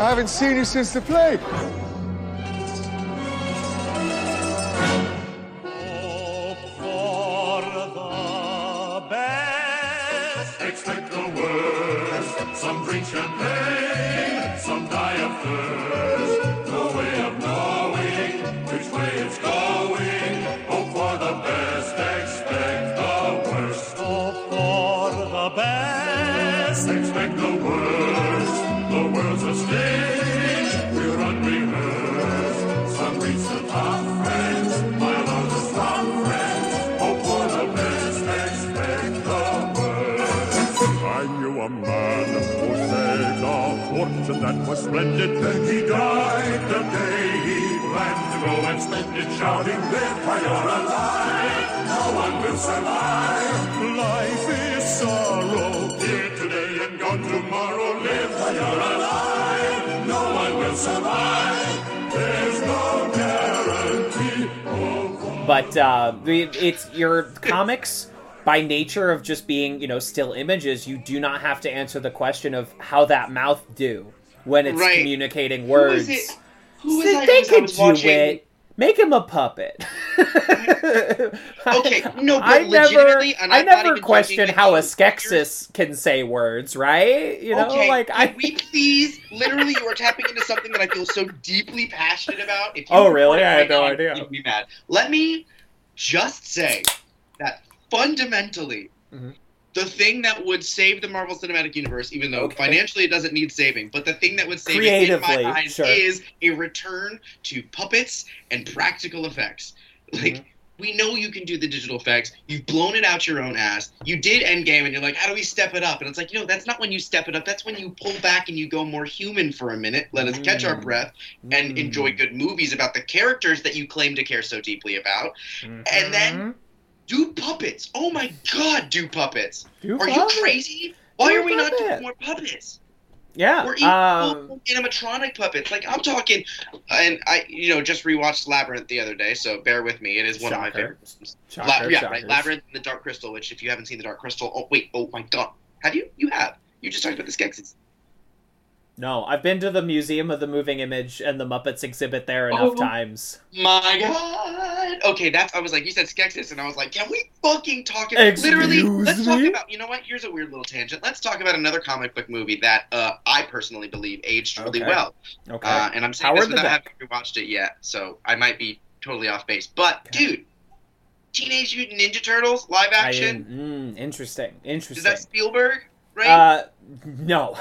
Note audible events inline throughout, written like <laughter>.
I haven't seen you since the plague. Expect the worst. Some drink champagne, some die of thirst. A that was splendid. Then he died the day he planned to go and spend it shouting, Live while you're alive. No one will survive. Life is sorrow. Here today and gone tomorrow. Live while you're alive. No one will survive. There's no guarantee. But uh, it's your comics by nature of just being you know still images you do not have to answer the question of how that mouth do when it's Right. communicating Who words was it? Who was they, I? they who could do watching- it make him a puppet Okay, <laughs> no, but I never, and I never question how a the Skeksis can say words, right? You know, okay, like can I. we please, literally, you are tapping into something that I feel so deeply passionate about. If you Oh, really? I had no idea. You'd be mad. Let me just say that fundamentally, Mhm. The thing that would save the Marvel Cinematic Universe, even though Okay. financially it doesn't need saving, but the thing that would save it in my eyes sure. is a return to puppets and practical effects. Like. Mhm. We know you can do the digital effects. You've blown it out your own ass. You did Endgame, and you're like, how do we step it up? And it's like, you know, that's not when you step it up. That's when you pull back and you go more human for a minute. Let us catch our Mm. breath and Mm. enjoy good movies about the characters that you claim to care so deeply about. and then- Mhm. Do puppets. Oh my god, do puppets. Do Are you crazy? Why Do are we not doing more puppets? Yeah. Or even um, animatronic puppets. Like I'm talking, and I, you know, just rewatched Labyrinth the other day, so bear with me. It is one of my Shocker. favorite. Shocker, La- yeah, shockers. right. Labyrinth and the Dark Crystal. Which, if you haven't seen the Dark Crystal, oh wait, oh my god, have you? You have. You just talked about the Skeksis. No, I've been to the Museum of the Moving Image and the Muppets exhibit there enough Oh. times. My God. Okay, that's. I was like, you said Skeksis, and I was like, can we fucking talk? About, Excuse literally, let's talk about. You know what? Here's a weird little tangent. Let's talk about another comic book movie that uh, I personally believe aged really Okay. well. Okay. Uh, and I'm saying Howard this without having watched it yet, so I might be totally off base. But Okay. dude, Teenage Mutant Ninja Turtles live action. didn't- mm, interesting. Is that Spielberg? Right? Uh, no.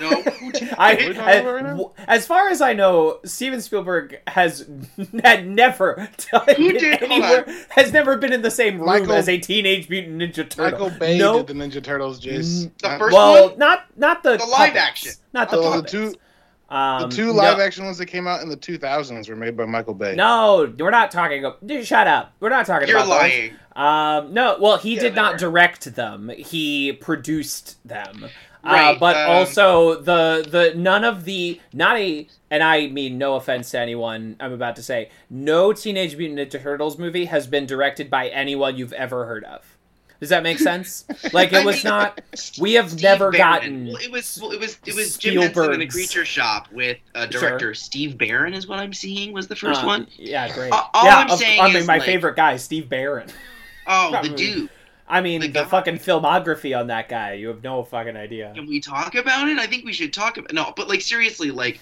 no. <laughs> I, it? we talking about right as far as I know, Steven Spielberg has <laughs> had never anywhere, has never been in the same room Michael- as a Teenage Mutant Ninja Turtle. Michael Bay no, did the Ninja Turtles, Jace. The Not- first well, one? not not the The live puppets. action. not the Oh, the two- um, the two no- live action ones that came out in the 2000s were made by Michael Bay. No, we're not talking. Dude, shut up. We're not talking You're about lying. Um, no, well, he Yeah, did not were. direct them. He produced them. Uh, but um, also the the none of the not a and I mean no offense to anyone I'm about to say no Teenage Mutant Ninja Turtles movie has been directed by anyone you've ever heard of. Does that make sense? <laughs> Like it was mean, not. We have Steve never Barron. gotten. Well, it was well, it was it was Jim Henson in the Creature Shop with uh, director Steve Barron is what I'm seeing was the first uh, one. Yeah, great. Uh, all yeah, I'm of- saying I mean, is, my like- favorite guy, Steve Barron. Oh, <laughs> the dude. I mean, The the, fucking filmography on that guy. You have no fucking idea. Can we talk about it? I think we should talk about no, but like seriously, like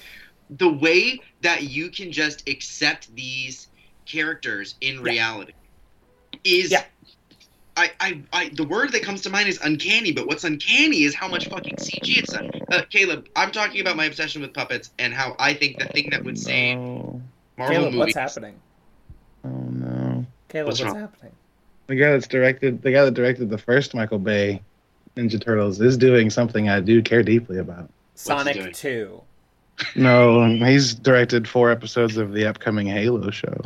the way that you can just accept these characters in Yeah. reality is Yeah. I, I, I, the word that comes to mind is uncanny, but what's uncanny is how much fucking CG it's done. Uh, Caleb, I'm talking about my obsession with puppets and how I think the thing that would save No. Marvel Caleb, movies. what's happening? Oh no. Caleb, What's what's, happening? The guy that's directed the guy that directed the first Michael Bay Ninja Turtles is doing something I do care deeply about. Sonic 2. No, he's directed four episodes of the upcoming Halo show.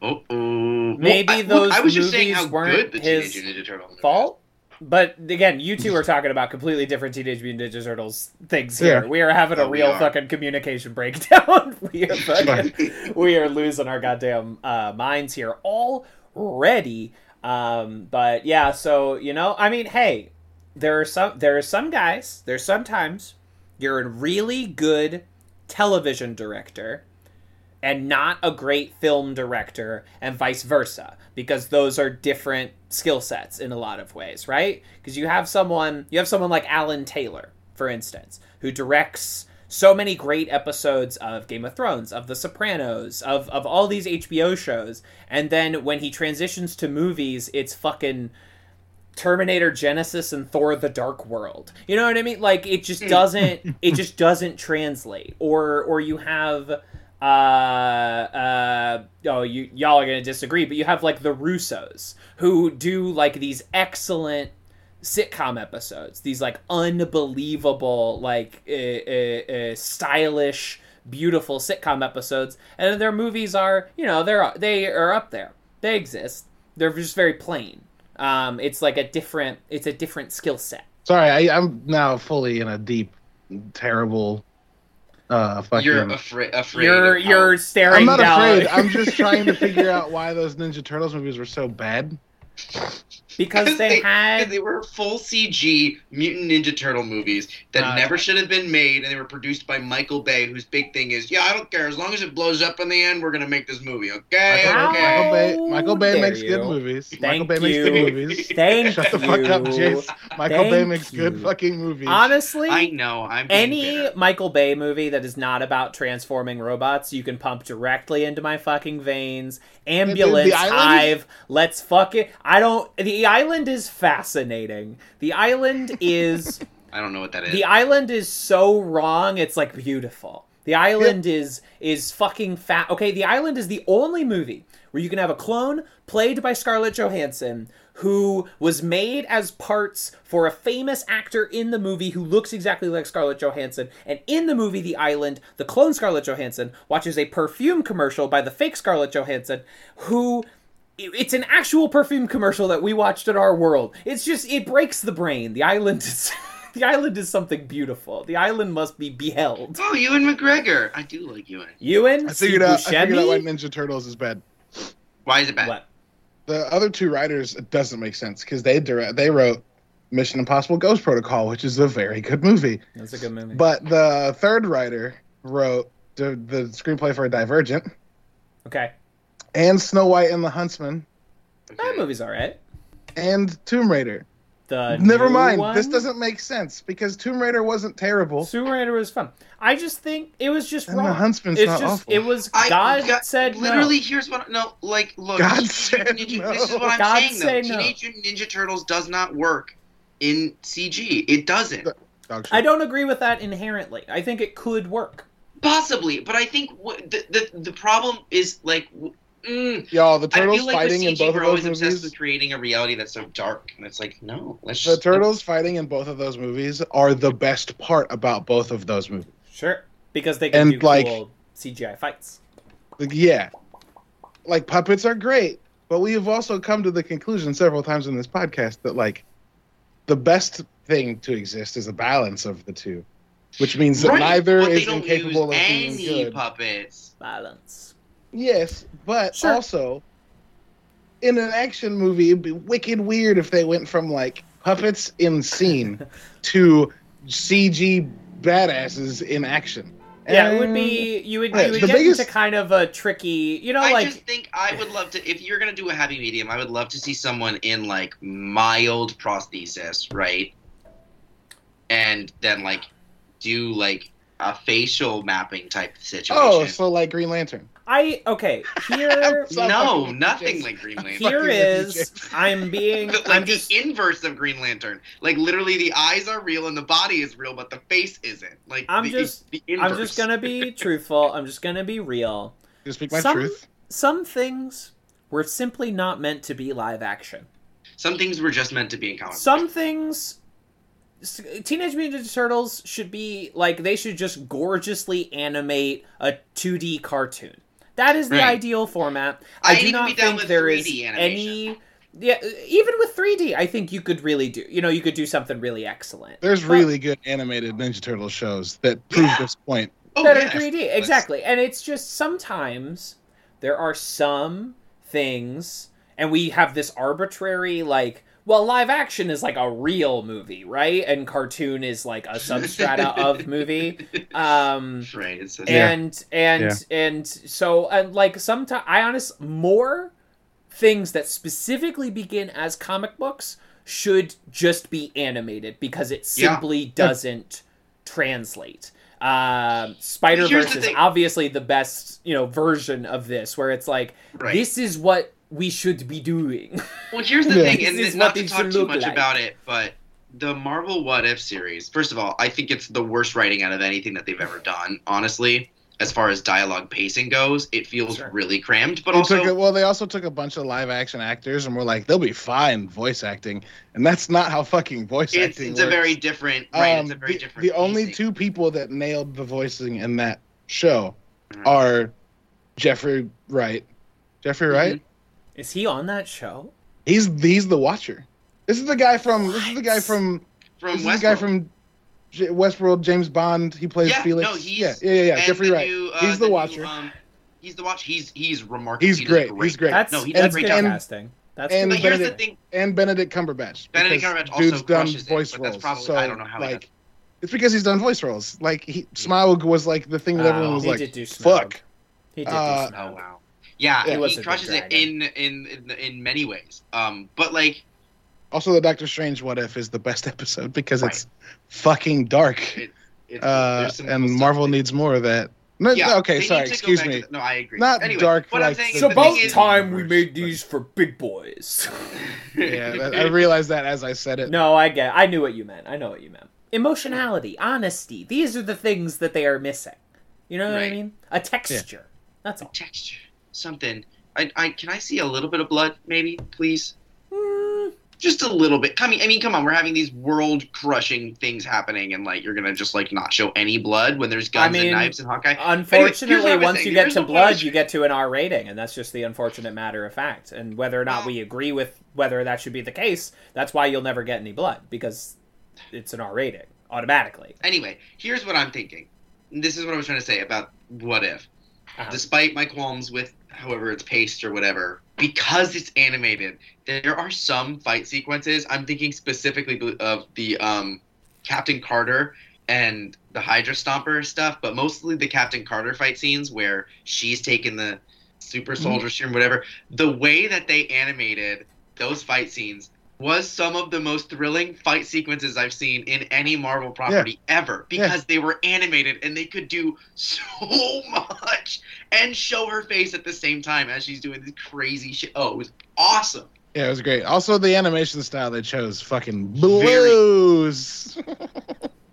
Oh, oh. Maybe I, those look, I was just saying movies how weren't good the his Teenage Ninja Turtles are. Fault? But again, you two are talking about completely different Teenage Mutant Ninja Turtles things here. Yeah. We are having a Oh, real fucking communication breakdown. <laughs> we are fucking, we are losing our goddamn uh, minds here already. Um, but yeah, so you know, I mean, hey, there are some there are some guys. There's sometimes you're a really good television director and not a great film director and vice versa because those are different skill sets in a lot of ways right because you have someone you have someone like alan taylor for instance who directs so many great episodes of game of thrones of the sopranos of, of all these hbo shows and then when he transitions to movies it's fucking Terminator Genisys and Thor the Dark World. You know what I mean? Like it just doesn't <laughs> it just doesn't translate. Or or you have uh uh oh you y'all are going to disagree, but you have like the Russos who do like these excellent sitcom episodes. These like unbelievable like uh, uh, uh, stylish beautiful sitcom episodes and their movies are, you know, they're they are up there. They exist. They're just very plain. Um, it's like a different it's a different skill set. Sorry, I, I'm now fully in a deep, terrible. Uh, fucking. You're afraid. Afraid. You're you're staring I'm not down afraid. I'm just <laughs> trying to figure out why those Ninja Turtles movies were so bad. Because they had they were full CG Mutant Ninja Turtle movies that Uh, never should have been made, and they were produced by Michael Bay, whose big thing is, yeah, I don't care as long as it blows up in the end, we're gonna make this movie, okay? Michael, okay. Michael Bay, Michael Bay dare makes you. good movies. Michael Thank Bay makes good movies. <laughs> Thank Shut the you. fuck up, Jace. Michael Bay Thank makes good fucking movies. Honestly, I know. I'm any bitter. Michael Bay movie that is not about transforming robots, you can pump directly into my fucking veins. Ambulance, The Island? Hive, let's fuck it. I don't. The island is fascinating. The island <laughs> is. I don't know what that is. the island is so wrong. It's like beautiful. The island is is fucking fat. Okay, the island is the only movie where you can have a clone played by Scarlett Johansson who was made as parts for a famous actor in the movie who looks exactly like Scarlett Johansson. And in the movie The Island, the clone Scarlett Johansson watches a perfume commercial by the fake Scarlett Johansson who it's an actual perfume commercial that we watched in our world. It's just it breaks the brain. The island is <laughs> the island is something beautiful. The island must be beheld. oh, Ewan McGregor. I do like Ewan. Ewan, I figured out. I Steve figured out why Ninja Turtles is bad. Why is it bad? What? The other two writers it doesn't make sense because they direct, they wrote Mission Impossible: Ghost Protocol, which is a very good movie. That's a good movie. But the third writer wrote the, the screenplay for Divergent okay, and Snow White and the Huntsman that movie's all right. and Tomb Raider. The Never new mind. one? This doesn't make sense because Tomb Raider wasn't terrible. Tomb Raider was fun. I just think it was just And wrong. the Huntsman's it's not just awful. it was I God got- said literally. no. Here's what no like. Look, God Teenage said Ninja- no. This is what I'm God saying though. said no. Teenage Mutant Ninja Turtles does not work in CG. It doesn't. I don't agree with that inherently. I think it could work. Possibly, but I think what the, the the problem is like. w- Mm, Y'all, the turtles like fighting with in both of those movies. with creating a reality that's so dark, and it's like, no, let's The just turtles fighting in both of those movies are the best part about both of those movies. Sure, because they can And, do like- cool CGI fights. Like, yeah, like puppets are great, but we have also come to the conclusion several times in this podcast that like the best thing to exist is a balance of the two, which means that Right, neither but is incapable of use being any good. puppets. Balance. Yes, but Sure. also in an action movie, it'd be wicked weird if they went from like puppets in scene <laughs> to CG badasses in action. Yeah, it would be you would yeah, you would get biggest- into kind of a tricky, you know, I like just think I would love to. If you're gonna do a happy medium, I would love to see someone in like mild prosthesis, right? And then like do like a facial mapping type oh, situation. Oh, so like Green Lantern. I okay here. <laughs> No, nothing you, like Green Lantern. Here fucking with you, is James. I'm being <laughs> But, I'm like just the inverse of Green Lantern. Like literally, the eyes are real and the body is real, but the face isn't. Like I'm the, just- the I'm just gonna be <laughs> truthful. I'm just gonna be real. You speak my Some- truth. Some things were simply not meant to be live action. Some things were just meant to be in comics. Some things Teenage Mutant Ninja Turtles should be like they should just gorgeously animate a 2D cartoon. That is the Right. ideal format. I, I do even not be down think with there is 3D any animation. yeah, even with 3D, I think you could really do. You know, you could do something really excellent. There's But- really good animated Ninja Turtle shows that prove Yeah. this <gasps> point. oh, that yeah. are 3D. Let's- Exactly. And it's just sometimes there are some things and we have this arbitrary like well, live action is like a real movie, right? And cartoon is like a substrata of <laughs> movie. Um, Right. It's a, and and Yeah. and so and like sometimes I honest more things that specifically begin as comic books should just be animated because it Yeah. simply doesn't translate. Um, Spider Here's Verse is obviously the best you know version of this, where it's like Right. this is what we should be doing. <laughs> Well, here's the Yeah. thing, and is it's not to they talk too much like. about it, but the Marvel What If series, first of all, I think it's the worst writing out of anything that they've ever done. Honestly, as far as dialogue pacing goes, it feels Sure. really crammed. But They also, took a, well, they also took a bunch of live action actors and were like, they'll be fine voice acting, and that's not how fucking voice it's, acting it's works. a very different. Right, Um, it's a very the, different. the only two people that nailed the voicing in that show Mhm. are Jeffrey Wright. Jeffrey Mm-hmm. Wright. Is he on that show? He's he's the Watcher. This is the guy from. This is the guy from. from this is the guy from J- Westworld. James Bond. He plays Yeah, Felix. no, he's- yeah, yeah, yeah. yeah. Jeffrey the Wright. new, uh, he's the, new, Watcher. um, he's the Watcher. He's he's remarkable. he's He does great. He's great. That's No, he that's does a great job. casting. That's And good. But here's the thing. and Benedict Cumberbatch. Benedict Cumberbatch also dude's done crushes it, voice but that's roles. probably- so, I don't know how like, it's because he's done voice roles. Like he, Smile was like the thing that Oh, everyone was he like, did do "Fuck." He did Uh, do Oh Smaug. wow. Yeah, He he, was a good crushes it in, in in in many ways. Um, but like Also, the Doctor Strange "What If" is the best <laughs> episode because Right. it's fucking dark, It- it's, uh, and cool Marvel in needs more of that. No, Yeah, okay, sorry, need to go excuse me. the- no, I agree. Not anyway, dark What I'm like saying the is It's the about thing is- time we made these for big boys. <laughs> yeah, that, I realized that as I said it. no, I get. I knew what you meant. I know what you meant. Emotionality, honesty. These are the things that they are missing. You know what I mean? A texture. That's all. texture, something. I, I can I see a little bit of blood, maybe, please. Mm, Just a little bit. I mean, I mean, come on. We're having these world-crushing things happening, and like you're gonna just like not show any blood when there's guns mean, and knives and Hawkeye. Unfortunately, Anyway, here's what I was once you get to blood, point. you get to an R rating, and that's just the unfortunate matter of fact. And whether or not we agree with whether that should be the case, that's why you'll never get any blood because it's an R rating automatically. Anyway, here's what I'm thinking. This is what I was trying to say about what if. Uh-huh. Despite my qualms with however it's paced or whatever, because it's animated, there are some fight sequences. I'm thinking specifically of the um, Captain Carter and the Hydra Stomper stuff, but mostly the Captain Carter fight scenes where she's taking the super soldier serum, whatever. The way that they animated those fight scenes was some of the most thrilling fight sequences I've seen in any Marvel property ever because they were animated and they could do <laughs> so much and show her face at the same time as she's doing this crazy shit. Oh, it was awesome. Yeah, it was great. Also, the animation style they chose fucking blows.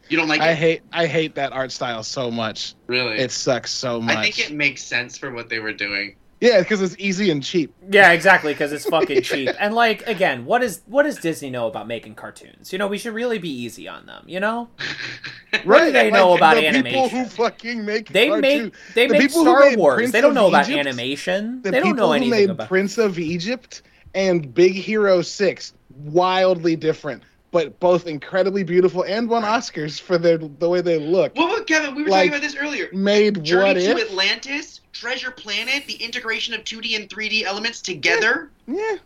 You don't like I it? hate I hate that art style so much. Really? It sucks so much. I think it makes sense for what they were doing. Yeah, because it's easy and cheap. Yeah, exactly, because it's fucking cheap. And like again, what is what does Disney know about making cartoons? You know, we should really be easy on them. You know, <laughs> What do they know about the People animation? who fucking make they cartoon- make they The make Star Wars. Prince they don't know about Egypt, animation. the They don't people know anything made about. Prince of Egypt and Big Hero Six wildly different, but both incredibly beautiful and won Oscars for their the way they look. Well, look, Kevin, we were Like, talking about this earlier. Made Journey what to if? Atlantis, Treasure Planet, the integration of 2D and 3D elements together. Yeah,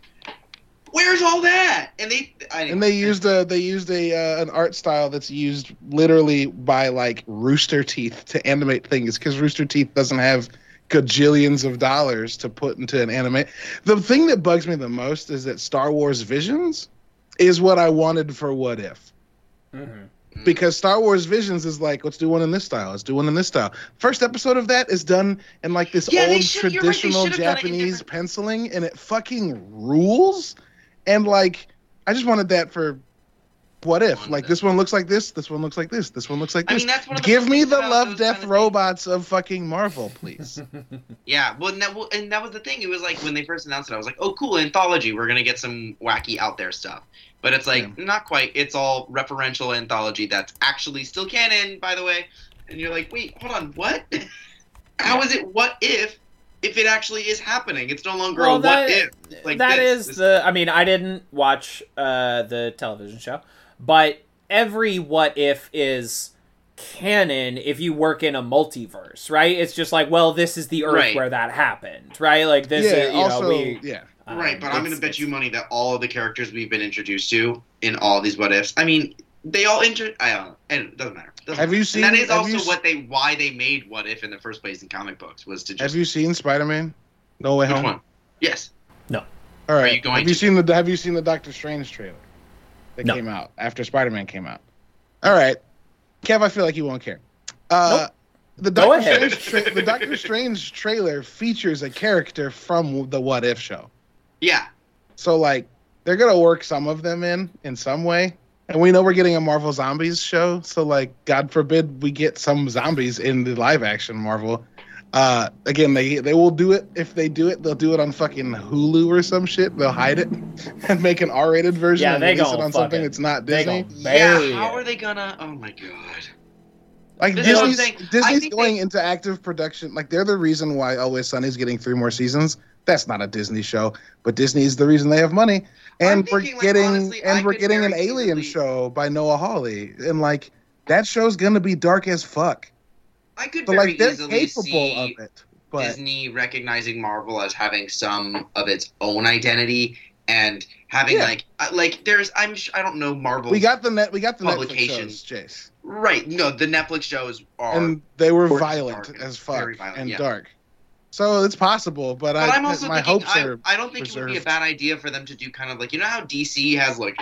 Where's all that? And they I, and they used a they used a uh, an art style that's used literally by like Rooster Teeth to animate things because Rooster Teeth doesn't have gajillions of dollars to put into an anime. The thing that bugs me the most is that Star Wars Visions is what I wanted for What If. Mhm. because Star Wars Visions is like, let's do one in this style, let's do one in this style. First episode of that is done in like this Yeah, old should- you're right, traditional should have done it in Japanese different- penciling, and it fucking rules. And like, I just wanted that for what if? Like this one looks like this, this one looks like this, this one looks like I this. mean, that's one of Give me the love death kind of robots of fucking Marvel, please. <laughs> Yeah, well, and that, well, and that was the thing. It was like when they first announced it, I was like, "Oh, cool, anthology. We're gonna get some wacky out there stuff." But it's like not quite. It's all referential anthology that's actually still canon, by the way. And you're like, "Wait, hold on, what? <laughs> How is it? What if? If it actually is happening, it's no longer Well, a what if. Like that this. is This- the. I mean, I didn't watch uh, the television show, but every what if is canon if you work in a multiverse, right? It's just like, well, this is the Earth Right. where that happened, right? Like this yeah. is, you also, know, we. yeah. Um, right, but I'm going to bet you money that all of the characters we've been introduced to in all these what ifs. I mean, they all inter. I don't know. And it doesn't matter. Doesn't Have matter. you And seen- that is also you s- what they why they made what if in the first place in comic books was to just. Have you seen Spider Man? No Way which Home. one? Yes. No. All right. Are you going have you seen the Have you seen the Doctor Strange trailer that No. came out after Spider Man came out? All right, Kev, I feel like you won't care. Uh, The Go Doctor ahead. Strange tra- the Doctor Strange trailer features a character from the What If show. Yeah. So like they're gonna work some of them in in some way. And we know we're getting a Marvel Zombies show, so like God forbid we get some zombies in the live action Marvel. Uh again they they will do it if they do it, they'll do it on fucking Hulu or some shit. They'll hide it <laughs> and make an R rated version Yeah, and they release it on something it. that's not They Disney. gonna yeah. How are they gonna? Oh my god. Like This is Disney's, Disney's going they- into active production. Like they're the reason why Always Sunny's getting three more seasons. That's not a Disney show, but Disney's the reason they have money. I'm And we're thinking, like, getting honestly, and I we're getting an Alien easily- show by Noah Hawley, and like that show's gonna be dark as fuck. I could But very like they're easily capable see of it. But Disney recognizing Marvel as having some of its own identity and having Yeah. like uh, like there's I'm sh- I don't know Marvel we got the net. We got the Netflix Publication. shows, Jace, right no the Netflix shows are and they were violent dark, as fuck very violent, and yeah. dark. So it's possible, but, but I, I'm also my thinking hopes I, are. I don't think it would be a bad idea for them to do kind of like you know how DC has like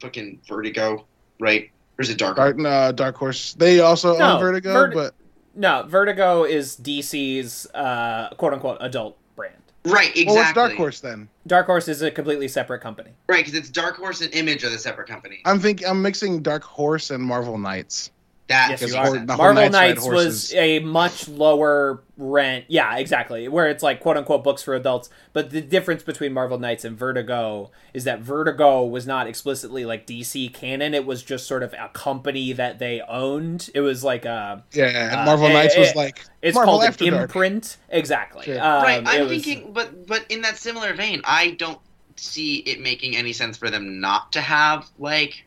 fucking Vertigo right or is it Dark Dark, uh, Dark Horse. They also No, own Vertigo, Vert- but No, Vertigo is DC's uh, quote unquote adult brand. right exactly well, what's Dark Horse then? Dark Horse is a completely separate company. right because it's Dark Horse and Image are the separate companies I'm think I'm mixing Dark Horse and Marvel Knights. That Yes, makes you are. The Marvel Knights Knights was a much lower rent. Yeah, exactly. Where it's like quote unquote books for adults. But the difference between Marvel Knights and Vertigo is that Vertigo was not explicitly like DC canon. It was just sort of a company that they owned. It was like a. Yeah, and Uh, Marvel Knights eh, was like It's Marvel called After an Dark. imprint. Exactly. Sure. Um, right i'm was- thinking but but in that similar vein i don't see it making any sense for them not to have like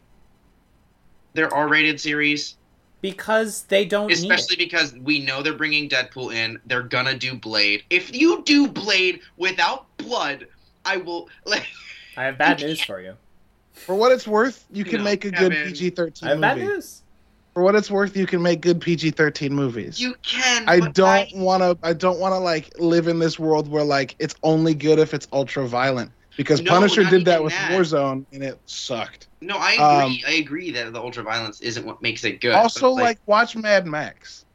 their r-rated series because they don't need it. especially because we know they're bringing deadpool in they're gonna do blade if you do blade without blood i will <laughs> like I have bad <laughs> news for you. For what it's worth, you can No, make a good PG-13 I have bad movie. news. For what it's worth, you can make good PG-13 movies. you can I don't want to. I don't want to like live in this world where like it's only good if it's ultra violent. Because No, Punisher did that with that. Warzone and it sucked. no i Um, agree i agree that the ultra violence isn't what makes it good also, but, like, watch Mad Max.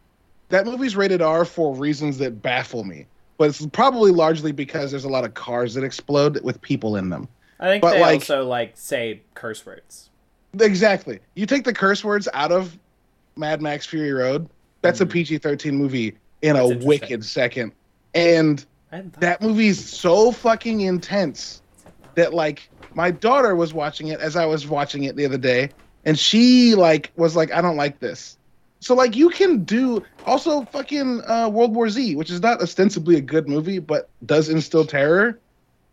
That movie's rated R for reasons that baffle me, but it's probably largely because there's a lot of cars that explode with people in them. I think But, they like- also like say curse words. Exactly. You take the curse words out of Mad Max Fury Road. That's a Mhm. PG-13 movie in That's a wicked second, and I hadn't thought- that movie's so fucking intense that like my daughter was watching it as I was watching it the other day, and she like was like, I don't like this. So like you can do also fucking uh, World War Z, which is not ostensibly a good movie, but does instill terror.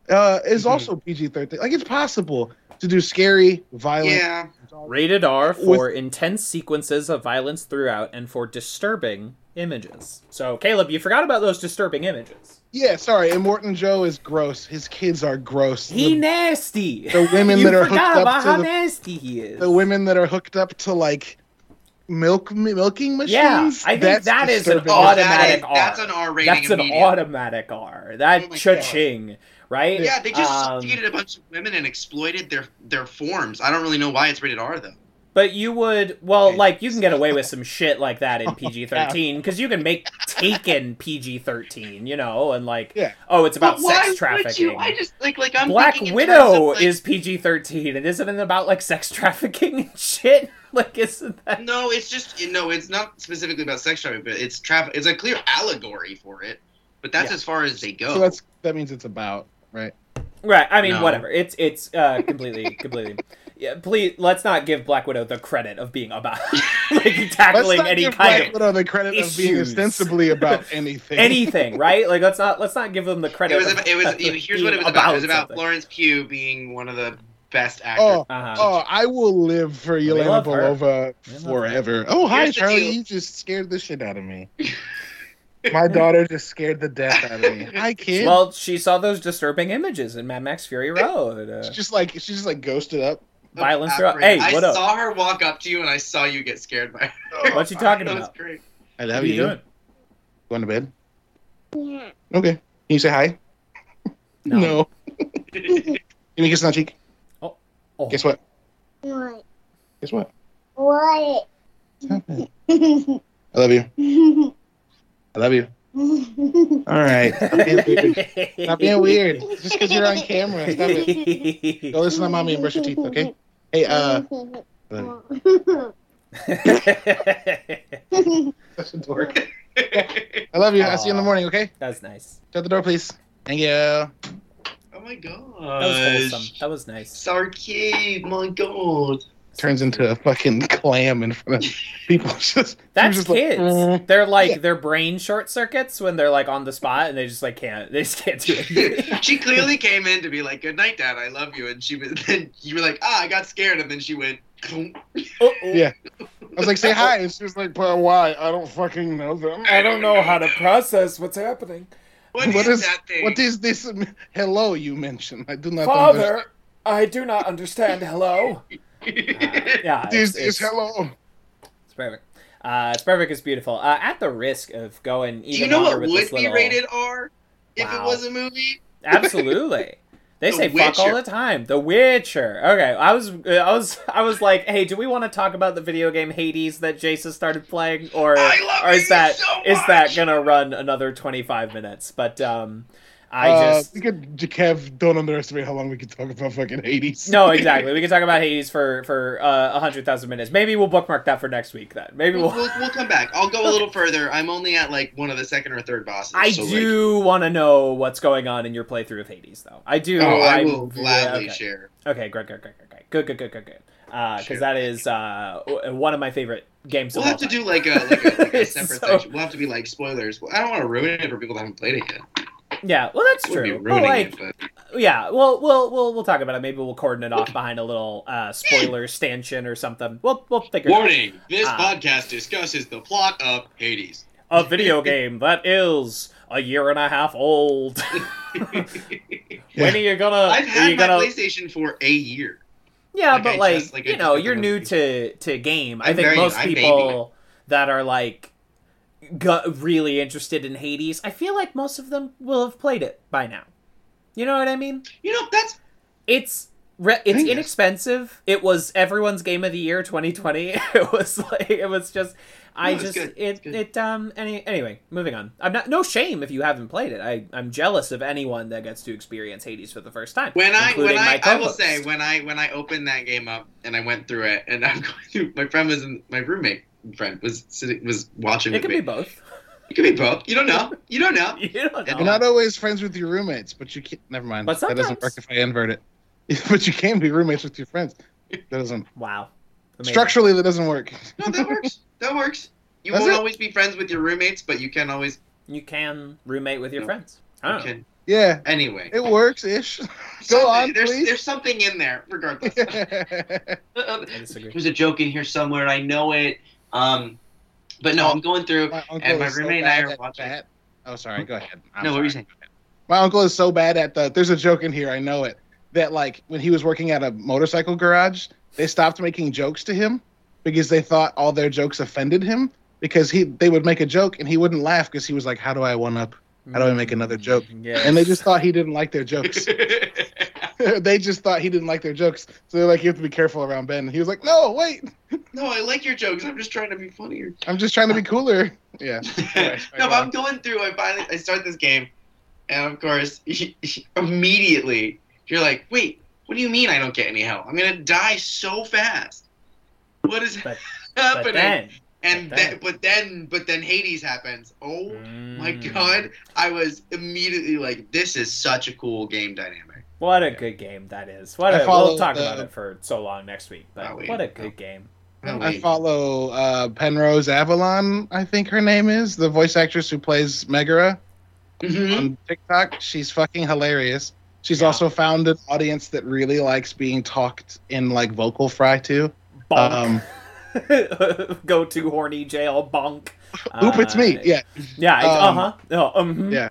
Uh, is Mhm. also PG thirteen. Like it's possible to do scary, violent. yeah Rated R With- for intense sequences of violence throughout and for disturbing images. So, Caleb, you forgot about those disturbing images. Yeah, sorry. And Morton Joe is gross. His kids are gross. He The, nasty. the women <laughs> you that are hooked up about to how the- nasty he is. the women that are hooked up to like milk milking machines. Yeah, I think that's that is an disturbing. Oh, that automatic is- R. that's an R rating That's an immediate. automatic R. That Oh cha-ching, right? Yeah, they just Um, subjugated a bunch of women and exploited their their forms. I don't really know why it's rated R though. But you would, well, Okay. like you can get away with some shit like that <laughs> Oh, in PG thirteen because you can make Taken PG thirteen, you know, and like, Yeah. oh, it's about But why sex would trafficking. you? I just like like I'm Black thinking in terms Widow of, like- is PG thirteen, and isn't it about like sex trafficking and shit? <laughs> Like, isn't that? no, it's just no, it's not specifically about sex trafficking, but it's traffic. It's a clear allegory for it. But that's Yeah. as far as they go. So that's that means it's about right. Right. I mean, No. whatever. It's it's uh, <laughs> completely completely. Yeah, please let's not give Black Widow the credit of being about <laughs> like tackling any kind of. Let's not any give kind Black of Widow the credit of being ostensibly about <laughs> anything. anything, right? Like let's not let's not give them the credit. it was. of- it was. of here's what it was about. It was about something. Florence Pugh being one of the best actors. Oh, Uh-huh. oh, I will live for Yelena. Belova We love her. forever. Oh, hi, Here's Charlie. You just scared the shit out of me. <laughs> My daughter just scared the death out of me. Hi, kid. Well, she saw those disturbing images in Mad Max Fury Road. Uh, she's just like she's just like ghosted up. Violence throughout- Hey, I what up? saw her walk up to you, and I saw you get scared by her. <laughs> what you talking That was about? great. I love are you. you doing? Going to bed? Yeah. Okay. Can you say hi? <laughs> No. Give me a kiss on the cheek. Oh, oh. Guess what? What? Guess what? What? I love you. <laughs> I love you. All right. Stop being weird. Stop being weird. Just because you're on camera. Stop it. Go listen to mommy and brush your teeth, okay? Hey, uh, I love you. Such a dork. I love you. I'll see you in the morning, okay? That's nice. Shut the door, please. Thank you. Oh my god. That was awesome. That was nice. Sarcade, my god. Turns into a fucking clam in front of people. <laughs> Just, That's just like, kids. "Mm." They're like their brain short circuits when they're like on the spot and they just like can't. They just can't do <laughs> it. she clearly came in to be like, "Good night, Dad. I love you," and she was. <laughs> Then you were like, "Ah, I got scared," and then she went. "Clunk." Yeah. I was like, say hi. And she was like, but why? I don't fucking know them. I don't know how to process what's happening. what What is, is that thing? what is this hello you mentioned? I do not Father, I do not understand. Hello. <laughs> Yeah, This it's, is it's, hello. it's perfect. Uh, it's perfect. It's beautiful. Uh, at the risk of going even Do you know what would this be little, rated R if Wow. it was a movie? Absolutely. They The say fuck all the time. The Witcher. Okay, I was, I was, I was like, hey, do we want to talk about the video game Hades that Jason started playing, or, I love or is Hades that so is that gonna run another twenty five minutes? But um, I uh, just we could, Kev, don't underestimate how long we could talk about fucking Hades. no, <laughs> exactly. We can talk about Hades for for uh, a hundred thousand minutes. Maybe we'll bookmark that for next week. Then maybe We'll, we'll. we'll, we'll come back. I'll go a little further. I'm only at like one of the second or third bosses. I so, like- do want to know what's going on in your playthrough of Hades, though. I do. oh, I I'm- will gladly yeah, okay. share. Okay, great, great, great, great, great. Good, good, good, good, good. Because Sure. that is uh, one of my favorite games. We'll of have to all do like a like a, like a <laughs> separate so- section. We'll have to be like spoilers. I don't want to ruin it for people that haven't played it yet. Yeah, well, that's true. But like, it, but yeah, well, we'll we'll we'll talk about it. Maybe we'll cordon it off behind a little uh, spoiler <laughs> stanchion or something. We'll we'll figure it out. warning: this Ah. podcast discusses the plot of Hades. A video <laughs> game that is a year and a half old. <laughs> When are you gonna? I've had my gonna? PlayStation for a year. Yeah, Like, but I like, just- like, you know, you're new to to game. I I'm think very- most I'm people that are like got really interested in Hades, I feel like most of them will have played it by now. You know what I mean? You know that's It's re- it's Yes. inexpensive. It was everyone's game of the year 2020. <laughs> It was like it was just I No, just good. it good. it um any anyway, moving on. I'm not no shame if you haven't played it. I I'm jealous of anyone that gets to experience Hades for the first time. when I when I my I will say when I when I opened that game up and I went through it and I'm <laughs> going through my friend was in my roommate friend was sitting was watching it with could me. be both. It could be both. You don't know. You don't know. <laughs> You don't know. You're not always friends with your roommates, but you can't. Never mind. But that doesn't work if I invert it. <laughs> but you can be roommates with your friends. That doesn't <laughs> Wow. Amazing. structurally that doesn't work. No, that works. That works. You Does won't it? always be friends with your roommates, but you can always. You can roommate with your No. friends. I You don't can. Yeah, Anyway, it works ish. Go on, there's, please. There's something in there, regardless. I. There's a joke in here somewhere. I know it. Um, but no, I'm going through. my And my is so roommate and I are watching. that- Oh, sorry. Go ahead. I'm no, what were you saying? My uncle is so bad at the. There's a joke in here. I know it. That like when he was working at a motorcycle garage, they stopped making jokes to him because they thought all their jokes offended him. Because he they would make a joke and he wouldn't laugh because he was like, "How do I one up?" How do I make another joke? Yeah. And they just thought he didn't like their jokes. <laughs> <laughs> they just thought he didn't like their jokes. So they're like, "You have to be careful around Ben." And he was like, "No, wait, <laughs> no, I like your jokes. I'm just trying to be funnier. I'm just trying to be cooler." Yeah. <laughs> no, but I'm going through. I finally I start this game, and of course, immediately you're like, "Wait, what do you mean I don't get any help? I'm gonna die so fast. What is But- happening?" But then, and but then, then- but then, but then Hades happens. Oh my Mm. god! I was immediately like, "This is such a cool game dynamic." What a good game that is. What I a, follow we'll talk the- about it for so long next week. But wait. what a good game. I follow uh, Penrose Avalon, I think her name is, the voice actress who plays Megaera Mhm. on TikTok. She's fucking hilarious. She's Yeah. also found an audience that really likes being talked in like vocal fry too. Bonk. Um, <laughs> Go to horny jail bonk. Oop, it's me. Uh, Yeah, Yeah. Um, uh huh. Oh, um, yeah.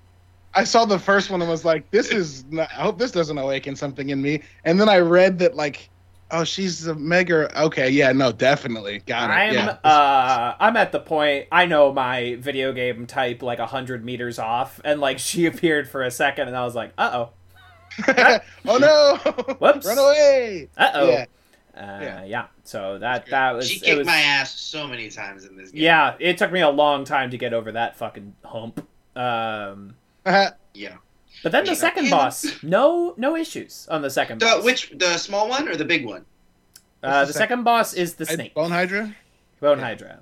I saw the first one and was like, "This is. Not, I hope this doesn't awaken something in me." And then I read that like, oh, she's a mega. Okay, yeah, no, definitely got it. I'm yeah. uh I'm at the point I know my video game type like a hundred meters off, and like she <laughs> appeared for a second, and I was like, uh oh <laughs> oh no! Whoops. Run away! oh, uh oh, Yeah. uh, Yeah. yeah. So that that was She it kicked was, my ass so many times in this game. yeah. It took me a long time to get over that fucking hump. Um, <laughs> Yeah. but then the second boss, no no issues on the second The boss. which the small one or the big one? uh, the the second boss is the I- snake Bone Hydra. bone hydra.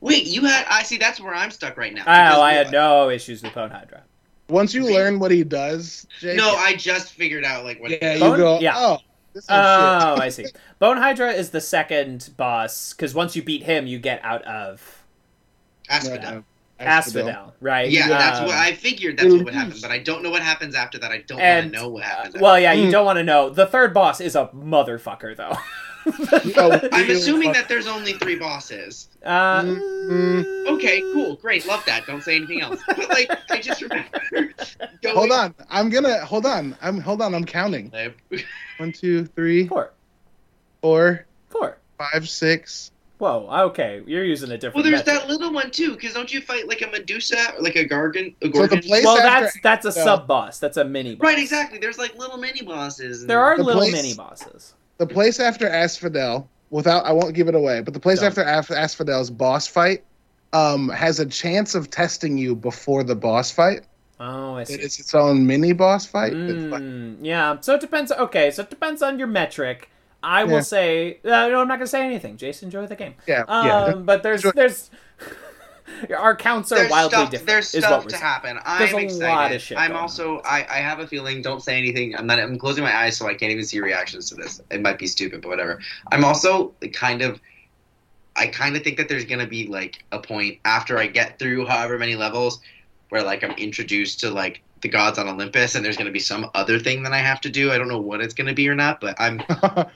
Wait, you had I see that's where I'm stuck right now. Oh, because- I had no issues with bone hydra. Once you learn what he does, Jake, No, I just figured out like what yeah, you Bone- go, yeah. oh, this is Oh, shit. I see. <laughs> Bone Hydra is the second boss because once you beat him, you get out of Asphodel. Asphodel, right? Yeah, that's Um, what I figured. That's what would happen, <laughs> but I don't know what happens after that. I don't want to know what uh, happens. well, yeah, you Mm. don't want to know. The third boss is a motherfucker, though. <laughs> Oh, <laughs> I'm assuming that there's only three bosses. uh, Mm, Okay, cool, great, love that. Don't say anything else. But like, I just remember. Going... Hold on, I'm gonna hold on. I'm hold on. I'm counting. One, two, three, Four, four, four. five, six. Whoa, okay, you're using a different. Well, there's metric. that little one too. Because don't you fight like a Medusa or like a Gargan? A So the Gorgon? place Well, after, that's that's a sub boss. That's a mini. boss. Right, exactly. There's like little mini bosses. and- There are The little place- mini bosses. the place after Asphodel. Without, I won't give it away. But the place Don't. after Af- Asphodel's boss fight um, has a chance of testing you before the boss fight. Oh, I see. It is its own mini boss fight. It's like- Mm, yeah, so it depends. Okay, so it depends on your metric. I will Yeah. say, uh, no, I'm not gonna say anything. Jason, enjoy the game. yeah, Um, yeah. but there's Enjoy- there's <laughs> our counts are There's wildly stuff, different. There's is stuff what to saying. happen. There's I'm a excited. lot of shit I'm going also. I, I have a feeling. Don't say anything. I'm not. I'm closing my eyes so I can't even see reactions to this. It might be stupid, but whatever. I'm also kind of. I kind of think that there's gonna be like a point after I get through however many levels, where like I'm introduced to like the gods on Olympus, and there's gonna be some other thing that I have to do. I don't know what it's gonna be or not, but I'm. <laughs>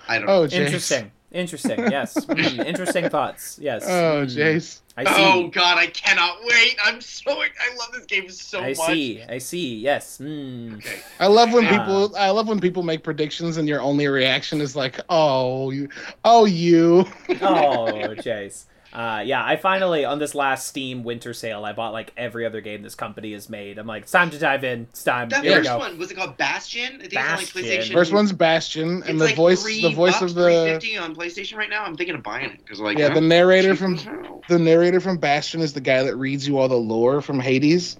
I don't. oh, Jace. Interesting. Interesting. Yes. <laughs> Mm, interesting thoughts. Yes. Oh, Mm, Jace. I see. Oh God, I cannot wait! I'm so. I love this game so I much. I see. I see. Yes. Mm. Okay. I love when Uh, people. I love when people make predictions and your only reaction is like, "Oh, you, oh, you." Oh, <laughs> Jace. Uh, yeah, I finally on this last Steam winter sale, I bought like every other game this company has made. I'm like, it's time to dive in. It's time. That Here we first go. one was it called Bastion? I think Bastion. it's on like PlayStation. First one's Bastion, It's and the like voice, the voice bucks, of the 350 on PlayStation right now. I'm thinking of buying it because like yeah, huh? the narrator from as the narrator from Bastion is the guy that reads you all the lore from Hades.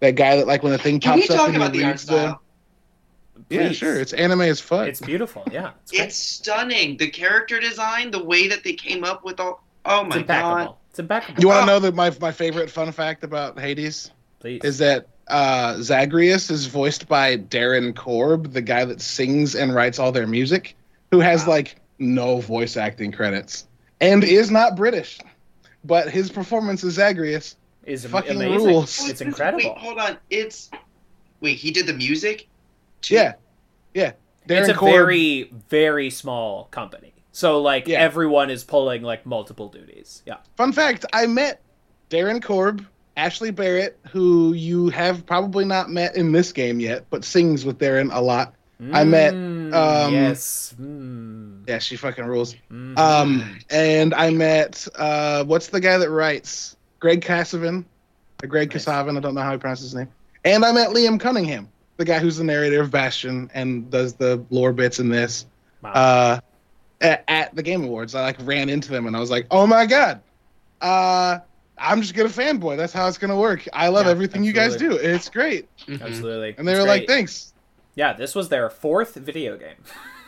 That guy that like when the thing Can we pops up talk and about the art reads style? Yeah, Please. sure. It's anime as fuck. It's beautiful. Yeah. It's. It's stunning. The character design, the way that they came up with all. Oh my impeccable. god! It's impeccable. you want to know that my my favorite fun fact about Hades Please. is that uh, Zagreus is voiced by Darren Korb, the guy that sings and writes all their music, who has Wow. like no voice acting credits and is not British, but his performance as Zagreus is fucking amazing. rules. It's Wait, incredible. Wait, hold on. It's wait. He did the music. too? Yeah, yeah. Darren it's a Korb, very very small company. So like Yeah. everyone is pulling like multiple duties. Yeah. Fun fact: I met Darren Korb, Ashley Barrett, who you have probably not met in this game yet, but sings with Darren a lot. I met, Mm, um, yes. Mm, Yeah, she fucking rules. mhm. Um, and I met uh, what's the guy that writes Greg Kasavin, or Greg Nice. I don't know how he pronounces his name. And I met Liam Cunningham, the guy who's the narrator of Bastion and does the lore bits in this. Wow. Uh, at, at the Game Awards, I like ran into them and I was like, "Oh my god, uh, I'm just gonna fanboy. That's how it's gonna work. I love Yeah, everything you guys do. It's great." Mhm. Absolutely. And they It's were like, "Thanks." Yeah, this was their fourth video game.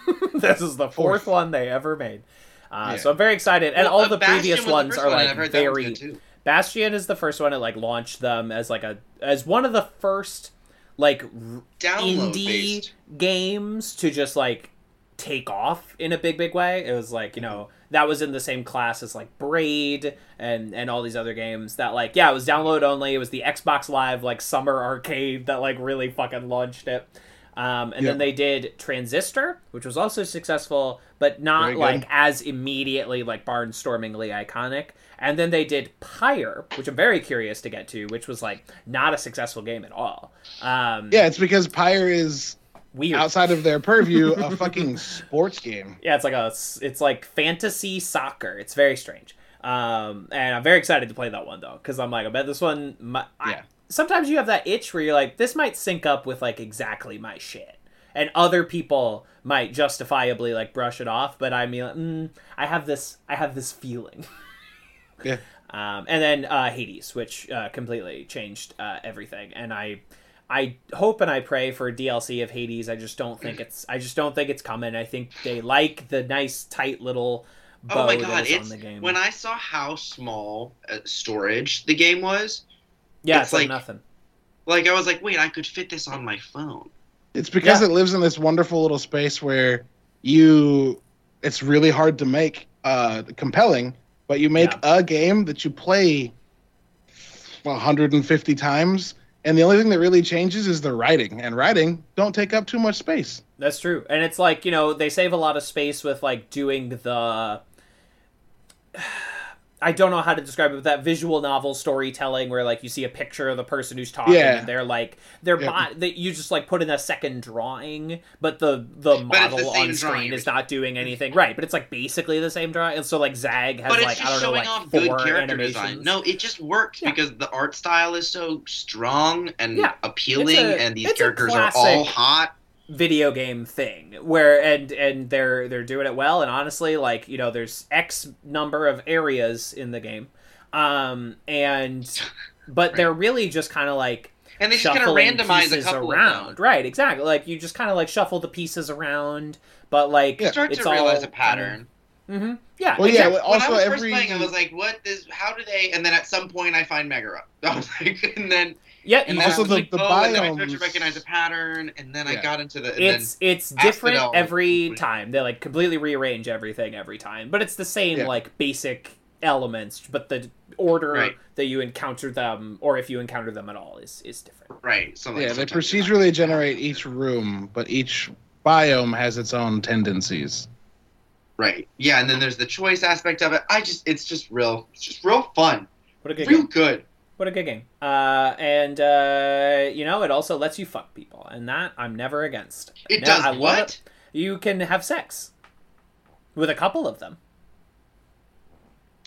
<laughs> this is the fourth, Fourth. one they ever made. Uh, Yeah. So I'm very excited, and Well, all the Bastion previous was the ones are one, like I've heard that one's very. good. Bastion is the first one that like launched them as like a as one of the first like r- Download indie based. games to just like take off in a big big way. It was like you know that was in the same class as like Braid and and all these other games that like yeah it was download only. It was the Xbox Live like summer arcade that like really fucking launched it. Um, and Yeah. then they did Transistor, which was also successful, but not like as immediately like barnstormingly iconic. And then they did Pyre, which I'm very curious to get to, which was like not a successful game at all. Um, Yeah, it's because Pyre is weird. outside of their purview a <laughs> fucking sports game. Yeah, it's like a it's like fantasy soccer. It's very strange. Um, and I'm very excited to play that one though, because I'm like, I bet this one. My, I- Yeah. sometimes you have that itch where you're like, this might sync up with like exactly my shit, and other people might justifiably like brush it off, but I mean, mm, I have this, I have this feeling. <laughs> Yeah. Um, and then uh, Hades, which uh, completely changed uh, everything, and I. I hope and I pray for a DLC of Hades. I just don't think it's. I just don't think it's coming. I think they like the nice, tight little bow Oh my that god! is on It's the game. when I saw how small uh, storage the game was. yeah, it's it's like, like- nothing. Like I was like, wait, I could fit this on my phone. It's because Yeah. it lives in this wonderful little space where you it's really hard to make uh compelling, but you make a game that you play 150 times and the only thing that really changes is the writing and writing don't take up too much space. That's true, and it's like you know they save a lot of space with like doing the. I don't know how to describe it, but that visual novel storytelling where like you see a picture of the person who's talking Yeah. and they're like they're Yeah. that you just like put in a second drawing, but the the But it's the model on screen is not doing anything right. But it's like basically the same drawing, and so like Zag has like I don't know showing like off four good character animations. design. No, it just works Yeah. because the art style is so strong and appealing, a- and these characters are all hot. Video game thing where and and they're they're doing it well and honestly like you know there's x number of areas in the game um and <laughs> but they're really just kind of like And they just kind of randomize a couple around of them. right exactly like you just kind of like shuffle the pieces around but like Yeah. Start it's to realize a pattern. mm-hmm yeah Well, yeah. Also, when I was every- first playing, I was like, "What is? How do they?" And then at some point, I find Megaera. <laughs> I was like, and then yeah and Also, I the- like, the oh, and then I started to recognize a pattern, and then I got into the. And it's it's Asphodel different every was- time. They like completely rearrange everything every time, but it's the same Yeah. like basic elements. But the order Right. that you encounter them, or if you encounter them at all, is is different. right, so like Yeah, they sometimes you're not- procedurally generate each room, but each biome has its own tendencies. Right. Yeah, and then there's the choice aspect of it. I just, it's just real, it's just real fun, What a good real game! good. What a good game! Uh, and uh, you know, it also lets you fuck people, and that I'm never against. It No, does I what? it. You can have sex with a couple of them.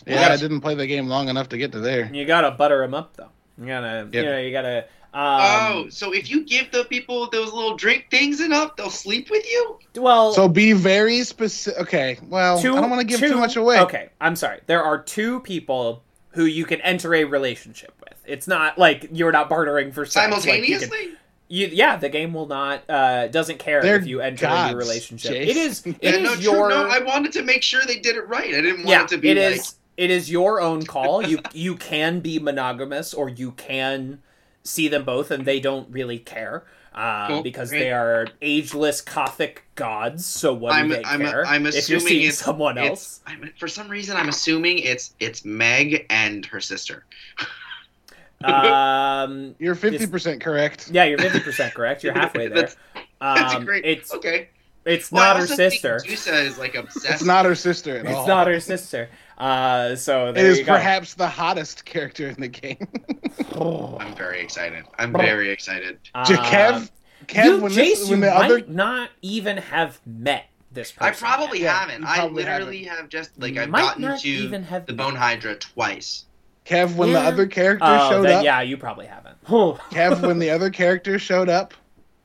Yeah, What? I didn't play the game long enough to get to there. You gotta butter them up though. You gotta, you know, you gotta. Um, oh, so if you give the people those little drink things enough, they'll sleep with you? well, So be very specific. Okay, well, two, I don't want to give two- too much away. Okay, I'm sorry. There are two people who you can enter a relationship with. It's not like you're not bartering for sex. Like, you can- Simultaneously? you, yeah, the game will not uh doesn't care They're if you enter gods, a new relationship. Jace. It is <laughs> it yeah, is no, true. your No, I wanted to make sure they did it right. I didn't want yeah, it to be it like, is it is your own call. You <laughs> you can be monogamous or you can see them both and they don't really care. Uh, Cool, because great. they are ageless Chthonic gods, so what I'm- do they I'm- care? I'm if you're assuming seeing it's- someone it's, else, I'm, for some reason, I'm assuming it's it's Meg and her sister. <laughs> um, You're 50% correct. Yeah, you're fifty percent <laughs> correct. You're halfway there. That's- That's Um, great. It's okay. it's Well, not her also think sister. Medusa is like obsessed. It's not her sister at all. It's not her sister. <laughs> Uh, so It there is you go. perhaps the hottest character in the game. <laughs> I'm very excited. I'm very excited. Uh, Kev, Kev, you, when, Jace, this, when you the might other not even have met this person. I probably Yeah, haven't. you I literally have just like You I've might gotten not to even have the. Bone Hydra twice. Kev, when Yeah. the other character Oh, showed then, up, yeah, you probably haven't. <laughs> Kev, when the other character showed up,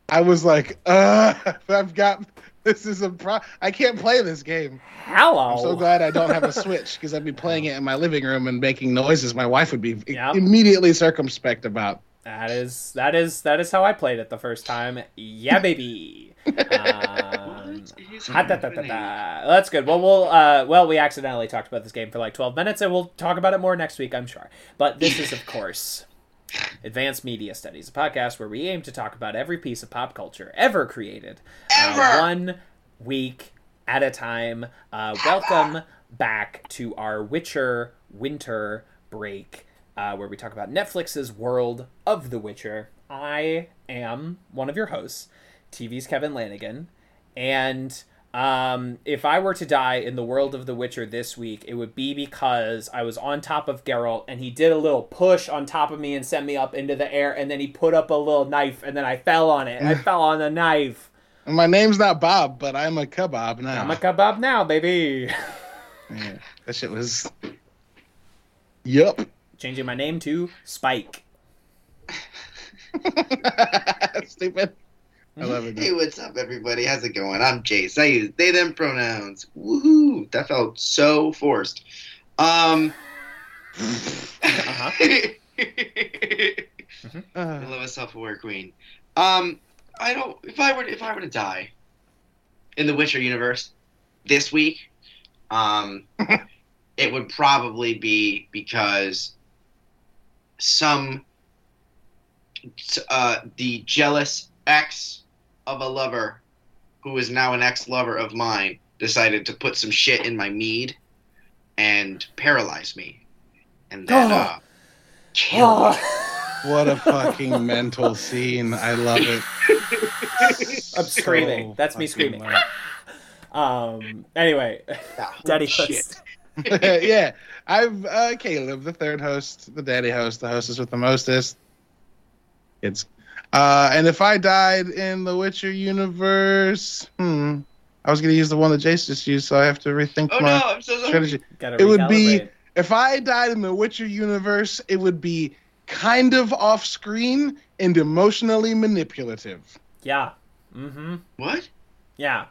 I was like, uh, I've got this is a pro. I can't play this game. Hello. I'm so glad I don't have a Switch because I'd be playing it in my living room and making noises. My wife would be Yep. immediately circumspect about. That is that is that is how I played it the first time. Yeah, baby. <laughs> Um, ha- da- da- da- da. That's good. Well, we'll uh, well, we accidentally talked about this game for like twelve minutes, and we'll talk about it more next week, I'm sure. But this is, of course, Advanced Media Studies, a podcast where we aim to talk about every piece of pop culture ever created, uh, one week at a time. Uh, welcome back to our Witcher winter break, uh, where we talk about Netflix's world of The Witcher. I am one of your hosts, TV's Kevin Lanigan, and um, if I were to die in the world of The Witcher this week, it would be because I was on top of Geralt and he did a little push on top of me and sent me up into the air, and then he put up a little knife and then I fell on it. I <sighs> fell on the knife. My name's not Bob, but I'm a kebab now. I'm a kebab now, baby. <laughs> Yeah, that shit was. Yup. Changing my name to Spike. <laughs> Stupid. I love it. <laughs> Hey, what's up, everybody? How's it going? I'm Jace. I use they them pronouns. Woohoo! That felt so forced. Um. Uh-huh. <laughs> Uh, I love a self-aware queen. Um, I don't. If I were, if I were to die in the Witcher universe this week, um, <laughs> it would probably be because some, uh, the jealous ex of a lover, who is now an ex-lover of mine, decided to put some shit in my mead and paralyze me, and then Oh. uh, kill me. <laughs> what a fucking mental scene. I love it. <laughs> I'm screaming. That's me screaming. loud. <laughs> Um. Anyway, Ah, Daddy shit. host. yeah, I've uh, Caleb, the third host, the daddy host, the hostess with the mostest. It's uh, and if I died in the Witcher universe, hmm, I was gonna use the one that Jace just used, so I have to rethink Oh my no, I'm so sorry. strategy. It would be- If I died in the Witcher universe, it would be kind of off screen and emotionally manipulative. Yeah. Mm-hmm. What? Yeah.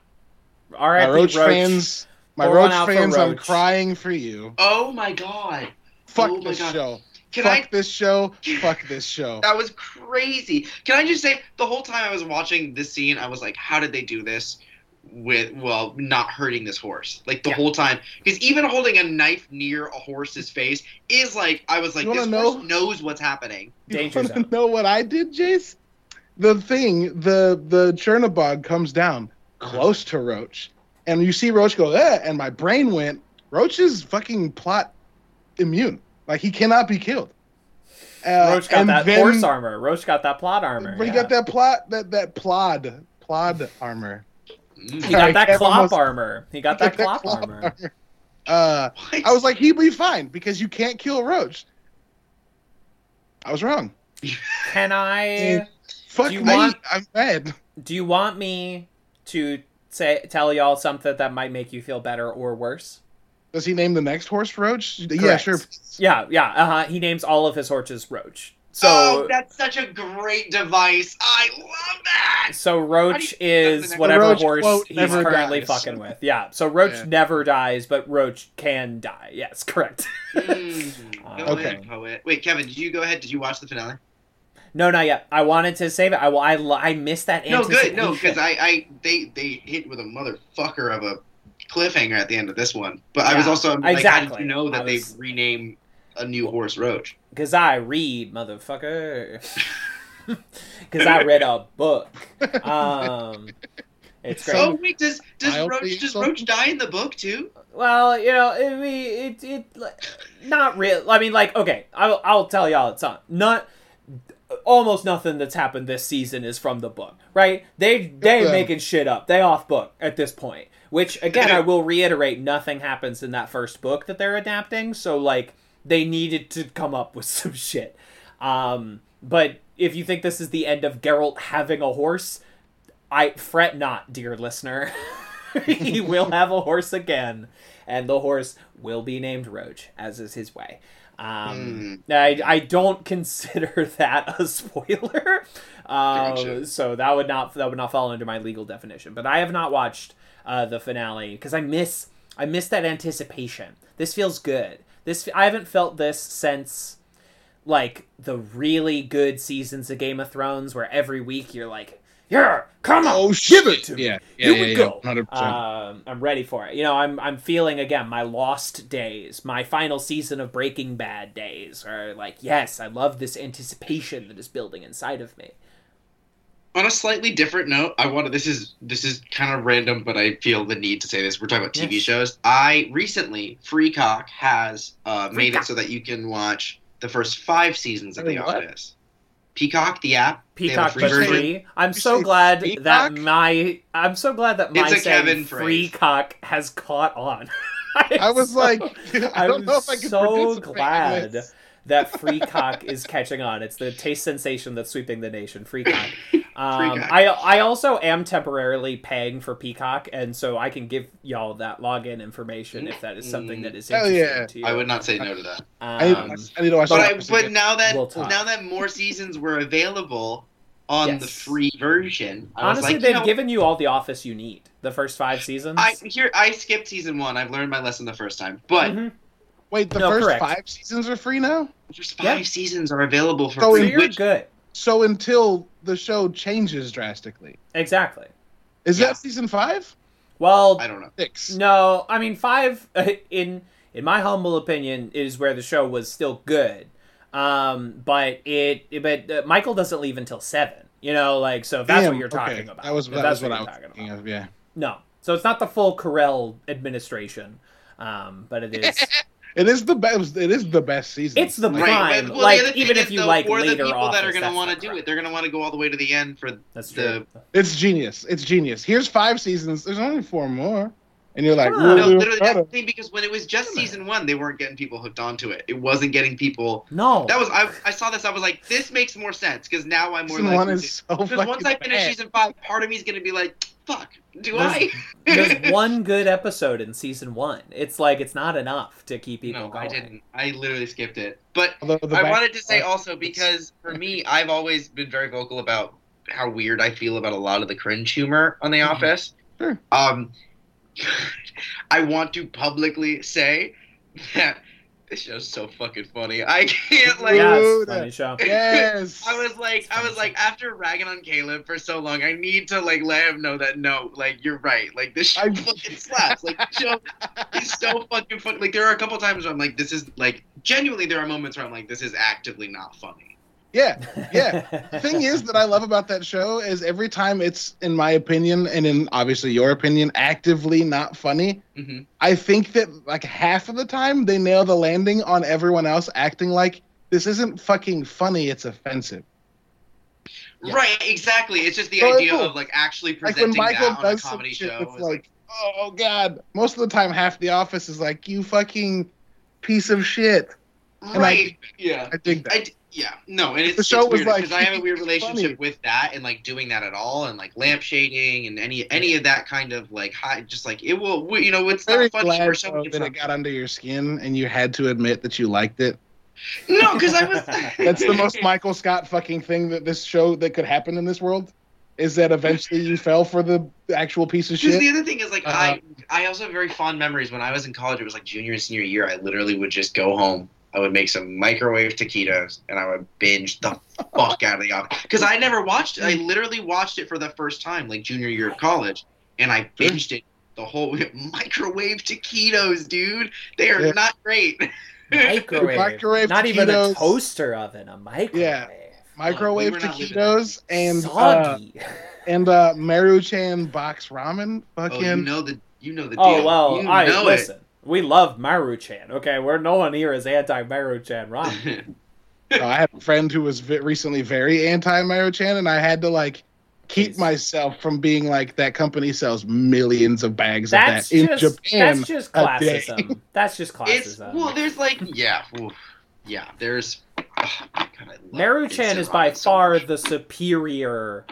All right, my Roach, Roach. fans, my Pour one Roach fans, I'm crying for you. Oh my god. Fuck Oh this God. show. Can Fuck I this show. <laughs> Fuck this show. that was crazy. Can I just say the whole time I was watching this scene, I was like, how did they do this with well not hurting this horse? Like the Yeah. whole time. Because even holding a knife near a horse's face is like I was like, this wanna horse knows what's happening. Danger you zone. wanna know what I did, Jace? The thing, the the Chernobog comes down close to Roach, and you see Roach go, eh, and my brain went, Roach is fucking plot immune. Like he cannot be killed. Uh, Roach got and that then- horse armor. Roach got that plot armor. But he yeah. got that plot, that that plod, plod armor. Mm. He got that Kev clop almost- armor. He got <laughs> that clop clop armor. Uh, I was like, he'd be fine because you can't kill Roach. I was wrong. Can I? <laughs> Fuck you me. want- I'm mad. Do you want me to say tell y'all something that might make you feel better or worse? Does he name the next horse Roach? Yeah, sure. Yeah, yeah. Uh huh. He names all of his horses Roach. So oh, that's such a great device. I love that. So Roach is whatever Roach, horse quote, he's currently dies. fucking with. Yeah. So Roach Yeah. never dies, but Roach can die. Yes, correct. Mm. <laughs> Go Okay. ahead, poet. Wait, Kevin, did you go ahead? Did you watch the finale? no, not yet. I wanted to save it. I I, I missed that. No, good. No, because I, I, they, they hit with a motherfucker of a cliffhanger at the end of this one. But I was also like, how did you know that I they rename a new horse Roach? Because I read, motherfucker. <laughs> Because I read a book. Um, it's great. Oh wait, does does Mildly Roach does insulting. Roach die in the book too? Well, you know, it, it, it, not real. I mean, like, okay, I'll, I'll tell y'all it's not, not, almost nothing that's happened this season is from the book, right? They, they Yeah. making shit up. They off book at this point. Which, again, I will reiterate, nothing happens in that first book that they're adapting, so, like, they needed to come up with <laughs> some shit. Um, but if you think this is the end of Geralt having a horse, I fret not, dear listener. <laughs> he <laughs> will have a horse again, and the horse will be named Roach, as is his way. Um, I, I don't consider that a spoiler, uh, Gotcha. so that would not that would not fall under my legal definition. But I have not watched uh, the finale because I miss I miss that anticipation. This feels good. This I haven't felt this since like the really good seasons of Game of Thrones, where every week you're like, "Yeah, come on, Oh, give shit. it to me." Yeah, yeah, Here yeah, we yeah, go. 100%. Um, I'm ready for it. You know, I'm I'm feeling again my lost days, my final season of Breaking Bad days, are like, yes, I love this anticipation that is building inside of me. On a slightly different note, I wanted this is this is kind of random, but I feel the need to say this. We're talking about TV Yes. shows. I recently Freecock has uh, made Freecock. it so that you can watch the first five seasons of Wait, The what? Office. Peacock, the app. They have a Peacock free version. free. I'm so glad Peacock? that my I'm so glad that my It's saying Kevin free phrase. cock has caught on. <laughs> I was so- like, I don't I'm know if I can so glad this. that free cock is catching on. It's the taste sensation that's sweeping the nation. Free cock. <laughs> Um. I I also am temporarily paying for Peacock, and so I can give y'all that login information if that is something that is Hell interesting yeah. to you. I would not say no to that. I Um, I need to watch But I, but now that We'll now that more seasons were available on Yes. the free version, I was honestly, like, they've you know, given you all the Office you need. The first five seasons. I here I skipped season one. I've learned my lesson the first time, but Mhm. Wait, the No, first correct. five seasons are free now. just five Yeah. seasons are available for So So free. you're Which good. So until the show changes drastically, Exactly. is Yeah. that season five? Well, I don't know. Six. No, I mean five. <laughs> In in my humble opinion, is where the show was still good. Um, but it, but uh, Michael doesn't leave until seven. You know, like so. If that's Damn, what you're talking okay. about. That was that that's was what I you're was talking thinking about. of. Yeah, No, so it's not the full Carell administration. Um, but it is. <laughs> it is the best. It is the best season. It's the Like, prime. but- well, like, the even if you though, like for the later people that are going to want to do prime. it, they're going to want to go all the way to the end for That's the true. It's genius. It's genius. Here's five seasons. There's only four more, and you're like, Huh. "Ooh, No, literally, that's the thing because when it was just season one, they weren't getting people hooked onto it. It wasn't getting people. No, That was I. I saw this. I was like, this makes more sense because now I'm more season like. one is so Because once I finish bad. season five, part of me is gonna be like, "Fuck, do There's- I?" there's <laughs> one good episode in season one. It's like it's not enough to keep people no, going. I didn't. I literally skipped it. But Although the I back- wanted to say also because for me, I've always been very vocal about how weird I feel about a lot of the cringe humor on The Mhm. Office. Sure. Um, <laughs> I want to publicly say that this show's so fucking funny. I <laughs> can't like. yeah, Dude. it's funny show. <laughs> Yes. I was like, I was like, after ragging on Caleb for so long, I need to like let him know that no, like you're right. Like this show I- <laughs> fucking slaps. Like the show is so fucking funny. Like there are a couple times where I'm like, this is like genuinely. There are moments where I'm like, this is actively not funny. Yeah, yeah. The <laughs> thing is that I love about that show is every time it's, in my opinion, and in obviously your opinion, actively not funny. hmm I think that like half of the time they nail the landing on everyone else acting like this isn't fucking funny. It's offensive. Yeah. Right, exactly. It's just the Oh, idea cool. of like actually Like when presenting Michael that on a does comedy shit show. that's is, like, oh god. Most of the time, half the office is like, you fucking piece of shit. and I- right. yeah. I dig that. I d- yeah, no, and it's, The show it's was like, because I have a weird <laughs> relationship funny. with that and like doing that at all and like lampshading and any any of that kind of like high, just like it will, you know, it's Very not funny for someone that it got under your skin and you had to admit that you liked it. No, because I was. <laughs> That's the most Michael Scott fucking thing that this show that could happen in this world. Is that eventually you fell for the actual piece of Because shit? the other thing is like Uh-huh. I I also have very fond memories when I was in college. It was like junior and senior year. I literally would just go home. I would make some microwave taquitos and I would binge the fuck out of the office because I never watched. it. I literally watched it for the first time like junior year of college, and I binged it the whole <laughs> microwave taquitos, dude. They are Yeah. not great. <laughs> microwave. Microwave Not even a toaster oven, a microwave. Yeah. Microwave we were not living taquitos and uh, <laughs> and uh, Maruchan box ramen. Oh, Fucking you know the you know the deal. Oh well, you I know listen. We love Maruchan. Okay, we're no one here is anti Maruchan ramen. it. <laughs> Uh, I had a friend who was recently very anti Maruchan, and I had to like keep Please. myself from being like that company sells millions of bags That's of that in Japan. that's just a day. classism. <laughs> That's just It's well, there's like yeah, oof, yeah. There's oh, God, I love Maruchan is by so far much. the superior.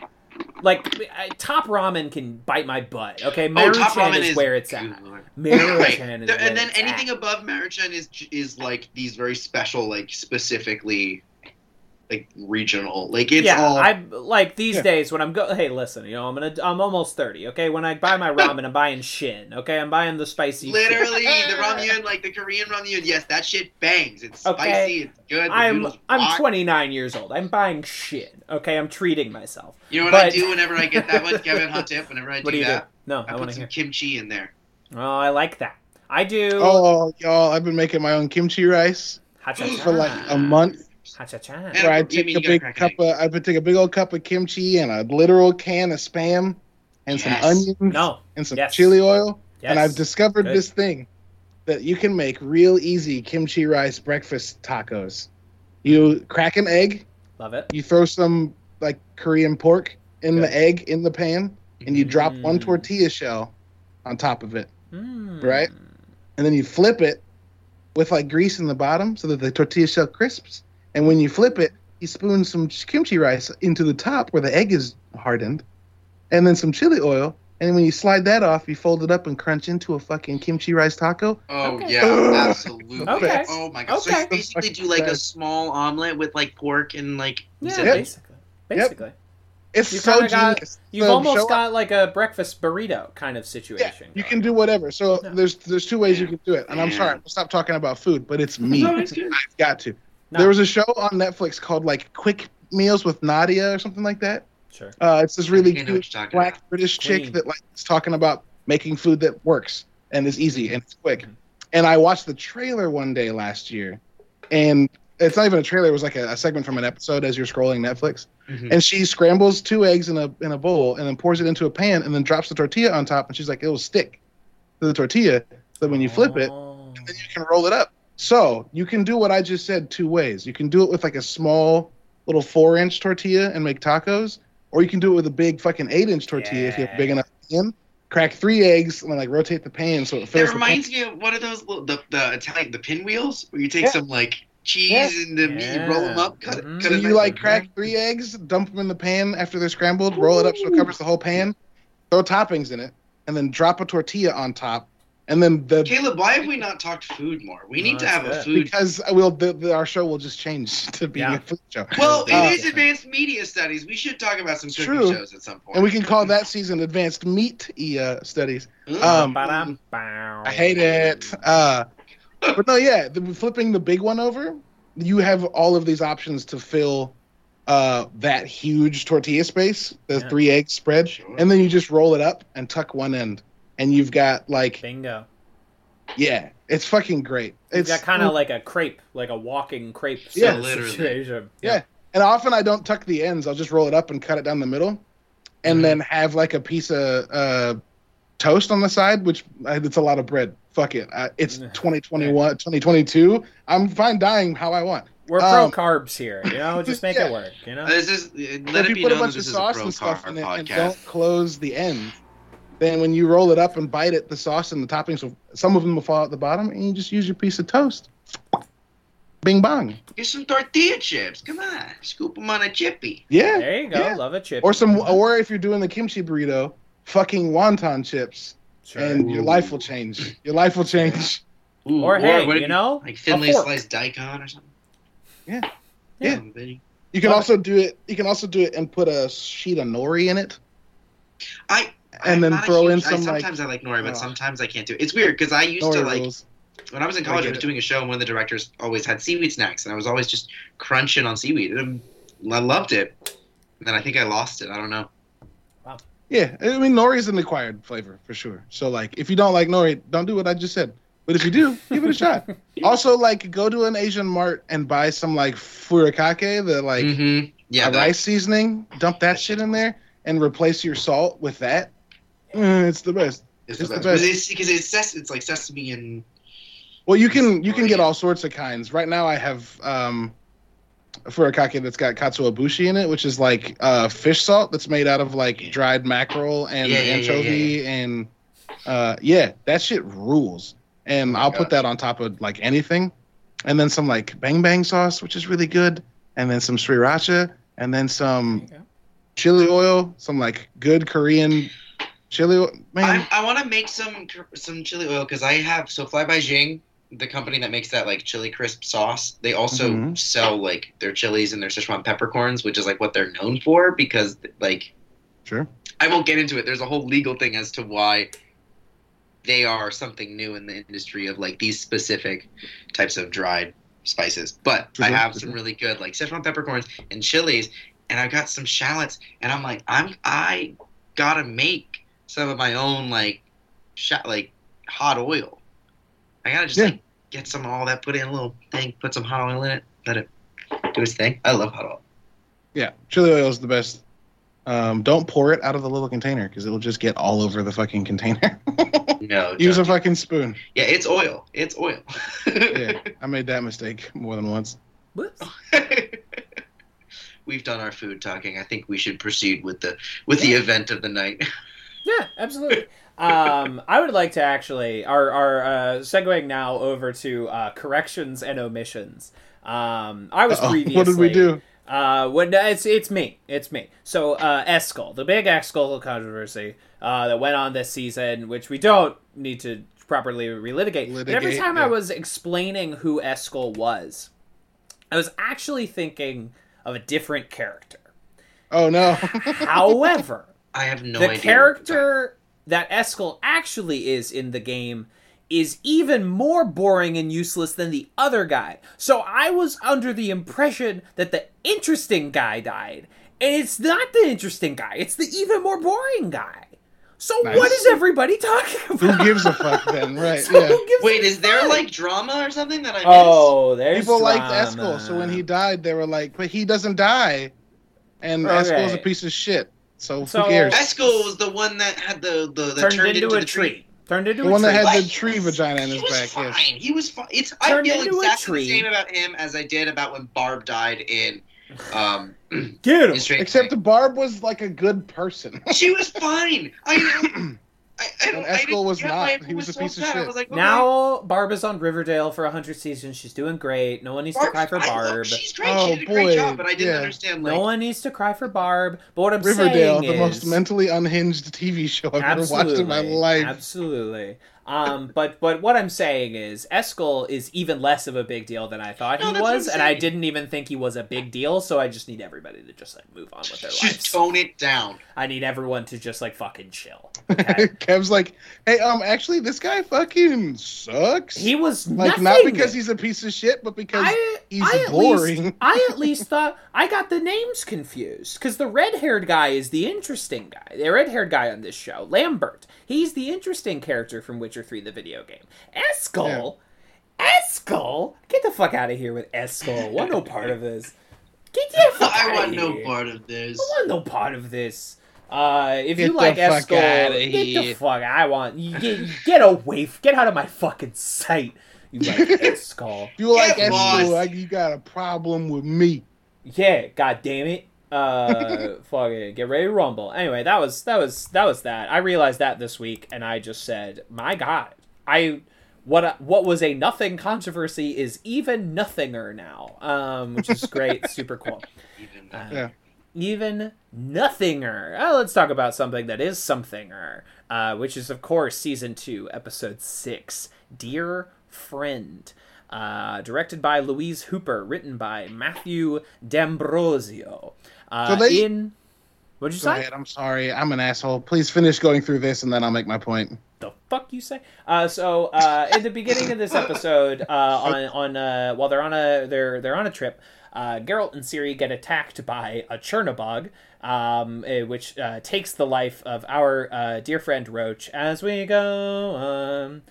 Like I- top ramen can bite my butt. Okay, Oh, Maruchan top ramen is, is where it's at. Maruchan Right. is There- where and then anything at. above Maruchan is is like these very special, like specifically, like regional. Like it's yeah, all. I like these Yeah. days when I'm go. Hey, listen, you know, I'm gonna. I'm almost thirty. Okay, when I buy my ramen, I'm buying Shin. Okay, I'm buying the spicy. Literally, the ramyun, like the Korean ramyun, yes, that shit bangs. It's Okay. spicy, it's good. The I'm I'm rock. 29 years old. I'm buying Shin. Okay, I'm treating myself. You know what I do whenever I get that one, <laughs> Kevin Hot Tip? Whenever I do What do you that, do? No, I, I, want put some hear. kimchi in there. Oh, I like that. I do. Oh, y'all! I've been making my own kimchi rice Ha-cha-cha. for like a month. Ha-cha-cha. Where I you take a big cup an of, I would take a big old cup of kimchi and a literal can of spam, and Yes. some onions No. and some Yes. chili oil. Yes. And I've discovered Good. this thing that you can make real easy kimchi rice breakfast tacos. You crack an egg, Love it. You throw some like Korean pork in Good. the egg in the pan, and you drop one Mm. tortilla shell on top of it, Mm. Right? and then you flip it with like grease in the bottom so that the tortilla shell crisps. And when you flip it, you spoon some kimchi rice into the top where the egg is hardened, and then some chili oil. And when you slide that off, you fold it up and crunch into a fucking kimchi rice taco. Oh Okay. yeah, absolutely. Okay. Oh my god. Okay. So you basically do like a small omelet with like pork and like Yeah, Yep. basically. Basically. It's You so kinda got- genius. You've So almost show- got like a breakfast burrito kind of situation. Yeah, situation. you can do whatever. So Yeah. there's there's two ways you can do it. And I'm sorry, I'll stop talking about food, but it's me. No, it's. I've got to. No. There was a show on Netflix called like Quick Meals with Nadia or something like that. Sure. Uh, it's this really I think I know what cute black about. British Queen. chick that like is talking about making food that works and is easy and it's quick. Mhm. And I watched the trailer one day last year, and it's not even a trailer; it was like a, a segment from an episode as you're scrolling Netflix. Mhm. And she scrambles two eggs in a in a bowl and then pours it into a pan and then drops the tortilla on top. And she's like, "It'll stick to the tortilla." So when you flip it, Oh. then you can roll it up. So you can do what I just said two ways. You can do it with like a small little four inch tortilla and make tacos, or you can do it with a big fucking eight inch tortilla if you have a big Yeah. enough pan. Crack three eggs and then like rotate the pan so it fills. the reminds me of one of those little, the the Italian the pinwheels where you take Yeah. some like cheese Yeah. and the meat, and roll them up, cut it, Mhm. cut So it. you like and crack fine. three eggs, dump them in the pan after they're scrambled, roll it up so it covers the whole pan, throw toppings in it, and then drop a tortilla on top, and then the Caleb, why have we not talked food more? We No, need to that's have a food. because I will the, the, our show will just change <laughs> to being Yeah. a food show. Well, Uh, it is advanced media studies. We should talk about some It's cooking true. shows at some point. and we can call that season advanced meat uh, studies. Mm. um, I hate it. Uh, but no, yeah, the, flipping the big one over, you have all of these options to fill uh, that huge tortilla space, the Yeah. three egg spread, Sure. and then you just roll it up and tuck one end, and you've got like, Bingo. yeah, it's fucking great. It's It's got kind of like a crepe, like a walking crepe Yeah, literally. situation. Yeah. And often I don't tuck the ends. I'll just roll it up and cut it down the middle, and Mhm. then have like a piece of uh, toast on the side, which uh, it's a lot of bread. Fuck it. Uh, it's <laughs> Yeah. 2021, 2022. I'm fine dying how I want. We're pro Um, carbs here, you know. Just make <laughs> yeah. it work, you know. This is, let if it you be put a known that bunch of this is a sauce pro and stuff carb in it and podcast. don't close the end, then when you roll it up and bite it, the sauce and the toppings, will, some of them will fall out the bottom, and you just use your piece of toast. Bing bong. Get some tortilla chips. Come on, scoop them on a chippy. Yeah. There you go. yeah. Love a chip. Or some, or if you're doing the kimchi burrito, fucking wonton chips, Sure. and your life will change. Your life will change. Ooh, or hey, what if you know, like a thinly sliced daikon or something. Yeah. Yeah. Then you- You can Love also do it. You can also do it and put a sheet of nori in it, I and I'm then not a throw in huge- I, some like sometimes I like nori, but Oh. sometimes I can't do it. It's weird because I used to like rolls. when I was in college. I, get was it. doing a show, and one of the directors always had seaweed snacks, and I was always just crunching on seaweed. And I loved it. And then I think I lost it. I don't know. Wow. Yeah, I mean nori is an acquired flavor for sure. So like, if you don't like nori, don't do what I just said. But if you do, give it a shot. <laughs> Also, like, go to an Asian mart and buy some like furikake, the like mm-hmm. Yeah, a that- rice seasoning. Dump that shit in there and replace your salt with that. Mm, it's the best. It's, It's the the best. best. Because it's, it's, ses- it's like sesame and Well, you can you can get all sorts of kinds. Right now, I have um, a furikake that's got katsuobushi in it, which is like uh, fish salt that's made out of like dried mackerel and Yeah, yeah, yeah, anchovy and uh, yeah, that shit rules. And Oh I'll put that on top of like anything, and then some like bang bang sauce, which is really good, and then some sriracha, and then some There you go. chili oil, some like good Korean chili. oil. Man, I, I want to make some some chili oil because I have so Fly by Jing, the company that makes that like chili crisp sauce. They also Mhm. sell like their chilies and their Sichuan peppercorns, which is like what they're known for. Because like sure. I won't get into it. There's a whole legal thing as to why they are something new in the industry of like these specific types of dried spices. But I have some really good like Sichuan peppercorns and chilies, and I got some shallots, and I'm like, I'm I gotta make some of my own like shot like hot oil. I gotta just Yeah. like get some of all that, put in a little thing, put some hot oil in it, let it do its thing. I love hot oil. Yeah, chili oil is the best. Um, don't pour it out of the little container because it'll just get all over the fucking container. <laughs> No, <laughs> Use a don't. fucking spoon. yeah, it's oil. It's oil. <laughs> Yeah, I made that mistake more than once. Whoops. we've done our food talking. I think we should proceed with the with the event of the night. Yeah, absolutely. um, I would like to actually our our uh, segueing now over to uh, corrections and omissions. Um, I was Uh-oh. previously. <laughs> What did we do? Uh, when it's it's me, it's me. So uh, Eskel, the big Eskel controversy uh, that went on this season, which we don't need to properly relitigate. but every time yeah. I was explaining who Eskel was, I was actually thinking of a different character. Oh no. However, I have no the idea. The character that Eskel actually is in the game is even more boring and useless than the other guy. So I was under the impression that the interesting guy died. And it's not the interesting guy, it's the even more boring guy. So Nice. what is everybody talking about? Who gives a fuck then? <laughs> Right. So Yeah. who gives a Wait, is there like drama or something that I missed? Oh, there's People liked drama. Eskel, so when he died, they were like, "But he doesn't die," and Okay. Eskel's a piece of shit. So, So- who cares? Eskel was the one that had the the that turned, into, a the tree. Turned into The a one that had Like, the tree vagina in he his was back. Fine. Yes. He was fine. It's I feel exactly the same about him as I did about when Barb died in um Get him. in Stranger Except Things. Barb was like a good person. she was fine. I <clears throat> know. I, I And Eskel was get not. He everyone was a so piece of shit. like, okay. Now Barb is on Riverdale for 100 seasons. She's doing great. No one needs to cry for I love- Barb. she's great. Oh, she did a great boy, job, but I didn't yeah. understand like No one needs to cry for Barb. But what I'm Riverdale, saying the most mentally unhinged TV show I've ever watched in my life. Absolutely. Um, but but what I'm saying is Eskel is even less of a big deal than I thought No, he that's what I'm was, and I didn't even think he was a big deal. So I just need everybody to just like move on with their just lives. tone it down. I need everyone to just like fucking chill. Okay? <laughs> Kev's like, "Hey, um, actually, this guy fucking sucks." he was like nothing. not because he's a piece of shit, but because I, he's I boring. Least, I at <laughs> least thought I got the names confused because the red-haired guy is the interesting guy. The red-haired guy on this show, Lambert. He's the interesting character from Witcher Three, the video game. Eskel, Eskel, get the fuck out of here with Eskel. I want no part of this. Get the <laughs> fuck I outta want no here. part of this. I want no part of this. Uh, if Get you the like fuck Eskel, outta get the fuck. I want you get get away. Get out of my fucking sight. You like <laughs> Eskel. If you like Get Eskel, like, you got a problem with me. Yeah, god damn it. Uh <laughs> fucking get ready to rumble. Anyway, that was that was that was that. I realized that this week and I just said, "My god. I what what was a nothing controversy is even nothinger now." Um which is great, <laughs> super cool. Even Uh, Yeah. Even nothinger. Uh, let's talk about something that is somethinger, uh, which is of course season two, episode six, "Dear Friend." Uh, directed by Louise Hooper, written by Matthew D'Ambrosio. Uh, So they- in what'd you Go say? ahead. I'm sorry. I'm an asshole. Please finish going through this, and then I'll make my point. the fuck you say? Uh, so uh, in the beginning of this <laughs> episode, uh, on on uh, while they're on a they're they're on a trip, uh, Geralt and Ciri get attacked by a Chernobog, um, eh, which uh, takes the life of our uh, dear friend Roach. As we go on,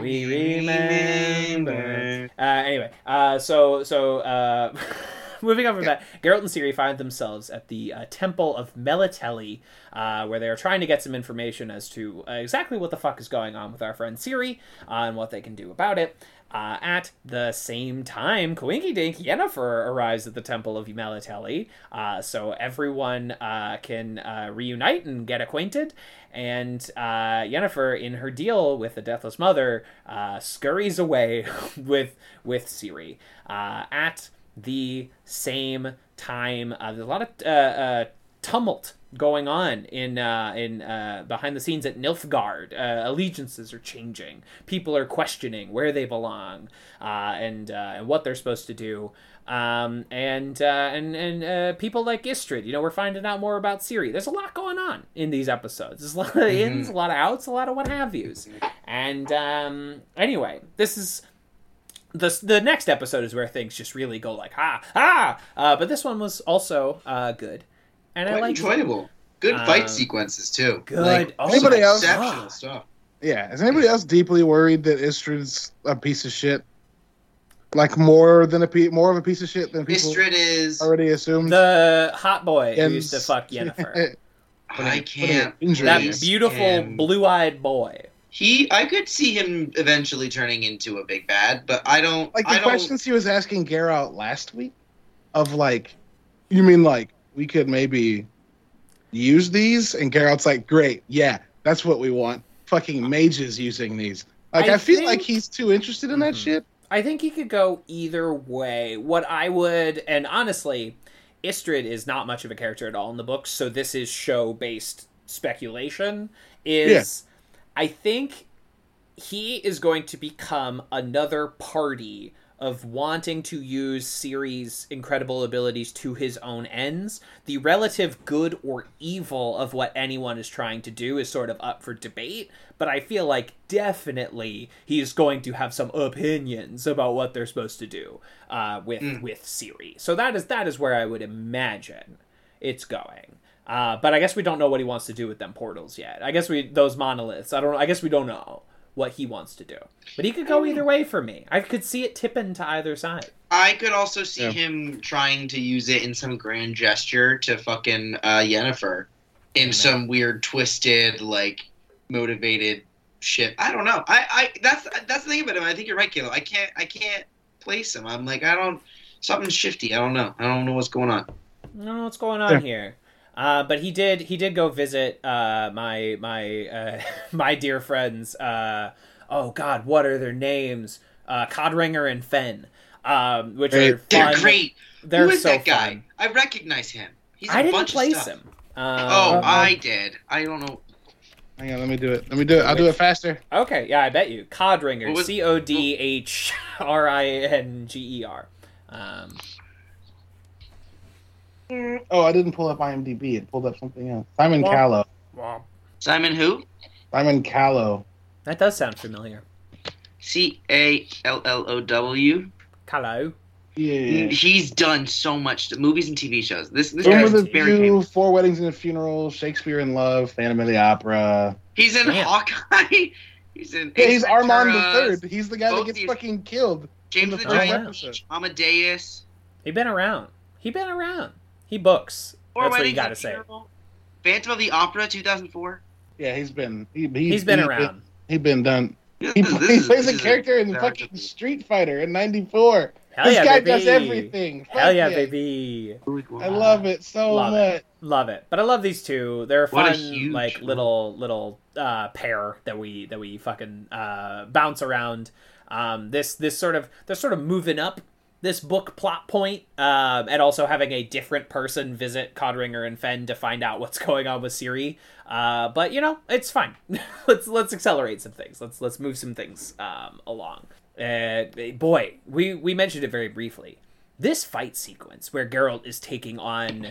we remember. Uh, anyway, uh, so so uh, <laughs> <laughs> moving on from that, Geralt and Ciri find themselves at the uh, Temple of Melitele, uh, where they are trying to get some information as to uh, exactly what the fuck is going on with our friend Ciri uh, and what they can do about it. Uh, at the same time, Coinky Dink Yennefer arrives at the Temple of Melitele, uh, so everyone can reunite and get acquainted. And Yennefer, in her deal with the Deathless Mother, scurries away <laughs> with with Ciri. At the same time, uh, there's a lot of uh, uh, tumult going on in uh, in uh, behind the scenes at Nilfgaard. Uh, allegiances are changing. People are questioning where they belong uh, and uh, and what they're supposed to do. Um, and uh, and and uh, people like Istredd, you know, we're finding out more about Ciri. There's a lot going on in these episodes. There's a lot of ins, a lot of outs, a lot of what have yous. And um, anyway, this is the the next episode is where things just really go like ah ah. Uh, but this one was also uh, good, and I like enjoyable. Good Um, fight sequences too. good. Like, Oh some else? exceptional God. stuff. Yeah. Is anybody else deeply worried that Istredd's a piece of shit? Like more than a pe- more of a piece of shit than people Istredd is. already assumed. the hot boy who used to fuck Yennefer. <laughs> But I can't. That beautiful And blue-eyed boy. He, I could see him eventually turning into a big bad, but I don't. like I the don't. questions he was asking Geralt last week, of like, You mean like we could maybe use these? And Geralt's like, great, yeah, that's what we want. Fucking mages using these. Like I I, feel think- like he's too interested in that Mhm. shit. I think he could go either way. What I would, and honestly, Istredd is not much of a character at all in the books, so this is show based speculation. Is I think he is going to become another party of wanting to use Ciri's incredible abilities to his own ends. The relative good or evil of what anyone is trying to do is sort of up for debate, but I feel like definitely he's going to have some opinions about what they're supposed to do uh, with with Ciri. So that is that is where I would imagine it's going. Uh, but I guess we don't know what he wants to do with them portals yet. I guess we those monoliths. I don't. I guess we don't know what he wants to do. But he could go either way for me. I could see it tipping to either side. I could also see Yeah. him trying to use it in some grand gesture to fucking uh, Yennefer in Amen. some weird, twisted, like motivated shit. I don't know. I, I that's that's the thing about him. I think you're right, Caleb. I can't I can't place him. I'm like I don't something's shifty. I don't know. I don't know what's going on. I don't know what's going on Yeah. here. Uh, but he did he did go visit uh, my my uh, <laughs> my dear friends. Uh, oh God, what are their names? Uh, Codringher and Fen, um, which Hey, are They're fun. great. They're Who is so that guy? fun. I recognize him. He's a I didn't bunch place of stuff. him. Uh, Oh, Uh, I did. I don't know. Hang on, let me do it. Let me do it. I'll do it faster. Okay, yeah, I bet you. Codringher, What C O D H R I N G E R. Oh, I didn't pull up IMDb. It pulled up something else. Simon Well- Callow. well, Simon who? Simon Callow. that does sound familiar. C A L L O W. Callow. Yeah. He's done so much movies and TV shows. This this Room guy with is a very View, famous. Four Weddings and a Funeral, Shakespeare in Love, Phantom of the Opera. He's in Damn. Hawkeye. <laughs> He's in. Yeah, Ace he's Armand the uh, Third. He's the guy that gets these- fucking killed. James in the the first Giant, episode. Amadeus. He been around. He been around. He books. Four That's what you Weddings gotta say. Phantom of the Opera, 2004. Yeah, he's been. He, he, He's been he- around. He's been done. He, is- this he is- plays a is character in fucking different. Street Fighter in '94. Hell this yeah, guy baby. does everything. Hell Fuck yeah, baby. I love it so Love much. it. Love it. But I love these two. They're a What a fun, huge like one. little little uh, pair that we that we fucking uh, bounce around. Um, this this sort of they're sort of moving up this book plot point, um, and also having a different person visit Codringher and Fen to find out what's <laughs> going on with Ciri. Uh, but you know, it's fine. <laughs> let's let's accelerate some things. Let's let's move some things um, along. Uh, boy, we we mentioned it very briefly. This fight sequence where Geralt is taking on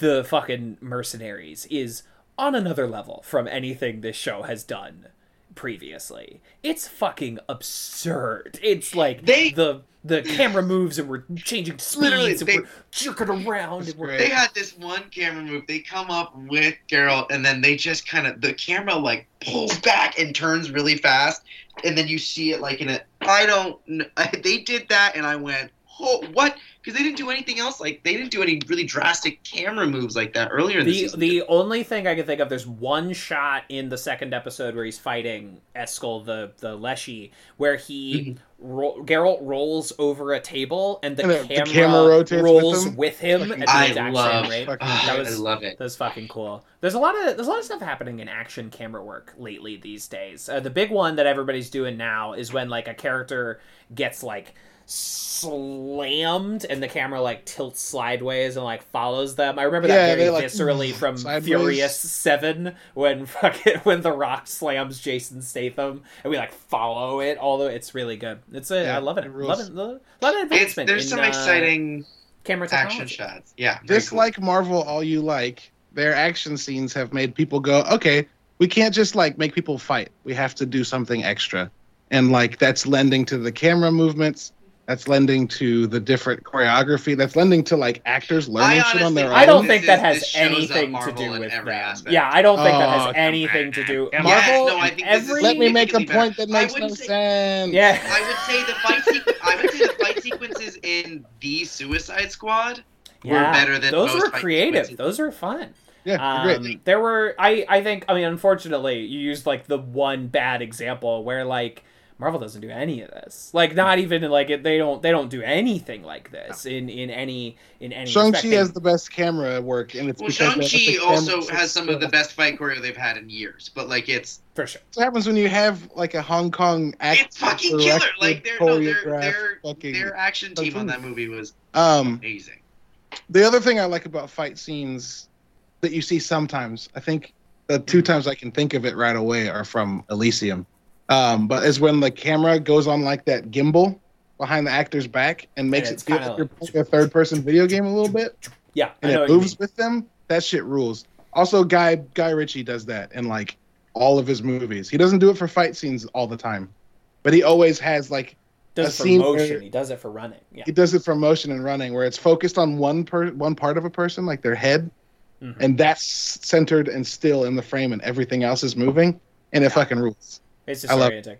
the fucking mercenaries is on another level from anything this show has done previously. It's fucking absurd. It's like They- the the camera moves and we're changing Literally, speeds and they- we're jerking around. They had this one camera move. They come up with Geralt, and then they just kind of the camera like pulls back and turns really fast, and then you see it like in a. I don't. <laughs> They did that, and I went, "Oh, what?" Because they didn't do anything else. Like they didn't do any really drastic camera moves like that earlier in the, the season. the only thing I can think of, there's one shot in the second episode where he's fighting Eskel the the Leshy, where he mm-hmm. Ro- Geralt rolls over a table and the, And the- the camera, camera rotates with rolls him? with him, at the I exact love. same rate. Fucking- That was- <sighs> I love it. That's fucking cool. There's a lot of there's a lot of stuff happening in action camera work lately these days. Uh, the big one that everybody's doing now is when like a character gets like slammed and the camera like tilts sideways and like follows them. I remember that Yeah, very like, viscerally <laughs> from sideways. Furious Seven when <laughs> fucking when the Rock slams Jason Statham and we like follow it. Although it's really good. It's a, Yeah, I love it. it. Love it. A lot of It's, advancement. there's in, some uh, exciting camera action shots. Yeah, very cool. Dislike Marvel all you like. Their action scenes have made people go, okay, we can't just like make people fight. We have to do something extra. And like that's lending to the camera movements. That's lending to the different choreography. That's lending to like actors learning shit on their own. I don't think that has this shows up anything to do with every them. aspect. Yeah, I don't think that Oh, has anything to do. Come Marvel, on. No, I think every Let me make a significantly point that makes no wouldn't say- sense. yeah. I would say the fight. Sequ- I would say the fight sequences in the Suicide Squad were better than those most were creative. sequences. Those are fun. Yeah, Um, there were I I think I mean unfortunately you used like the one bad example where like Marvel doesn't do any of this. Like not even like it, they don't they don't do anything like this in in any in any. Shang Chi has the best camera work, and it's Well, because they let Shang-Chi also camera has some of the best fight choreo they've had in years, but like it's for sure. What happens when you have like a Hong Kong actor? it's fucking killer. directed, Like their no, their choreographed their fucking- their action team on that movie was Um, amazing. the other thing I like about fight scenes that you see sometimes, I think the two times I can think of it right away are from Elysium. Um, but is when the camera goes on like that gimbal behind the actor's back and makes Yeah, it feel like you're playing a third person video game a little bit Yeah, I and know it moves with them. That shit rules. Also, Guy Guy Ritchie does that in like all of his movies. He doesn't do it for fight scenes all the time, but he always has like Does a it for scene motion. where- He does it for running. Yeah. he does it for motion and running where it's focused on one per one part of a person like their head Mhm. and that's centered and still in the frame and everything else is moving and it fucking rules It's I love- disorienting.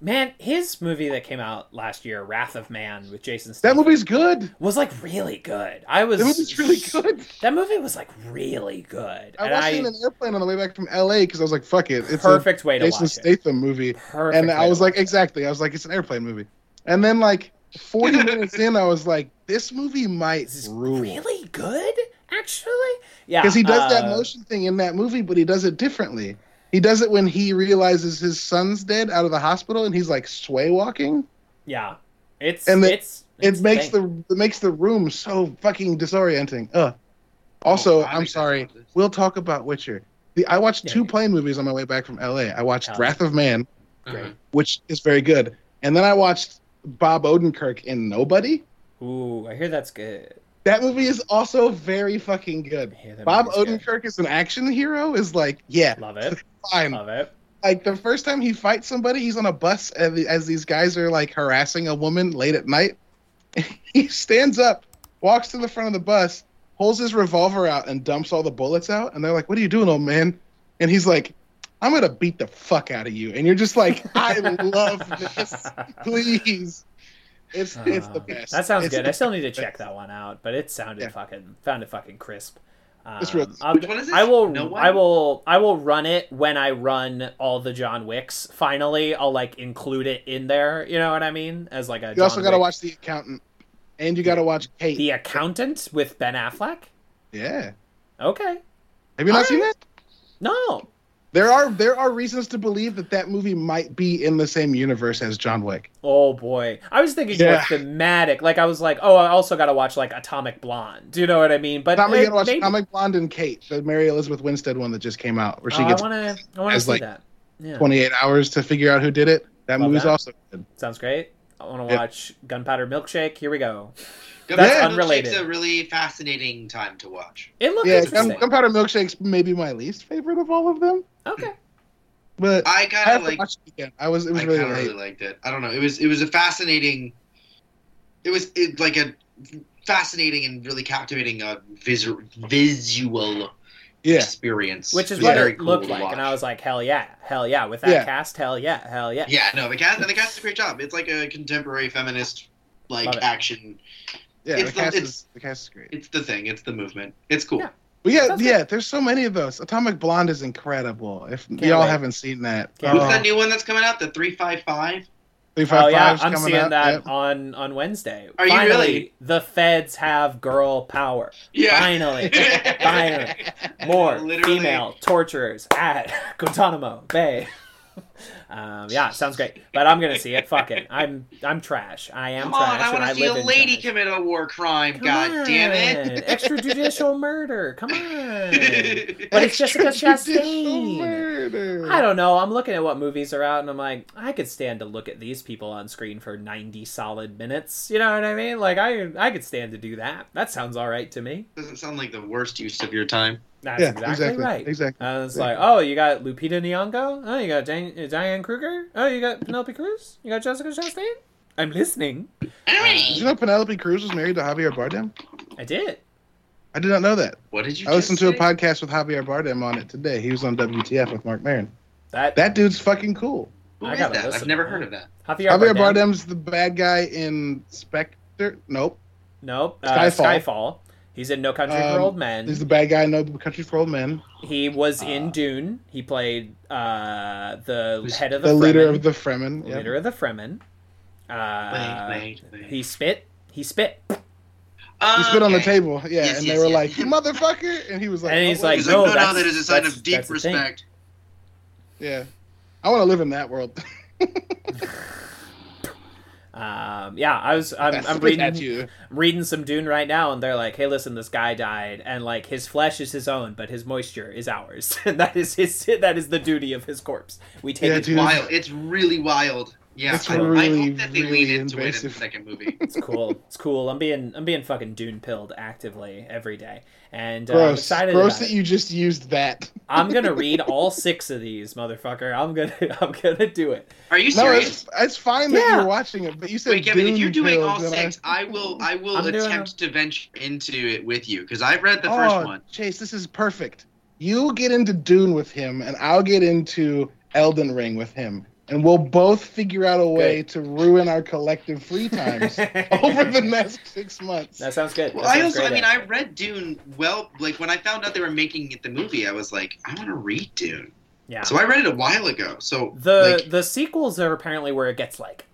Man, his movie that came out last year, Wrath of Man, with Jason that Statham, movie's good was like really good. I was that movie's really <laughs> good That movie was like really good. i and watched I, it in an airplane on the way back from la because i was like fuck it it's perfect way to jason watch it. statham movie Perfect and i was like it. exactly i was like it's an airplane movie and then like 40 <laughs> minutes in i was like this movie might This is rule really good, actually. Yeah, because he does that uh, motion thing in that movie, but he does it differently. He does it when he realizes his son's dead out of the hospital, and he's like sway walking. Yeah, it's And the- it's It makes thing. the it makes the room so fucking disorienting. Ugh. Also, Oh, I'm I'm sorry. We'll talk about Witcher. The, I watched Yeah, two yeah. plane movies on my way back from LA. I watched Hell. Wrath of Man, great. Uh-huh. which is very good, and then I watched Bob Odenkirk in Nobody. Ooh, I hear that's good. That movie is also very fucking good. That Bob movie's good. Odenkirk is an action hero. Is like, yeah, Love it. <laughs> fine. Love it. like the first time he fights somebody, he's on a bus as, as these guys are like harassing a woman late at night. <laughs> he stands up, walks to the front of the bus, pulls his revolver out, and dumps all the bullets out. And they're like, "What are you doing, old man?" And he's like, "I'm gonna beat the fuck out of you." And you're just like, "I <laughs> love this, please." It's it's the Uh, best. That sounds It's good. I still need to best. check that one out, but it sounded Yeah. fucking sounded fucking crisp. Um, It's real- I'll- Which one is this? I will No one? I will I will run it when I run all the John Wicks. Finally, I'll like include it in there. You know what I mean? As like a You also got to watch The Accountant, and you got to watch Kate. The Accountant with Ben Affleck. Yeah, Okay. have you not All seen right. that? No. There are there are reasons to believe that that movie might be in the same universe as John Wick. Oh boy, I was thinking more Yeah. thematic. Like I was like, oh, I also got to watch like Atomic Blonde. Do you know what I mean? But Tommy, it- watch maybe- Comic Blonde and Kate, the Mary Elizabeth Winstead one that just came out, where she oh, I gets want to. I want to see like, that. Yeah, 28 hours to figure out who did it. That Love movie's that. also good. sounds great. I want to watch Gunpowder Milkshake. Here we go. Gunpowder That's Milkshake's unrelated. a really fascinating time to watch. It looks Yeah, interesting. Gun, Gunpowder Milkshake's maybe my least favorite of all of them, okay. but I, I kind of to like. it again. I was it was I really kind of really liked it. I don't know. It was it was a fascinating. It was it, like a fascinating and really captivating uh, visu- visual Yeah, experience. Which is what very it cool looked to like, and. I was like, hell yeah, hell yeah. With that Yeah. cast, hell yeah, hell yeah. Yeah, no, the cast and the cast does a great job. It's like a contemporary feminist like action. Yeah. It's The the- cast it's- is the cast is great. It's the thing. It's the movement. It's cool. Yeah. But yeah, Sounds yeah. There's so many of those. Atomic Blonde is incredible. If Can't y'all wait. haven't seen that, Can't What's oh, um, that new one that's coming out? The three five five. Oh, three Five Oh yeah, Five's I'm seeing out. that Yep. on on Wednesday. Are you Finally, really? the feds have girl power. Yeah. Finally, <laughs> finally, more Literally. female torturers at <laughs> Guantanamo Bay. <laughs> Um, yeah, sounds great. But I'm gonna see it. Fuck it. I'm I'm trash. I am Come on. I want to see a lady trash. commit a war crime. Come God damn on. it! <laughs> Extrajudicial murder. Come on. <laughs> But it's Jessica Extrajudicial Chastain. murder. I don't know. I'm looking at what movies are out, and I'm like, I could stand to look at these people on screen for 90 solid minutes. You know what I mean? Like, I I could stand to do that. That sounds all right to me. Doesn't sound like the worst use of your time. That's Yeah, exactly, exactly. right. Exactly. Uh, it's like, oh, you got Lupita Nyong'o. Oh, you got Jan- uh, Diane Kruger. Oh, you got Penelope Cruz. You got Jessica Chastain. I'm listening. Did you know Penelope Cruz was married to Javier Bardem? I did. I did not know that. What did you? I listened to just a podcast with Javier Bardem on it today. He was on WTF with Marc Maron. That, That dude's fucking cool. Who I is gotta that? I've never heard of that. Javier, Javier Bardem. Bardem's the bad guy in Spectre. Nope. Nope. Uh, Skyfall. Skyfall. He's in No Country Um, for Old Men. He's the bad guy in No Country for Old Men. He was uh, in Dune. He played uh, the head of the, The leader Fremen. of the Fremen. yeah. leader of the Fremen. Uh, wait, wait, wait. He spit. He spit. Uh, He spit on the table, yeah, Yes, and yes, they were yes. like, "You motherfucker!" And he was like, And "Oh, he's wait." like, He's no, like, no, no, that's- a sign of deep that's the thing. respect. "Yeah, I want to live in that world." <laughs> Um, yeah, I was. I'm, That's I'm <laughs> the reading. tattoo. reading some Dune right now, and they're like, "Hey, listen, this guy died, and like his flesh is his own, but his moisture is ours, <laughs> and that is his. That is the duty of his corpse. We take Yeah, it. Wild. It's really wild. Yeah, It's I, I really, hope that they really lean into it in the second movie. <laughs> It's cool. It's cool. I'm being I'm being fucking Dune pilled actively every day, and uh, I'm Gross. excited Gross that it. you just used that. I'm gonna <laughs> read all six of these, motherfucker. I'm gonna <laughs> I'm gonna do it. Are you No, serious? it's it's fine that Yeah. you're watching it, but you said Wait, Kevin, if you're doing all and I- six, I will. I will I'm doing attempt to venture into it with you because I've read the first one. Chase, this is perfect. You get into Dune with him, and I'll get into Elden Ring with him, and we'll both figure out a way to ruin our collective free <laughs> times over the next six months. That sounds good. Well, That I sounds also, I great, mean, I read Dune. Well, like when I found out they were making it the movie, I was like, I want to read Dune. yeah. So I read it a while ago. So The like, the sequels are apparently where it gets like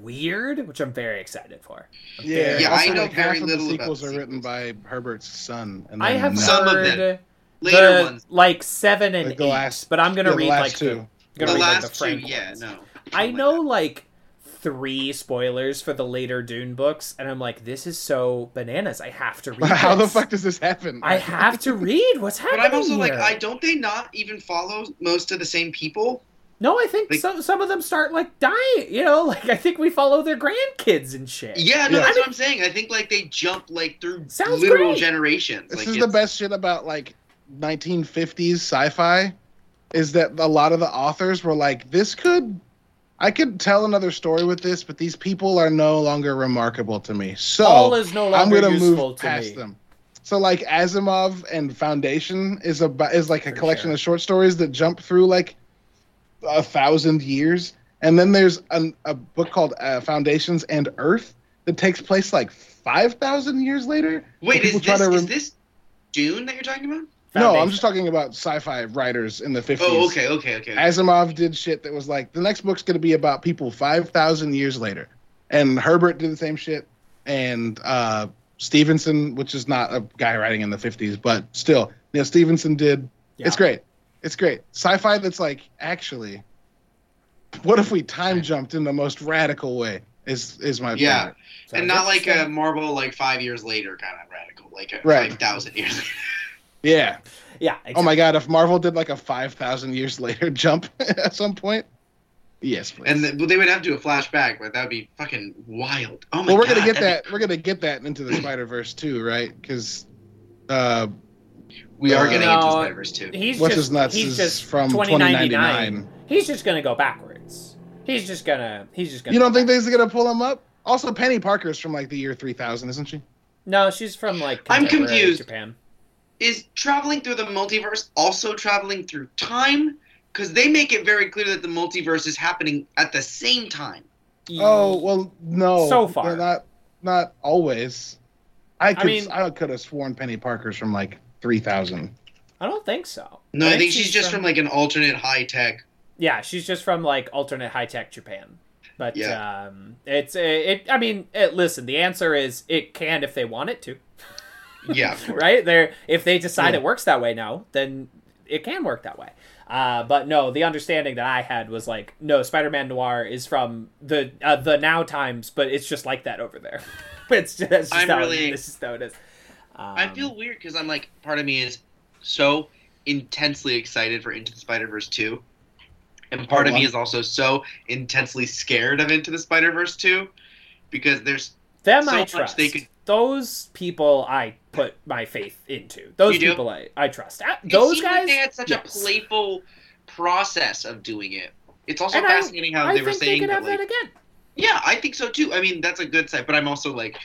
weird, which I'm very excited for. I'm Yeah, very- Yeah, also, I know like, very half of little the about sequels the are written by Herbert's son. And I have none- Some of them. later the, ones, like seven and Like the eight, last- but I'm gonna yeah, the read last like two. the, I'm gonna the read like last the Frank two, yeah, ones. no. I oh Something know that. like three spoilers for the later Dune books, and I'm like, this is so bananas. I have to <laughs> read. How the fuck does this happen? I have to <laughs> read what's happening? But happening I'm also like. I don't they not even follow most of the same people? No, I think Like- some some of them start like dying. You know, <laughs> like I think we follow their grandkids and shit. Yeah, no, Yeah. that's what I'm saying. I think like they jump like through Sounds literal great. generations. This like, is the best shit about like 1950s sci-fi is that a lot of the authors were like this could I could tell another story with this but these people are no longer remarkable to me. So All is no I'm going to move past me. them. So like Asimov and Foundation is a is like a For collection sure. of short stories that jump through like a thousand years, and then there's an, a book called uh, Foundations and Earth that takes place like five thousand years later. Wait, is this, to is this Dune that you're talking about? No, I'm just talking about sci-fi writers in the 50s. Oh, okay, okay, okay. Asimov did shit that was like the next book's going to be about people 5,000 years later. And Herbert did the same shit. And uh, Stephenson, which is not a guy writing in the 50s, but still, you know, Stephenson did. It's great. It's great. Sci-fi that's like, actually, what if we time jumped in the most radical way? Is is my Yeah. favorite. and not like a Marvel like five years later kind of radical, like a Right. five thousand years. Later. Yeah. Yeah. Oh my god, if Marvel did like a 5,000 years <laughs> later jump <laughs> at some point, yes, please. and the, they would have to do a flashback, but that would be fucking wild. Oh my god. well, we're god, gonna get that'd that. We're gonna get that into the <clears throat> Spider Verse too, right? Because uh, we are Uh, getting No, into Spider Verse too. He's What's just His Nuts he's is just from 2099. He's just gonna go backwards. He's just gonna he's just gonna. you don't think they're gonna pull him up? Also, Penny Parker's from like the year 3000, isn't she? No, she's from like. I'm confused. Japan. Is traveling through the multiverse also traveling through time? Because they make it very clear that the multiverse is happening at the same time. Oh well, no. So far. They're not not always. I could I, mean- could have sworn Penny Parker's from like 3000. I don't think so. No, I think she's just from like an alternate high tech. Yeah, she's just from like alternate high tech Japan. But Yeah. um, it's it. I mean, it, listen. The answer is it can if they want it to, Yeah, of <laughs> course. right? There, if they decide Yeah. it works that way now, then it can work that way. Uh, but no, the understanding that I had was like, no, Spider-Man Noir is from the uh, the now times, but it's just like that over there. <laughs> it's just, that's just I'm how really- it, this is how it is. Um, I feel weird because I'm like, part of me is so intensely excited for Into the Spider Verse 2. And part of me is also so intensely scared of Into the Spider Verse 2 because there's them so I much trust. they could- Those people I put my faith into. Those You do? people I, I trust. It Those guys. like they had such yes. a playful process of doing it. It's also And I- fascinating how I they were think they saying could that, have like, that again. yeah, I think so too. I mean, that's a good side, but I'm also like,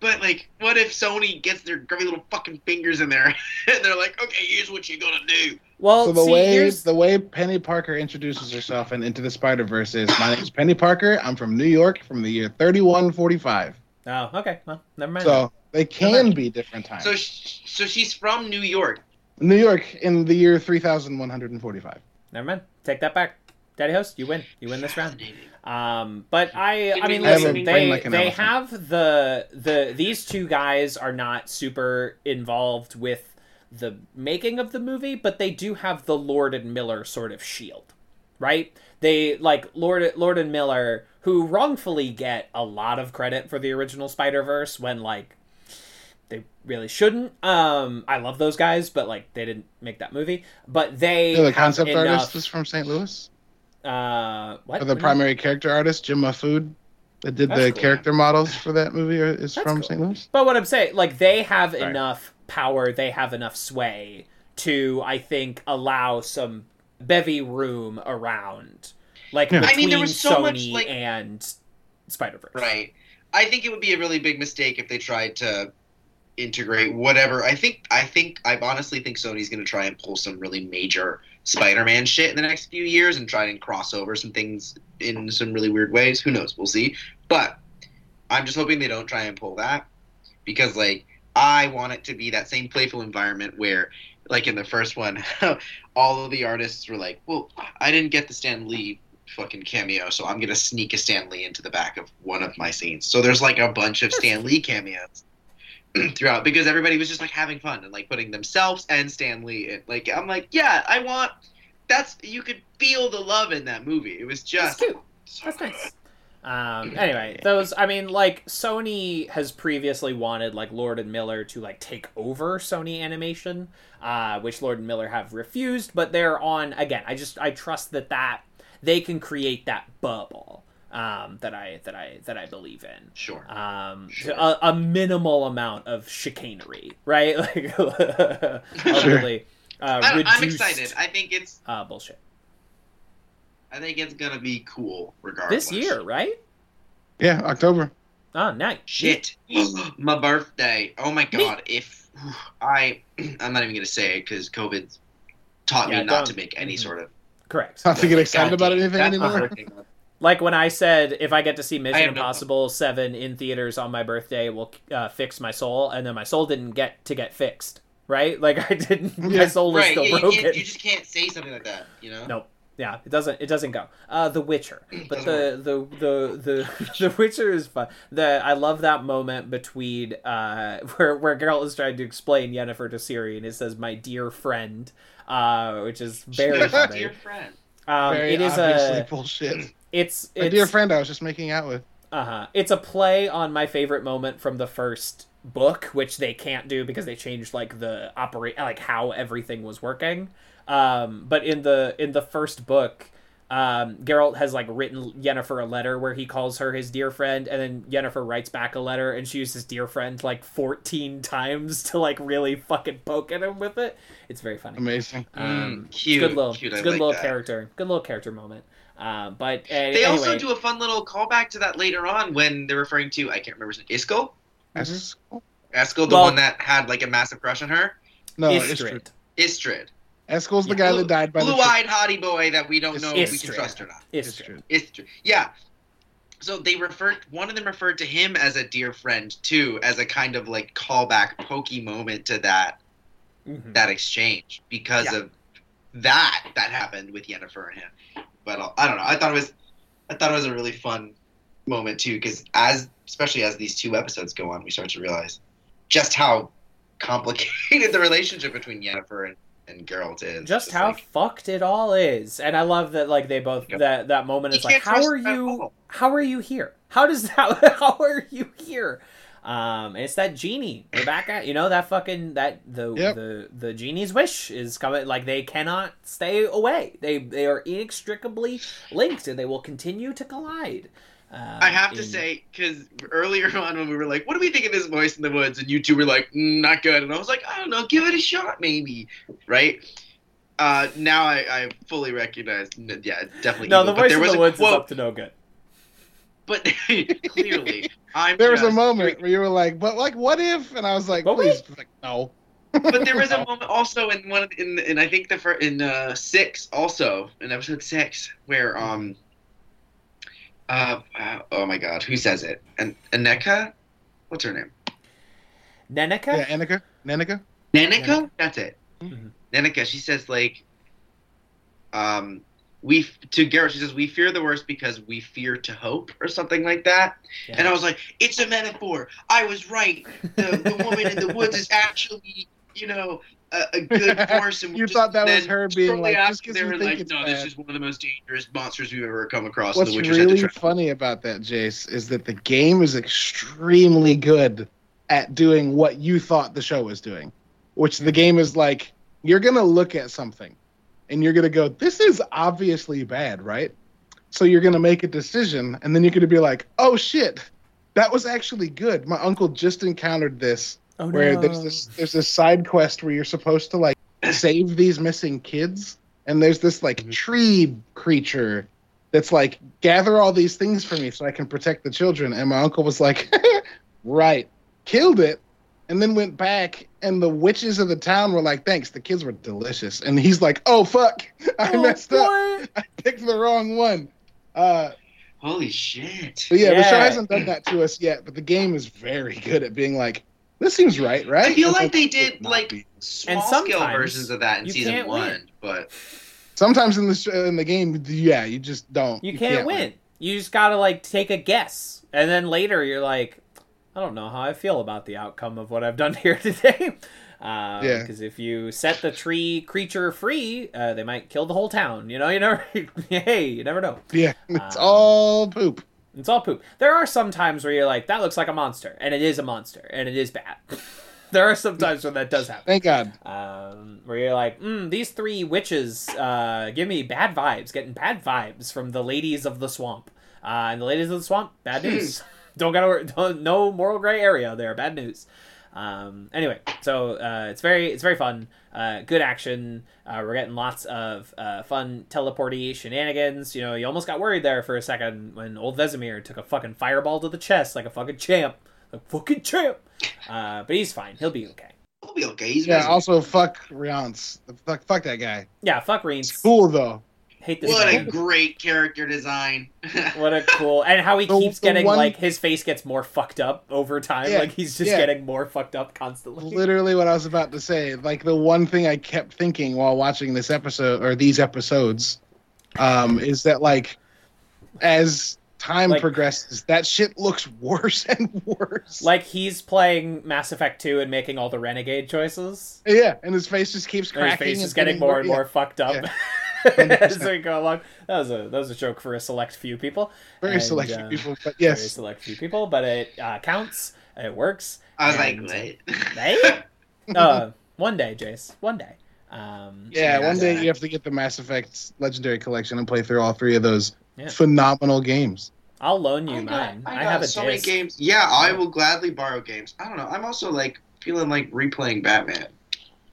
but like, what if Sony gets their grubby little fucking fingers in there <laughs> and they're like, okay, here's what you're gonna do. Well, so the see, way here's the way Penny Parker introduces herself in Into the Spider Verse is, "My name's Penny Parker. I'm from New York, from the year 3145." oh, okay. Well, never mind. So They can be different times. So, sh- so she's from New York. New York in the year 3145. Never mind. Take that back. Daddy host, you win. You win this round. Um, but I, I mean, listen, a they like they have the the these two guys are not super involved with the making of the movie, but they do have the Lord and Miller sort of shield, right? They like Lord Lord and Miller, who wrongfully get a lot of credit for the original Spider Verse when like they really shouldn't. Um, I love those guys, but like they didn't make that movie. But they Yeah, the concept enough, artist is from St. Louis. Uh, what? Or the What primary character artist, Jim Mahfood, that did That's the cool. character models for that movie, is That's from cool. St. Louis. But what I'm saying, like they have Sorry. enough power, they have enough sway to, I think, allow some bevy room around, like Yeah. between I mean, there was so Sony much, like- and Spider Verse. Right. I think it would be a really big mistake if they tried to integrate whatever. I think I think I honestly think Sony's going to try and pull some really major Spider-Man shit in the next few years and try and cross over some things in some really weird ways. Who knows? We'll see. But I'm just hoping they don't try and pull that because like I want it to be that same playful environment where like in the first one <laughs> all of the artists were like, "Well, I didn't get the Stan Lee fucking cameo, so I'm gonna sneak a Stan Lee into the back of one of my scenes." So there's like a bunch of Stan Lee cameos <clears throat> throughout because everybody was just like having fun and like putting themselves and Stan Lee in. Like I'm like, yeah, I want. That's you could feel the love in that movie. It was That's just cute. so That's nice. Um, <clears throat> anyway, those I mean, like Sony has previously wanted like Lord and Miller to like take over Sony Animation, uh, which Lord and Miller have refused. But they're on again. I just I trust that that they can create that bubble um, that I that I that I believe in. Sure. um, Sure. a, a minimal amount of chicanery, right? <laughs> Like Sure. really uh, I, I'm excited. I think it's. Uh, bullshit. I think it's gonna be cool regardless. This year, right? Yeah, October. Oh, nice. Shit. <gasps> my birthday. Oh my god. If I, <clears throat> I'm not even gonna say it because COVID taught Yeah, me not don't- to make any mhm. sort of. Correct. Not to get excited about anything that's my anymore. Birthday month. Like when I said, if I get to see Mission have no- Impossible Seven in theaters on my birthday, will uh, fix my soul, and then my soul didn't get to get fixed. Right? Like I didn't. My soul was Right. still Yeah, you, broken. can't, you just can't say something like that. You know. Nope. Yeah, it doesn't. It doesn't go. Uh, The Witcher, <clears throat> but the the the the <laughs> the Witcher is fun. The I love that moment between uh <laughs> where where Geralt is trying to explain Yennefer to Ciri, and it says "my dear friend," uh, which is very <laughs> My funny. dear friend. Um, Very it is obviously a bullshit. It's A dear friend I was just making out with. uh-huh. It's a play on my favorite moment from the first book, which they can't do because they changed like the operate like how everything was working. Um, but in the in the first book, um, Geralt has like written Yennefer a letter where he calls her his dear friend, and then Yennefer writes back a letter, and she uses dear friend like fourteen <laughs> times to like really fucking poke at him with it. It's very funny. Amazing. Um, Mm, cute, good little, cute, good like little that. character, good little character moment. Uh, but uh, They anyway, also do a fun little callback to that later on when they're referring to I can't remember his name. Isco. That's- Eskel, the Well- one that had like a massive crush on her. No, Istredd. Istredd. Istredd. Eskel's the Yeah. guy that died by the Blue-eyed hottie boy that we don't know if we can trust or not. Istredd. Istredd. Yeah. So they referred. One of them referred to him as a dear friend too, as a kind of like callback, pokey moment to that Mhm. that exchange because Yeah. of that that happened with Yennefer and him. But I don't know. I thought it was, I thought it was a really fun moment too, because as especially as these two episodes go on, we start to realize just how complicated <laughs> the relationship between Yennefer and and Geralt is. just how like, fucked it all is and i love that like they both Yep. that that moment is like how are you how are you here how does <laughs> that how are you here um it's that genie we're back at you know that fucking that the Yep. the the genie's wish is coming like they cannot stay away they they are inextricably linked and they will continue to collide uh, I have to in- say, because earlier <laughs> on when we were like, "What do we think of this voice in the woods?" and you two were like, "Mm, "Not good," and I was like, "I don't know, give it a shot, maybe." Right? Uh, now I, I fully recognize, yeah, definitely. no evil, the but voice there in was the a woods is up to no good but <laughs> clearly, <laughs> I'm. There was a just- moment where you were like, "But like, what if?" And I was like, But "Please, like, no." but there was a <laughs> moment also in one of the- in in I think the fir- in uh, six also in episode six where um uh, uh oh my god who says it and Aneka what's her name Nenica? Yeah, Annika, Nanika. Nanika? That's it. Mhm. Nanika, she says like um we to Geralt she says we fear the worst because we fear to hope or something like that. Yeah. And I was like, it's a metaphor. I was right. The, the woman in the woods is actually, you know, a, a good <laughs> force. And You just- thought that was her being like, just they were like, no, this is one of the most dangerous monsters we've ever come across. What's and the witches had to really funny about that, Jace, is that the game is extremely good at doing what you thought the show was doing, which the game is like you're gonna look at something and you're gonna go, "This is obviously bad, right?" So you're gonna make a decision, and then you're gonna be like, "Oh shit, that was actually good." My uncle just encountered this oh, where no. there's this there's this side quest where you're supposed to like save these missing kids and there's this like Mhm. tree creature that's like gather all these things for me so I can protect the children and my uncle was like <laughs> right killed it and then went back and the witches of the town were like thanks the kids were delicious and he's like oh fuck I Oh, messed up. <laughs> I picked the wrong one uh Holy shit. but yeah, the show hasn't done that to us yet but the game is very good at being like this seems right right I feel And like then they did like be. small And scale versions of that in season one, win. but Sometimes in the in the game, yeah, you just don't. You can't, win. You just gotta like take a guess, and then later you're like, I don't know how I feel about the outcome of what I've done <laughs> here today. Uh, Yeah. Because if you set the tree creature free, uh, they might kill the whole town. You know, <laughs> you never. hey, you never know. Yeah, it's Um, all poop. It's all poop. There are some times where you're like, that looks like a monster, and it is a monster, and it is bad. <laughs> there are some times when that does happen. Thank God. um, where you're like, mm, these three witches uh, give me bad vibes, getting bad vibes from the ladies of the swamp. Uh, and the ladies of the swamp, bad news. Don't gotta worry, <laughs> don't, no moral gray area there, bad news. Um, anyway, so uh, it's very it's very fun. Uh, good action. Uh, we're getting lots of uh, fun teleporty shenanigans. You know, you almost got worried there for a second when old Vesemir took a fucking fireball to the chest like a fucking champ, like fucking champ. Uh, but he's fine. He'll be okay. we'll be okay. He's Yeah. busy. Also, fuck Rience. Fuck, fuck that guy. Yeah, fuck Rience. It's cool though. Hate this. what man. a great character design. <laughs> What a cool and how he The- keeps the getting one- like his face gets more fucked up over time. Yeah, like he's just yeah. getting more fucked up constantly. <laughs> Literally, what I was about to say. Like the one thing I kept thinking while watching this episode or these episodes, um, is that like, as time Like- progresses, that shit looks <laughs> worse and worse. Like he's playing Mass Effect 2 and making all the renegade choices. yeah, and his face just keeps And his face is and getting more and yeah. more fucked up Yeah. <laughs> as we go along. That was a that was a joke for a select few people. Very And, select uh, people, but Very select few people, but it uh, counts. It works. I was And- like, wait. Hey? <laughs> uh, one day, Jace. One day. Um, Yeah, Yeah, one day you have to get the Mass Effect Legendary Collection and play through all three of those Yeah. phenomenal games. I'll loan you I got- mine. I, got have a so many games. Yeah, I will gladly borrow games. I don't know. I'm also like feeling like replaying Batman,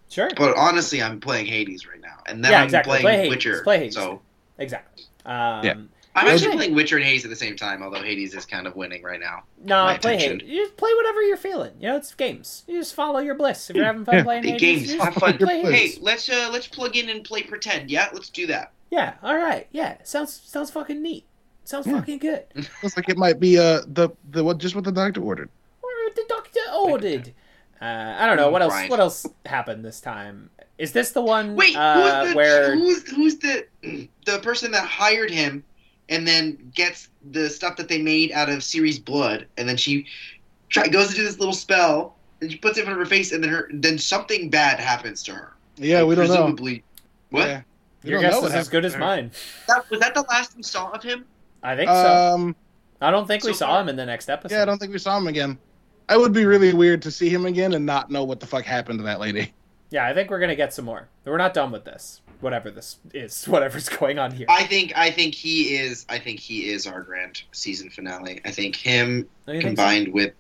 Sure. but honestly, I'm playing Hades right now, and then Yeah, I'm exactly. playing Play Hades. Witcher. Play Hades. So Exactly. Um, Yeah. I'm actually are- playing Witcher and Hades at the same time, although Hades is kind of winning right now. No, my play attention. Hades. You just play whatever you're feeling. You know, it's games. You just follow your bliss. If you're having fun Yeah. playing Hey, Hades, games, have fun. play Hades. Hey, let's uh let's plug in and play pretend. Yeah, let's do that. Yeah. All right. Yeah. Sounds sounds fucking neat. Sounds Yeah. fucking good. Looks like it might be uh the the what just what the doctor ordered. Or the doctor ordered. Uh, I don't know what else. Right. What else happened this time? Is this the one Wait, uh, who's the where? who's who's the <clears throat> the person that hired him and then gets the stuff that they made out of Ciri's blood, and then she try, goes to do this little spell, and she puts it in front of her face, and then her then something bad happens to her. Yeah, we don't know. Presumably. What? Yeah. We Your guess what is as good as mine. That, was that the last we saw of him? I think so. Um, I don't think we saw far- him in the next episode. yeah, I don't think we saw him again. I would be really weird to see him again and not know what the fuck happened to that lady. Yeah, I think we're gonna get some more. We're not done with this. Whatever this is, <laughs> whatever's going on here. I think I think he is I think he is our grand season finale. I think him Don't think so? combined with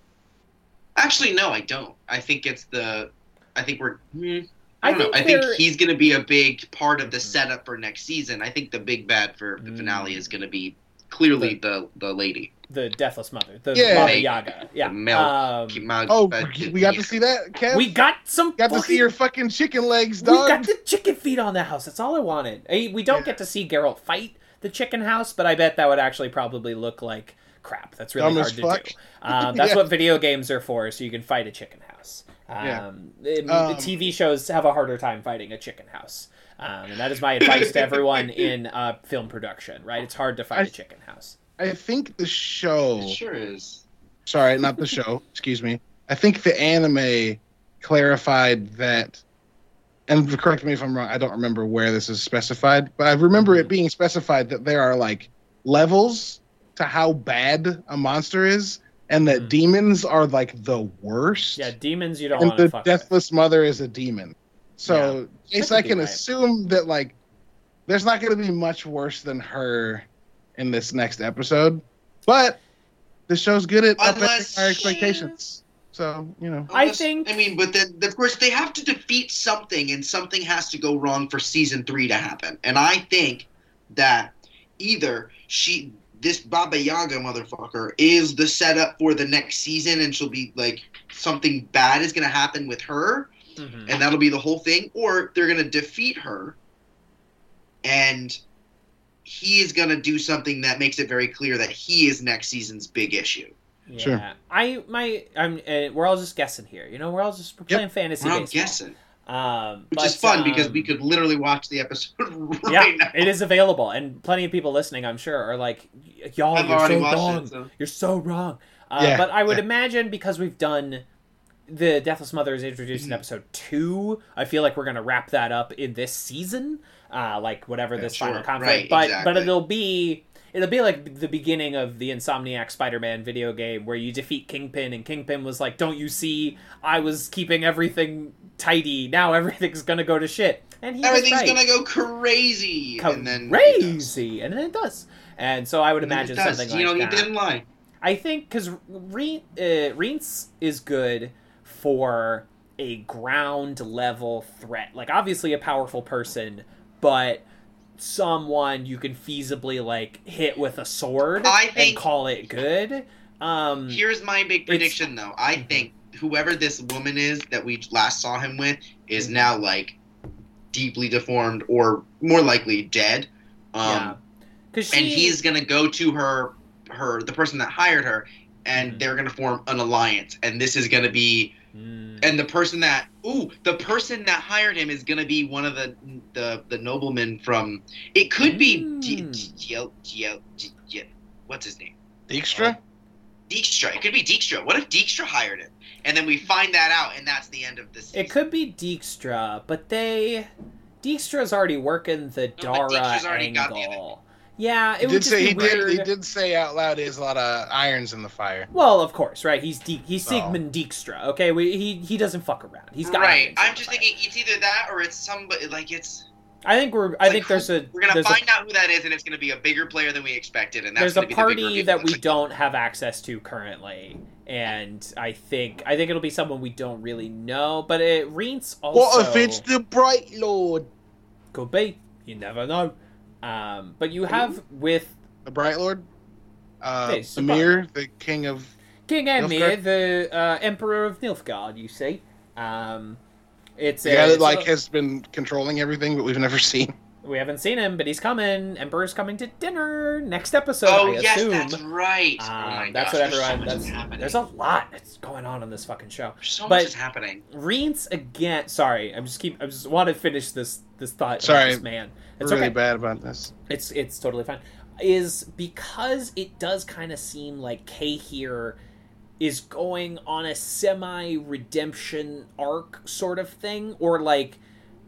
Actually no, I don't. I think it's the I think we're hmm, I I don't know. think I think he's going to be a big part of the setup for next season. I think the big bad for the Mm. finale is going to be clearly the the lady. The Deathless Mother, the Yeah. Baba Yaga. Yeah. The male- Um, Mal- Oh, we got to see that, Kev. we got some. got to see your fucking chicken legs, dog. We got the chicken feet on the house. That's all I wanted. Eh, We don't Yeah. get to see Geralt fight the chicken house, but I bet that would actually probably look like crap. That's really Dumb hard to fuck. do. Um, that's <laughs> Yeah. what video games are for, so you can fight a chicken house. Yeah. Um, the- the Um, TV shows have a harder time fighting a chicken house. Um, and that is my advice to everyone <laughs> in uh, film production, right? It's hard to fight I- a chicken house. I think the show. It sure is. Sorry, not the show. <laughs> excuse me. I think the anime clarified that, and correct me if I'm wrong. I don't remember where this is specified, but I remember it being specified that there are like levels to how bad a monster is, and that Mhm. demons are like the worst. Yeah, demons you don't and want to the fuck with. deathless mother is a demon. So, yes, That I can right. assume that like there's not going to be much worse than her in this next episode, but the show's good at Unless our expectations. So you know, I think- I mean, but then of course they have to defeat something, and something has to go wrong for season three to happen. And I think that either she, this Baba Yaga motherfucker, is the setup for the next season, and she'll be like something bad is gonna happen with her, Mhm. and that'll be the whole thing, or they're gonna defeat her, and he is gonna do something that makes it very clear that he is next season's big issue. Yeah. Sure. I my I'm uh, we're all just guessing here. You know, we're all just we're Yep. playing fantasy We're not baseball. guessing, Um, which but, is fun because um, we could literally watch the episode <laughs> right yeah, now. it is available, and plenty of people listening, I'm sure, are like, "Y'all, I've you're so wrong. it. So. You're so wrong." Uh, Yeah, but I would yeah. imagine because we've done the Deathless Mother is introduced Mm-hmm. in episode two. I feel like we're gonna wrap that up in this season, uh, like whatever this sure, final conflict. right, but exactly. but it'll be it'll be like the beginning of the Insomniac Spider-Man video game where you defeat Kingpin, and Kingpin was like, "Don't you see? I was keeping everything tidy. Now everything's gonna go to shit." And he Everything's right. gonna go crazy, and then crazy, and then it does. And so I would And imagine it does. something you know, he didn't lie. I think because Re- uh, is good for a ground level threat. Like obviously a powerful person, but someone you can feasibly like hit with a sword I and think- call it good. Um, Here's my big prediction, though. I think whoever this woman is that we last saw him with is Mhm. now like deeply deformed, or more likely dead. yeah, Um, because and he's gonna go to her, her the person that hired her, and Mhm. they're gonna form an alliance. And this is gonna be Mm. and the person that ooh the person that hired him is gonna be one of the the the noblemen from it could be D- Mm. D- Giel- Giel- G- G- what's his name Dijkstra. Dijkstra it could be Dijkstra what if Dijkstra hired him and then we find that out and that's the end of the season It could be Dijkstra, but they Dijkstra's already working the No, Dara Dijkstra's already got the- angle. Yeah, it He would did just say be he weird. did. He did say out loud. There's a lot of irons in the fire. Well, of course, right? He's De- he's Oh. Sigmund Dijkstra. Okay, we, he he doesn't fuck around. He's got right I'm the just fire. thinking it's either that or it's somebody like it's I think we're. I like, think there's a. we're gonna find a, out who that is and it's gonna be a bigger player than we expected and that's there's a gonna be the party that we like, don't have access to currently, and I think I think it'll be someone we don't really know. But it Rience also. What if it's the Bright Lord? could be? You never know. Um, but you have with The Bright Lord. Uh, Hey, it's the king of. King Emhyr, the uh, Emperor of Nilfgaard. You see, um, it's The guy that like a- has been controlling everything, but we've never <laughs> seen. We haven't seen him, but he's coming. Emperor's coming to dinner next episode. oh I yes assume. that's right oh Um, my that's gosh, what there's so everyone. much that's, happening. there's a lot that's going on in this fucking show. There's so but- much is happening Rience again. Sorry, I'm just keep. I just want to finish this this thought. Sorry. this man. It's really okay. bad about this. It's it's totally fine. Is because it does kind of seem like Cahir is going on a semi redemption arc sort of thing, or like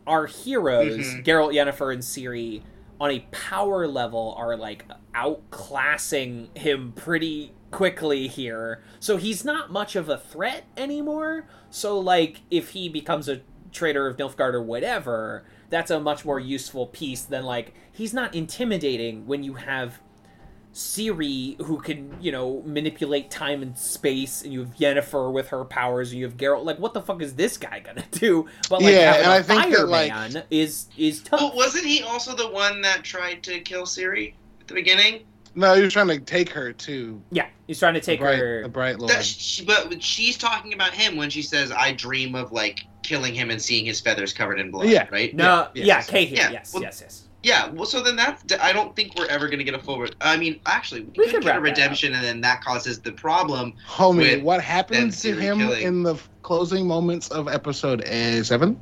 our heroes, Mhm. Geralt, Yennefer, and Ciri, on a power level are like outclassing him pretty quickly here. So he's not much of a threat anymore. So like if he becomes a traitor of Nilfgaard or whatever, that's a much more useful piece than like he's not intimidating when you have Ciri who can, you know, manipulate time and space, and you have Yennefer with her powers, and you have Geralt. Like, what the fuck is this guy gonna <laughs> do? But like, Yeah, and I think that, like- man is is tough. Well, wasn't he also the one that tried to kill Ciri at the beginning? No, he was trying to take her to yeah, he's trying to the take bright, her. the Bright Lord. That she, but she's talking about him when she says, "I dream of like killing him and seeing his feathers covered in blood." Yeah. right. No, Yeah, yeah, yes. Cahir. Yeah, Yes, well- yes, yes. Yeah, well, so then that's. I don't think we're ever gonna get a full. Re- I mean, actually, we, We could could get a wrap that up. redemption, and then that causes the problem. Homie, With what them happens to him killing. in the closing moments of episode uh, seven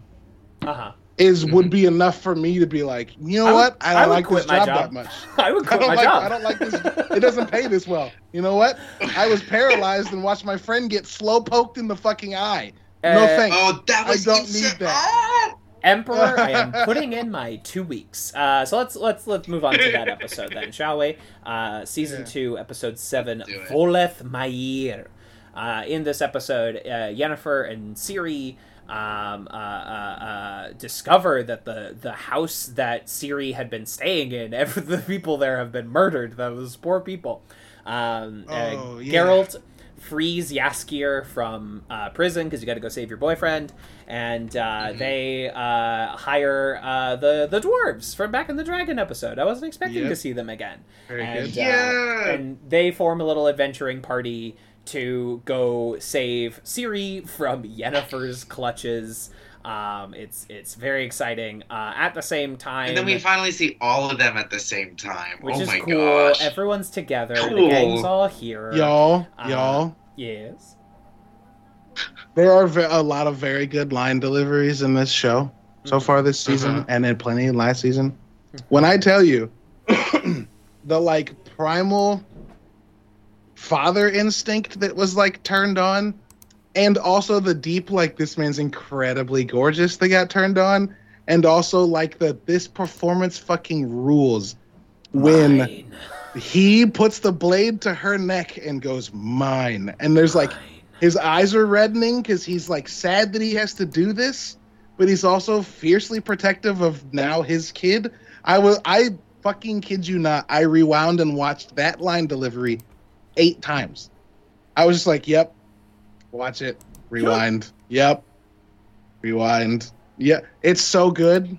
Uh huh. is would Mhm. be enough for me to be like, you know I would- what? I I don't would like quit this my job, job. that much. <laughs> I would I quit don't my like. job. I don't like this. It doesn't pay this well. You know what? I was paralyzed and watched my friend get slow poked in the fucking eye. No Uh, thanks. Oh, that I was. don't insane. need that. Emperor, I am <laughs> putting in my two weeks. Uh, so let's let's let's move on to that <laughs> episode then, shall we? Uh, season Yeah. two, episode seven, Voleth Meir. Uh, in this episode, uh, Yennefer and Ciri um, uh, uh, uh, discover that the the house that Ciri had been staying in, <laughs> every the people there have been murdered. Those poor people. Um, uh, Oh, yeah. Geralt frees Jaskier from uh, prison because you got to go save your boyfriend, and uh, Mm-hmm. they uh, hire uh, the the dwarves from back in the dragon episode. I wasn't expecting Yep. to see them again. Very and, good. uh, Yeah. and they form a little adventuring party to go save Ciri from <laughs> Yennefer's clutches. Um, it's it's very exciting. Uh, at the same time, And then we finally see all of them at the same time. which oh is my cool. gosh. Everyone's together. The Cool. gang's all here. Y'all, Uh, y'all. Yes. There are a lot of very good line deliveries in this show so Mhm. far this season, Uh-huh. and in plenty last season. When I tell you, <clears throat> the like primal father instinct that was like turned on, and also the deep like this man's incredibly gorgeous that got turned on, and also like the this performance fucking rules when Mine. he puts the blade to her neck and goes mine, and there's like Mine. His eyes are reddening because he's like sad that he has to do this, but he's also fiercely protective of now his kid. I was I fucking kid you not. I rewound and watched that line delivery eight times. I was just like, "Yep, watch it, rewind. Yep, rewind. Yeah, it's so good.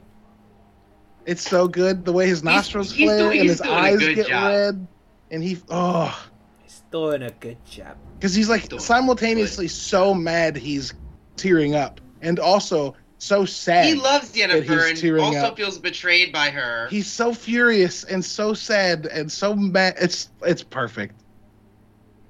It's so good. The way his nostrils he's flare doing- and his eyes get job. red, and he oh He's doing a good job. Because he's like Doing simultaneously so mad he's tearing up and also so sad he loves he's Yennefer and tearing also up. feels betrayed by her. he's so furious and so sad and so mad it's it's perfect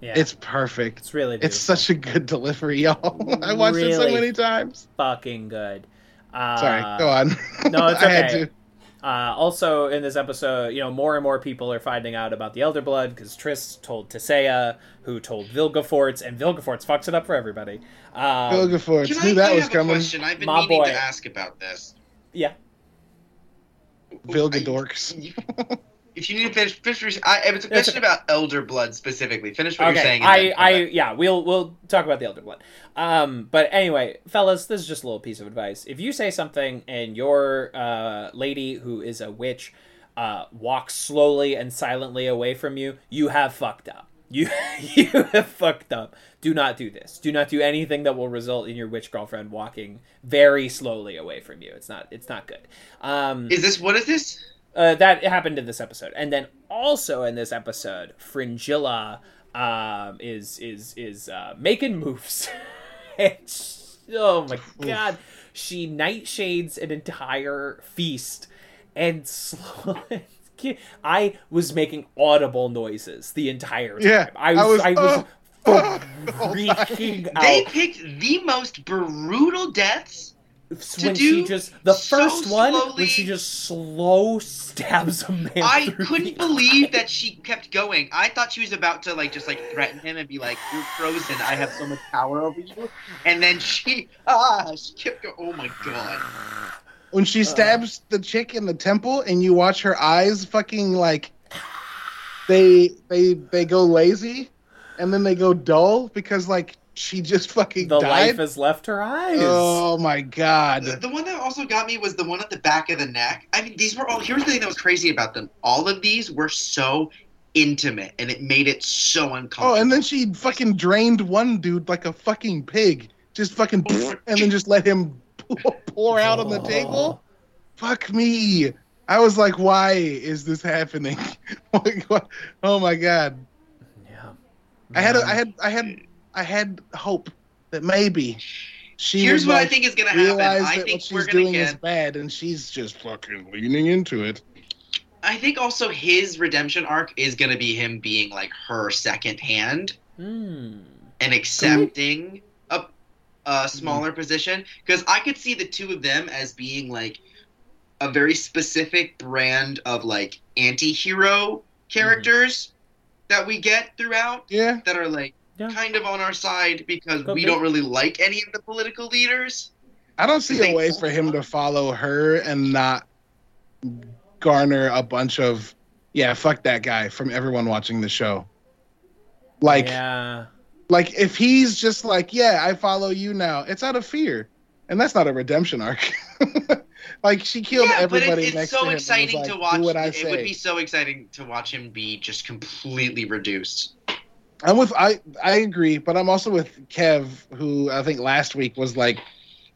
Yeah, it's perfect it's really beautiful. it's such a good delivery y'all <laughs> i watched it so many times fucking good. Uh, sorry go on no, <laughs> it's I had okay. To. Uh, also, in this episode, you know, more and more people are finding out about the Elder Blood because Triss told Tissaia, who told Vilgefortz, and Vilgefortz fucks it up for everybody. Um, Vilgefortz, Can knew I, that I was have coming a question? I've been My meaning boy. to ask about this. yeah, Vilgadorks. If you need to finish, finish I, it was a question about Elder Blood specifically. Finish what you're saying. I, I, back. yeah, we'll we'll talk about the Elder Blood. Um, but anyway, fellas, this is just a little piece of advice. If you say something and your uh, lady who is a witch uh, walks slowly and silently away from you, you have fucked up. <laughs> You you have fucked up. Do not do this. Do not do anything that will result in your witch girlfriend walking very slowly away from you. It's not it's not good. Um, Is this what is this? Uh, that happened in this episode, and then also in this episode, Fringilla um, is is is uh, making moves. <laughs> and she- oh my god, she nightshades an entire feast and <laughs> slow. I was making audible noises the entire time. Yeah, I was I I was, was, uh, freaking They out picked the most brutal deaths. When she just the so first one when she just slow stabs a man. I couldn't the believe that <laughs> she kept going. I thought she was about to like just like threaten him and be like, "You're frozen. I have so much power over you." And then she <laughs> ah, she kept going. Oh my god. when she stabs the chick in the temple and you watch her eyes fucking like they they they go lazy and then they go dull because like she just fucking the died. life has left her eyes. Oh my god. The, the one that also got me was the one at the back of the neck. I mean, these were all. Here's the thing that was crazy about them. All of these were so intimate, and it made it so uncomfortable. Oh, and then she fucking drained one dude like a fucking pig. Just fucking oh, <laughs> and then just let him <laughs> pour out on the table. Fuck me. I was like, why is this happening? <laughs> Oh my god. Yeah. I had, a, I had, I had, I had hope that maybe, she Here's would, what I think is gonna happen. realize I that think what we're she's gonna doing is bad, and she's just fucking leaning into it. I think also his redemption arc is gonna be him being like her second hand Hmm. and accepting a a smaller position because I could see the two of them as being like a very specific brand of like anti-hero characters that we get throughout Yeah, that are like Yeah. kind of on our side because Could we be. don't really like any of the political leaders. I don't see a way for him to follow her and not garner a bunch of yeah, fuck that guy from everyone watching the show. Like, yeah. like if he's just like, yeah, I follow you now, it's out of fear, and that's not a redemption arc. <laughs> like she killed yeah, but everybody it's, it's next so to him. exciting like, to watch. Do what I it would be so exciting to watch him be just completely reduced. I'm with I I agree, but I'm also with Kev, who I think last week was like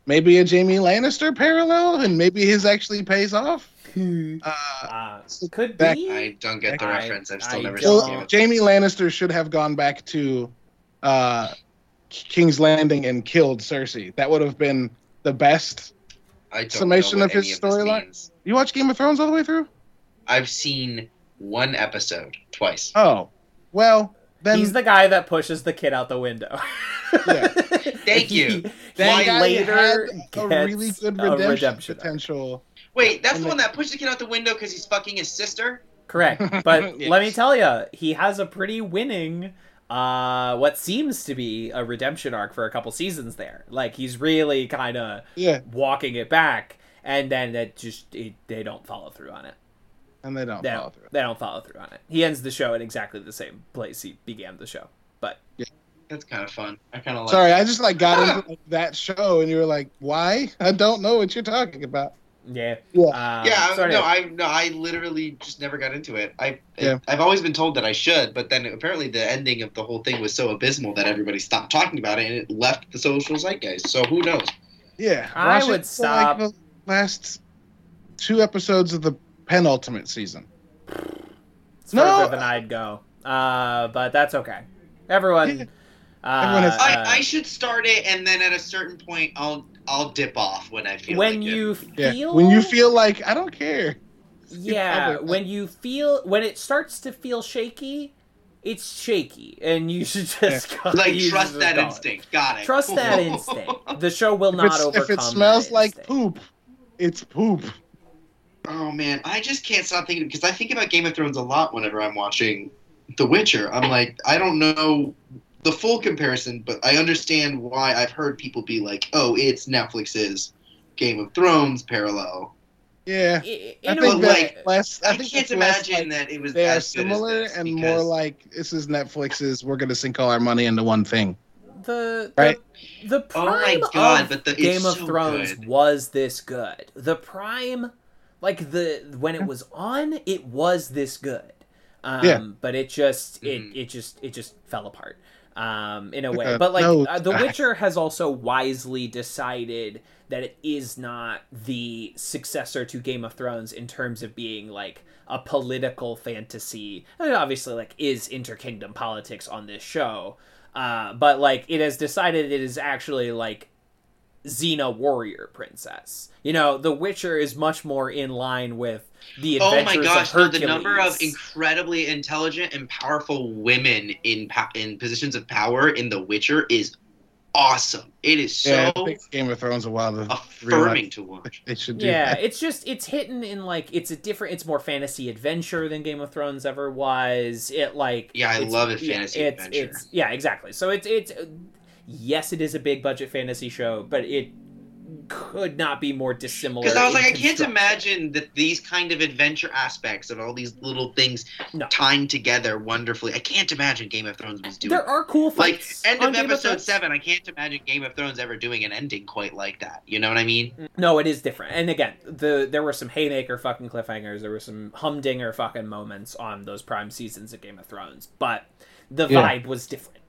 maybe a Jaime Lannister parallel, and maybe his actually pays off. Uh, Uh, could Back- be. I don't get the I- reference. I've still I never don't- seen Game well, of Jaime Lannister should have gone back to uh, King's Landing and killed Cersei. That would have been the best. Summation of his any storyline? You watch Game of Thrones all the way through? I've seen one episode twice. Oh, well then. He's the guy that pushes the kid out the window. <laughs> Yeah. <laughs> Thank you. then Why guy later had a gets really good a redemption, redemption potential. Wait, that's And the one that pushed the kid out the window because he's fucking his sister. Correct. <laughs> But Yes. let me tell you, he has a pretty winning uh what seems to be a redemption arc for a couple seasons there. Like he's really kind of Yeah, walking it back and then it just it, they don't follow through on it. And they don't They follow don't, through. they don't follow through on it. He ends the show at exactly the same place he began the show. But yeah. That's kind of fun. I kind of like. Sorry, I just like got into <laughs> like, that show, and you were like, "Why? I don't know what you're talking about." yeah. Yeah. Um, yeah, so no, I no, I literally just never got into it. I Yeah. I've always been told that I should, but then apparently the ending of the whole thing was so abysmal that everybody stopped talking about it and it left the social zeitgeist. So who knows? Yeah, I watch would it for, like, stop- the last two episodes of the penultimate season. it's No. further than I'd go. Uh, but that's okay. Everyone. Yeah. Uh, Everyone has- I, uh, I should start it and then at a certain point I'll I'll dip off when I feel when like it. you Yeah, feel when you feel like I don't care. yeah when you feel when it starts to feel shaky it's shaky and you <laughs> should just go, like trust that go. instinct. Got it. trust that instinct the show will If, not overcome if it smells that like instinct. poop, it's poop. Oh man, I just can't stop thinking because I think about Game of Thrones a lot whenever I'm watching The Witcher. I'm like, I don't know the full comparison, but I understand why I've heard people be like, "Oh, it's Netflix's Game of Thrones parallel." Yeah, I- I think But, way- like, less. I, I, think can't that's less imagine like that it was they are as good as similar this and because- more like this is Netflix's. We're gonna sink all our money into one thing. the Right. the, the Oh my prime God, of but the- it's Game of so Thrones good. was this good. The prime, like the when it was on, it was this good. Um, Yeah. but it just it Mhm. it just it just fell apart. Um, in a way, Uh, but like no. uh, The <laughs> Witcher has also wisely decided that it is not the successor to Game of Thrones in terms of being like a political fantasy. I mean, obviously, like is interkingdom politics on this show, uh, but like it has decided it is actually like Xena warrior princess. You know, The Witcher is much more in line with the Oh adventures my gosh! of No, Hercules. the number of incredibly intelligent and powerful women in pa- in positions of power in The Witcher is awesome. It is so yeah, Game of Thrones a while to affirming to watch. they should do yeah, that. it's just it's hidden in like it's a different. It's more fantasy adventure than Game of Thrones ever was. It like Yeah, I love it, yeah, fantasy it's, adventure. It's yeah, exactly. So it's it's yes, it is a big budget fantasy show, but it could not be more dissimilar. Because I was like, I can't imagine that these kind of adventure aspects of all these little things No. tying together wonderfully. I can't imagine Game of Thrones was doing. There are cool things like end of Game episode Thrones. seven. I can't imagine Game of Thrones ever doing an ending quite like that. You know what I mean? Mm, no, it is different. And again, the there were some haymaker fucking cliffhangers. There were some humdinger fucking moments on those prime seasons of Game of Thrones, but the Yeah. vibe was different.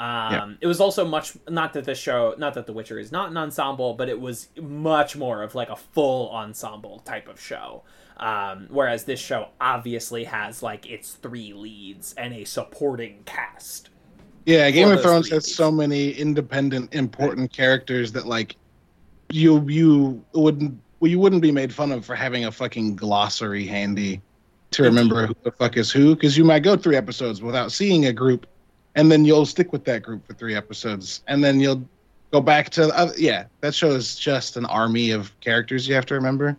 Um, It was also much not that the show, not that The Witcher is not an ensemble, but it was much more of like a full ensemble type of show. Um, whereas this show obviously has like its three leads and a supporting cast. Yeah, Game of Thrones has seasons. so many independent, important characters that like you you wouldn't well, you wouldn't be made fun of for having a fucking glossary handy to remember who the fuck is who because you might go three episodes without seeing a group, and then you'll stick with that group for three episodes, and then you'll go back to uh, yeah. That show is just an army of characters you have to remember,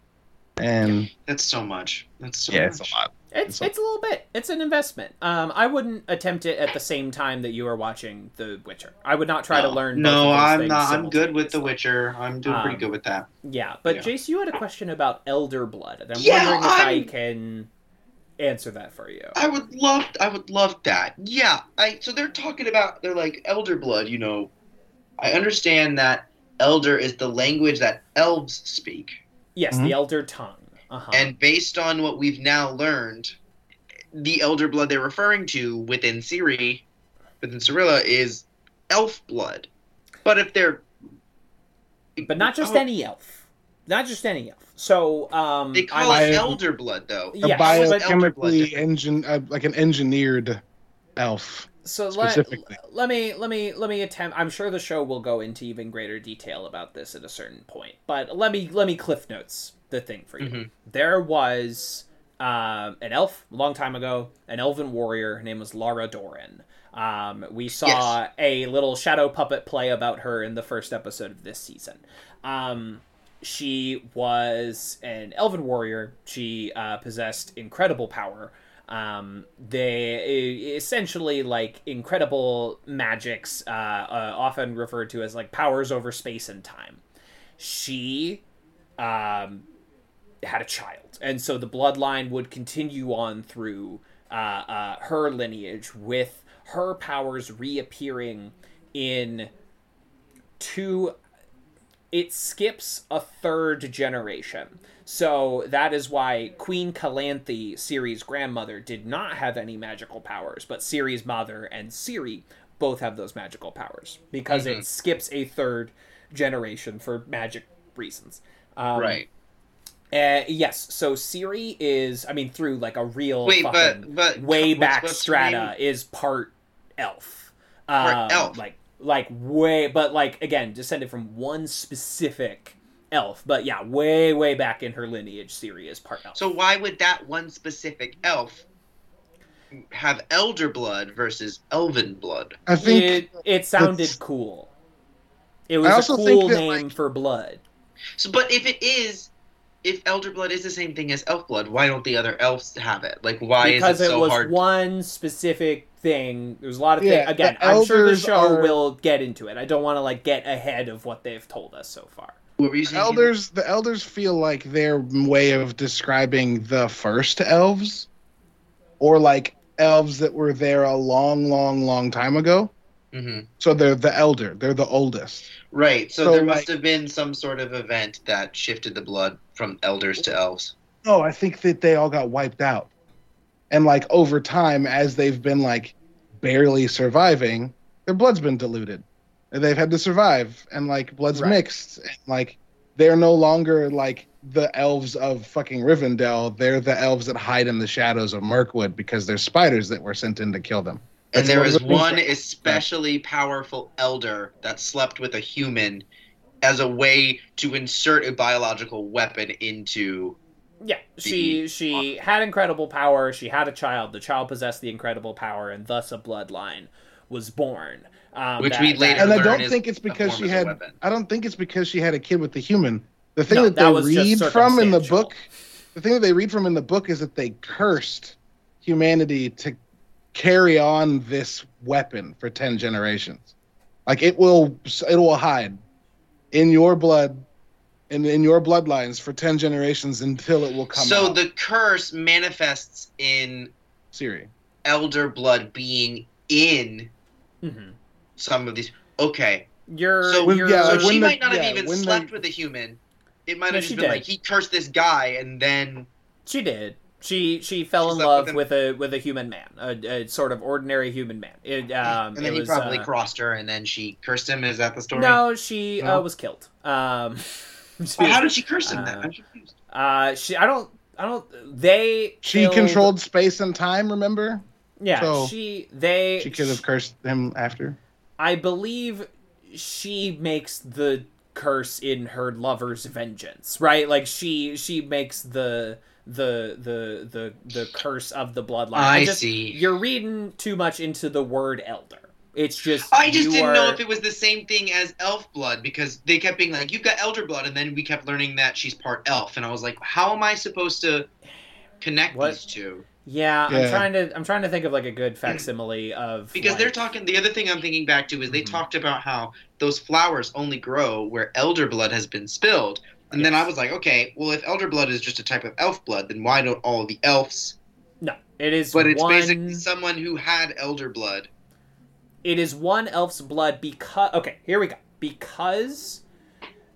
and That's so much. That's so yeah, much. it's a lot. It's it's a little bit. It's an investment. Um, I wouldn't attempt it at the same time that you are watching The Witcher. I would not try to learn. No, I'm not. I'm good with The. Witcher. I'm doing pretty Um, good with that. Yeah, but Yeah. Jace, you had a question about Elder Blood, and I'm Yeah, wondering if I I'm- can answer that for you. I would love. I would love that. Yeah. I. So they're talking about. They're like elder blood. You know. I understand that elder is the language that elves speak, Yes, Mhm. the Elder Tongue. Uh-huh. and based on what we've now learned, the elder blood they're referring to within Ciri, within Cirilla, is elf blood. But if they're but not just Oh, any elf. Not just any elf. So, um, They call I- it elder blood, though. Yeah, a but- biochemically engine uh, like an engineered elf. so let, let me let me let me attempt i'm sure the show will go into even greater detail about this at a certain point but let me let me cliff notes the thing for you Mhm. there was um, an elf a long time ago an elven warrior her name was lara dorren um, we saw a little shadow puppet play about her in the first episode of this season um, she was an elven warrior she uh, possessed incredible power um, they essentially like incredible magics, uh, uh, often referred to as like powers over space and time. She um, had a child, and so the bloodline would continue on through uh, uh, her lineage, with her powers reappearing in two. It skips a third generation. So that is why Queen Calanthe, Ciri's grandmother, did not have any magical powers, but Ciri's mother and Ciri both have those magical powers because it skips a third generation for magic reasons. Um, right. Uh, yes. So Ciri is, I mean, through like a real Wait, fucking but but way what's- back what's strata is part elf. Um, elf. Like like way, but like again, descended from one specific elf. But yeah, way way back in her lineage, Ciri is part elf. So why would that one specific elf have elder blood versus elven blood? I think it it sounded that's- cool. It was I a also cool that, name like- for blood. So, but if it is, if elder blood is the same thing as elf blood, why don't the other elves have it? Like, why because is it it so was hard? one specific thing. There's a lot of Yeah, things. Again, I'm sure the show are- will get into it. I don't want to like get ahead of what they've told us so far. What were you saying? elders the elders feel like their way of describing the first elves or like elves that were there a long long long time ago hmm so they're the elder they're the oldest Right. So, So, there must have been some sort of event that shifted the blood from elders to elves. no i think that they all got wiped out and like over time as they've been like barely surviving their blood's been diluted and they've had to survive and like blood's Right. mixed and like they're no longer like the elves of fucking Rivendell. They're the elves that hide in the shadows of Mirkwood because there's spiders that were sent in to kill them. And there was of the things one especially powerful elder that slept with a human as a way to insert a biological weapon into. Yeah, she she had incredible power. She had a child. The child possessed the incredible power, and thus a bloodline was born. Um, Which that- we later And I don't is think it's because she had. I don't think it's because she had a kid with the human. The thing No, that that they was read from in the book, the thing that they read from in the book is that they cursed humanity to carry on this weapon for ten generations. Like it will, it will hide in your blood, in in your bloodlines for ten generations until it will come So out. the curse manifests in Ciri. elder blood being in Mhm. some of these. Okay, You're, so, When- you're yeah, so like when she the- might not yeah, have even when the- slept with a human. It might No, have just been did. like he cursed this guy, and then she did. She she fell She in love with with, a with a human man, a, a sort of ordinary human man. It, um, and then it he was, probably uh, crossed her, and then she cursed him. Is that the story? No, she No? Uh, was killed. Um, she <laughs> Well, how did she curse him? uh, then? I'm confused. uh, she I don't I don't they She killed- controlled space and time. Remember? Yeah, So, she they She could have cursed him after. I believe she makes the curse in her lover's vengeance, right? Like she she makes the the the the the curse of the bloodline. I just- see. You're reading too much into the word elder. It's just I just didn't know if it was the same thing as elf blood because they kept being like, "You've got elder blood," and then we kept learning that she's part elf, and I was like, "How am I supposed to connect What? these two? Yeah, I'm trying to I'm trying to think of like a good facsimile of Because they're talking. The other thing I'm thinking back to is they Mhm. talked about how those flowers only grow where elder blood has been spilled, and then I was like, okay, well, if elder blood is just a type of elf blood, then why don't all the elves? No, it is But it's one, basically someone who had elder blood. It is one elf's blood because okay here we go. Because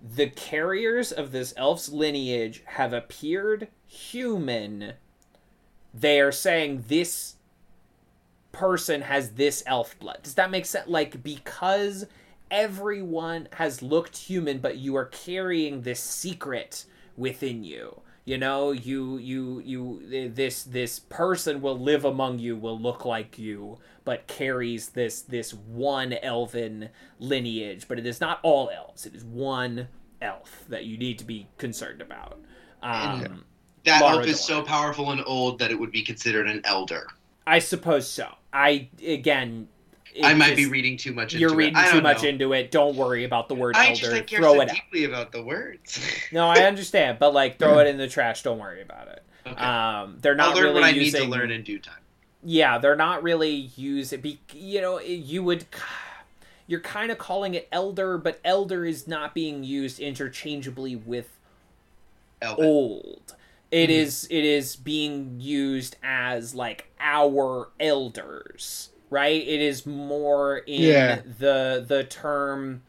the carriers of this elf's lineage have appeared human they are saying this person has this elf blood. Does that make sense? Like because everyone has looked human but you are carrying this secret within you you know you you you this this person will live among you will look like you but carries this this one elven lineage. But it is not all elves. It is one elf that you need to be concerned about. Um, That Mara elf is so powerful and old that it would be considered an elder. i suppose so. I again I might be reading too much. you're reading too don't much know. into it don't worry about the word I elder just I care throw so it out deeply about the words. <laughs> no i understand but like throw it in the trash don't worry about it okay. um they're not I'll learn really what I using need to learn in due time. yeah they're not really using be you know you would you're kind of calling it elder but elder is not being used interchangeably with Elven. old It Mhm. is it is being used as like our elders right it is more in Yeah. the the term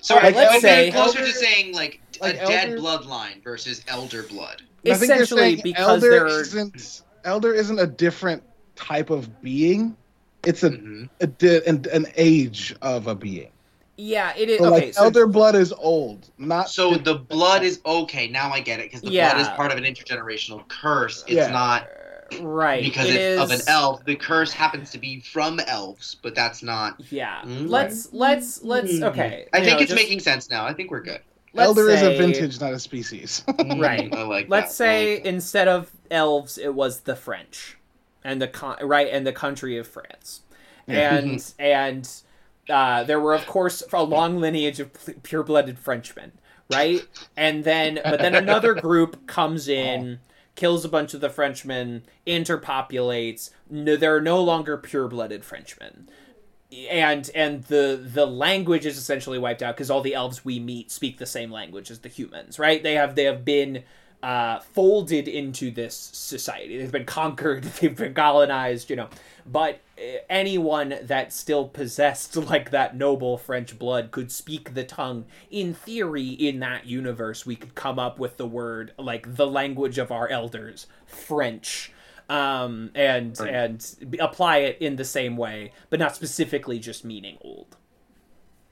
So Alright, like, let's let's say- closer to saying like, like a dead elder- bloodline versus elder blood. I think they're essentially saying because elder they're isn't elder isn't a different type of being. It's a, hmm a an, an age of a being. yeah it is So, okay like so elder blood is old, not So the blood is okay. Now I get it because the Yeah. blood is part of an intergenerational curse. It's Yeah. not right because it it's of an elf. The curse happens to be from elves, but that's not. yeah Mm. let's let's let's okay I you think know, it's just- making sense now. I think we're good. let's elder is a vintage, not a species. <laughs> Right. Mm, I like. let's that. I say like that. instead of elves it was the french and the con- right and the country of france and and uh, there were of course a long lineage of pure-blooded frenchmen right and then but then another group comes in <laughs> kills a bunch of the frenchmen interpopulates no, there are no longer pure-blooded frenchmen. And and the the language is essentially wiped out because all the elves we meet speak the same language as the humans right? They have they have been uh, folded into this society they've been conquered <laughs> they've been colonized you know but uh, anyone that still possessed <laughs> like that noble french blood could speak the tongue in theory in that universe we could come up with the word like the language of our elders french um, and Right. and apply it in the same way, but not specifically just meaning old.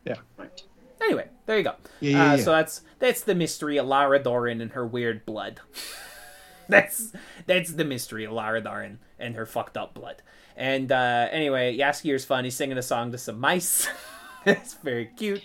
Yeah. Right. Anyway, there you go. Yeah, yeah, uh, yeah. So that's that's the mystery of Lara Dorren and her weird blood. <laughs> that's that's the mystery of Lara Dorren and her fucked up blood. And uh, anyway, Jaskier's fun. He's singing a song to some mice. <laughs> it's very cute.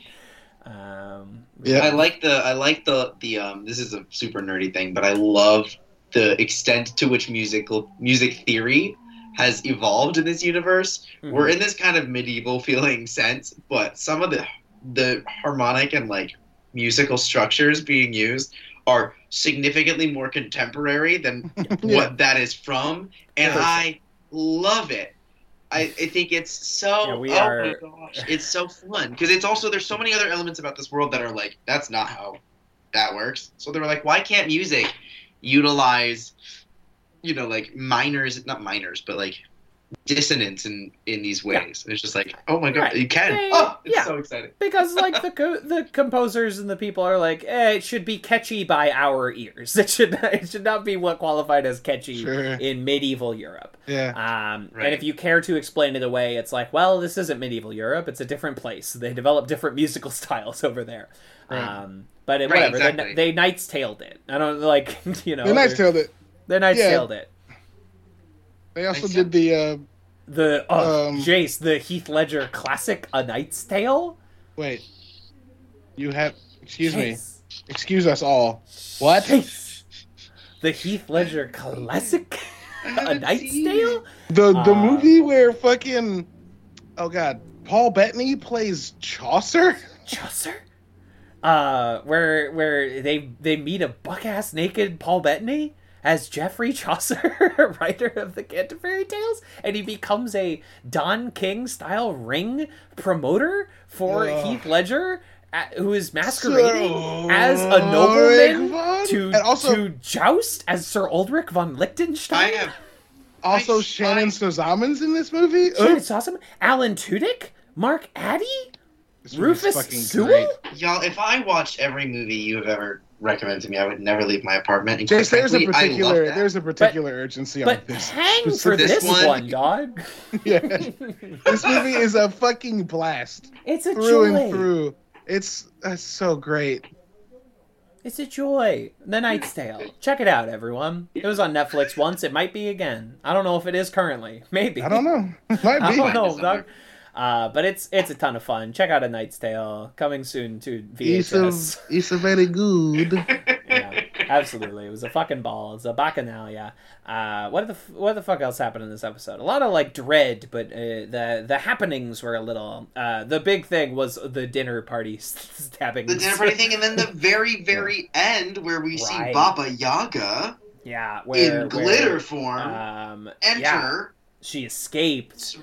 Um, Yeah. I like the I like the the um this is a super nerdy thing, but I love the extent to which musical music theory has evolved in this universe. mhm. We're in this kind of medieval feeling sense, but some of the the harmonic and like musical structures being used are significantly more contemporary than <laughs> Yeah. what that is from, and Yeah. I love it. I, I think it's so. Yeah, we oh are- my gosh, it's so fun because it's also there's so many other elements about this world that are like that's not how that works. So they were like, why can't music utilize, you know, like minors, not minors, but like dissonance in in these ways? And it's just like, oh my god, Right. you can. They- oh, it's yeah. so exciting. because like <laughs> the co- the composers and the people are like, eh, it should be catchy by our ears. <laughs> It should it should not be what qualified as catchy Sure. in medieval Europe. Yeah. Um, Right. And if you care to explain it away, it's like, well, this isn't medieval Europe; it's a different place. They develop different musical <laughs> styles over there. Right. Um, but it, Right, whatever, exactly. they, they Knights Tailed it. I don't like you know. the Knights Tailed it. They Knights yeah. Tailed it. They also did the uh The uh, Um, Jace, the Heath Ledger classic A Knight's Tale. wait. You have excuse me. Excuse us all. What? Jace. The Heath Ledger classic <laughs> A Knight's seen Tale. The the Uh, movie where fucking oh god, Paul Bettany plays Chaucer? <laughs> Chaucer. Uh, where where they they meet a buck ass naked Paul Bettany as Geoffrey Chaucer, <laughs> writer of the Canterbury Tales, and he becomes a Don King style ring promoter for Ugh. Heath Ledger, uh, who is masquerading So as a nobleman fun. to and also to joust as Sir Ulrich von Lichtenstein. I have. also I- Shannyn I- Sossamon's in this movie. Shit, Ugh. it's awesome. Alan Tudyk, Mark Addy, This Rufus Sewell. great. Y'all, if I watched every movie you have ever recommended to me, I would never leave my apartment. And quite Jace, there's a frankly, I love particular that. there's a particular urgency on But this. hang for this, This one. one- dog. <laughs> yeah. this movie is a fucking blast It's a through joy. and through. It's that's so great. It's a joy. The Knight's Tale. Check it out, everyone. It was on Netflix once. It might be again. I don't know if it is currently. Maybe. I don't know. <laughs> Might be. I don't know, Find it dog. Uh, but it's it's a ton of fun. Check out A Knight's Tale. Coming soon to It's a, VHS. it's a very good. <laughs> yeah, absolutely. It was a fucking ball. It's a bacchanalia. Uh, what the what the fuck else happened in this episode? A lot of like dread, but uh, the the happenings were a little. Uh, the big thing was the dinner party <laughs> stabbing. the dinner party thing, and then the <laughs> very, very end where we see Baba Yaga Yeah, where in glitter where, form Um, enter. yeah, she escaped.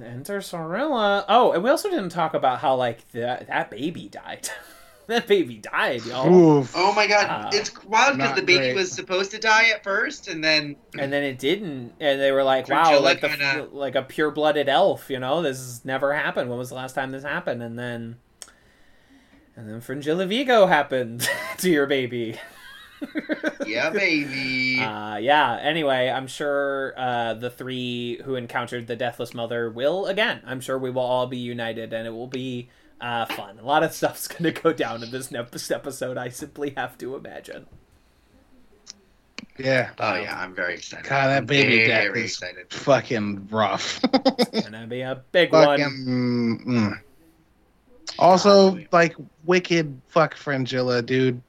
Cirilla. Enter Cirilla. Oh, and we also didn't talk about how like that that baby died. <laughs> that baby died, y'all. Oof. Oh my god, Uh, it's wild because the baby great. was supposed to die at first, and then And then it didn't, and they were like, "Wow, Fringilla like the kinda- like a pure blooded elf." You know, this has never happened. When was the last time this happened? And then, and then Fringilla Vigo happened <laughs> to your baby. Yeah, <laughs> baby. Uh, yeah. Anyway, I'm sure uh, the three who encountered the Deathless Mother will again. I'm sure we will all be united, and it will be uh, fun. A lot of stuff's <laughs> going to go down in this next episode. I simply have to imagine. Yeah. oh yeah, I'm very excited. God, that baby very, death very is excited. fucking rough. <laughs> It's going to be a big one. fucking. mm. Also, God. like wicked fuck Fringilla, dude.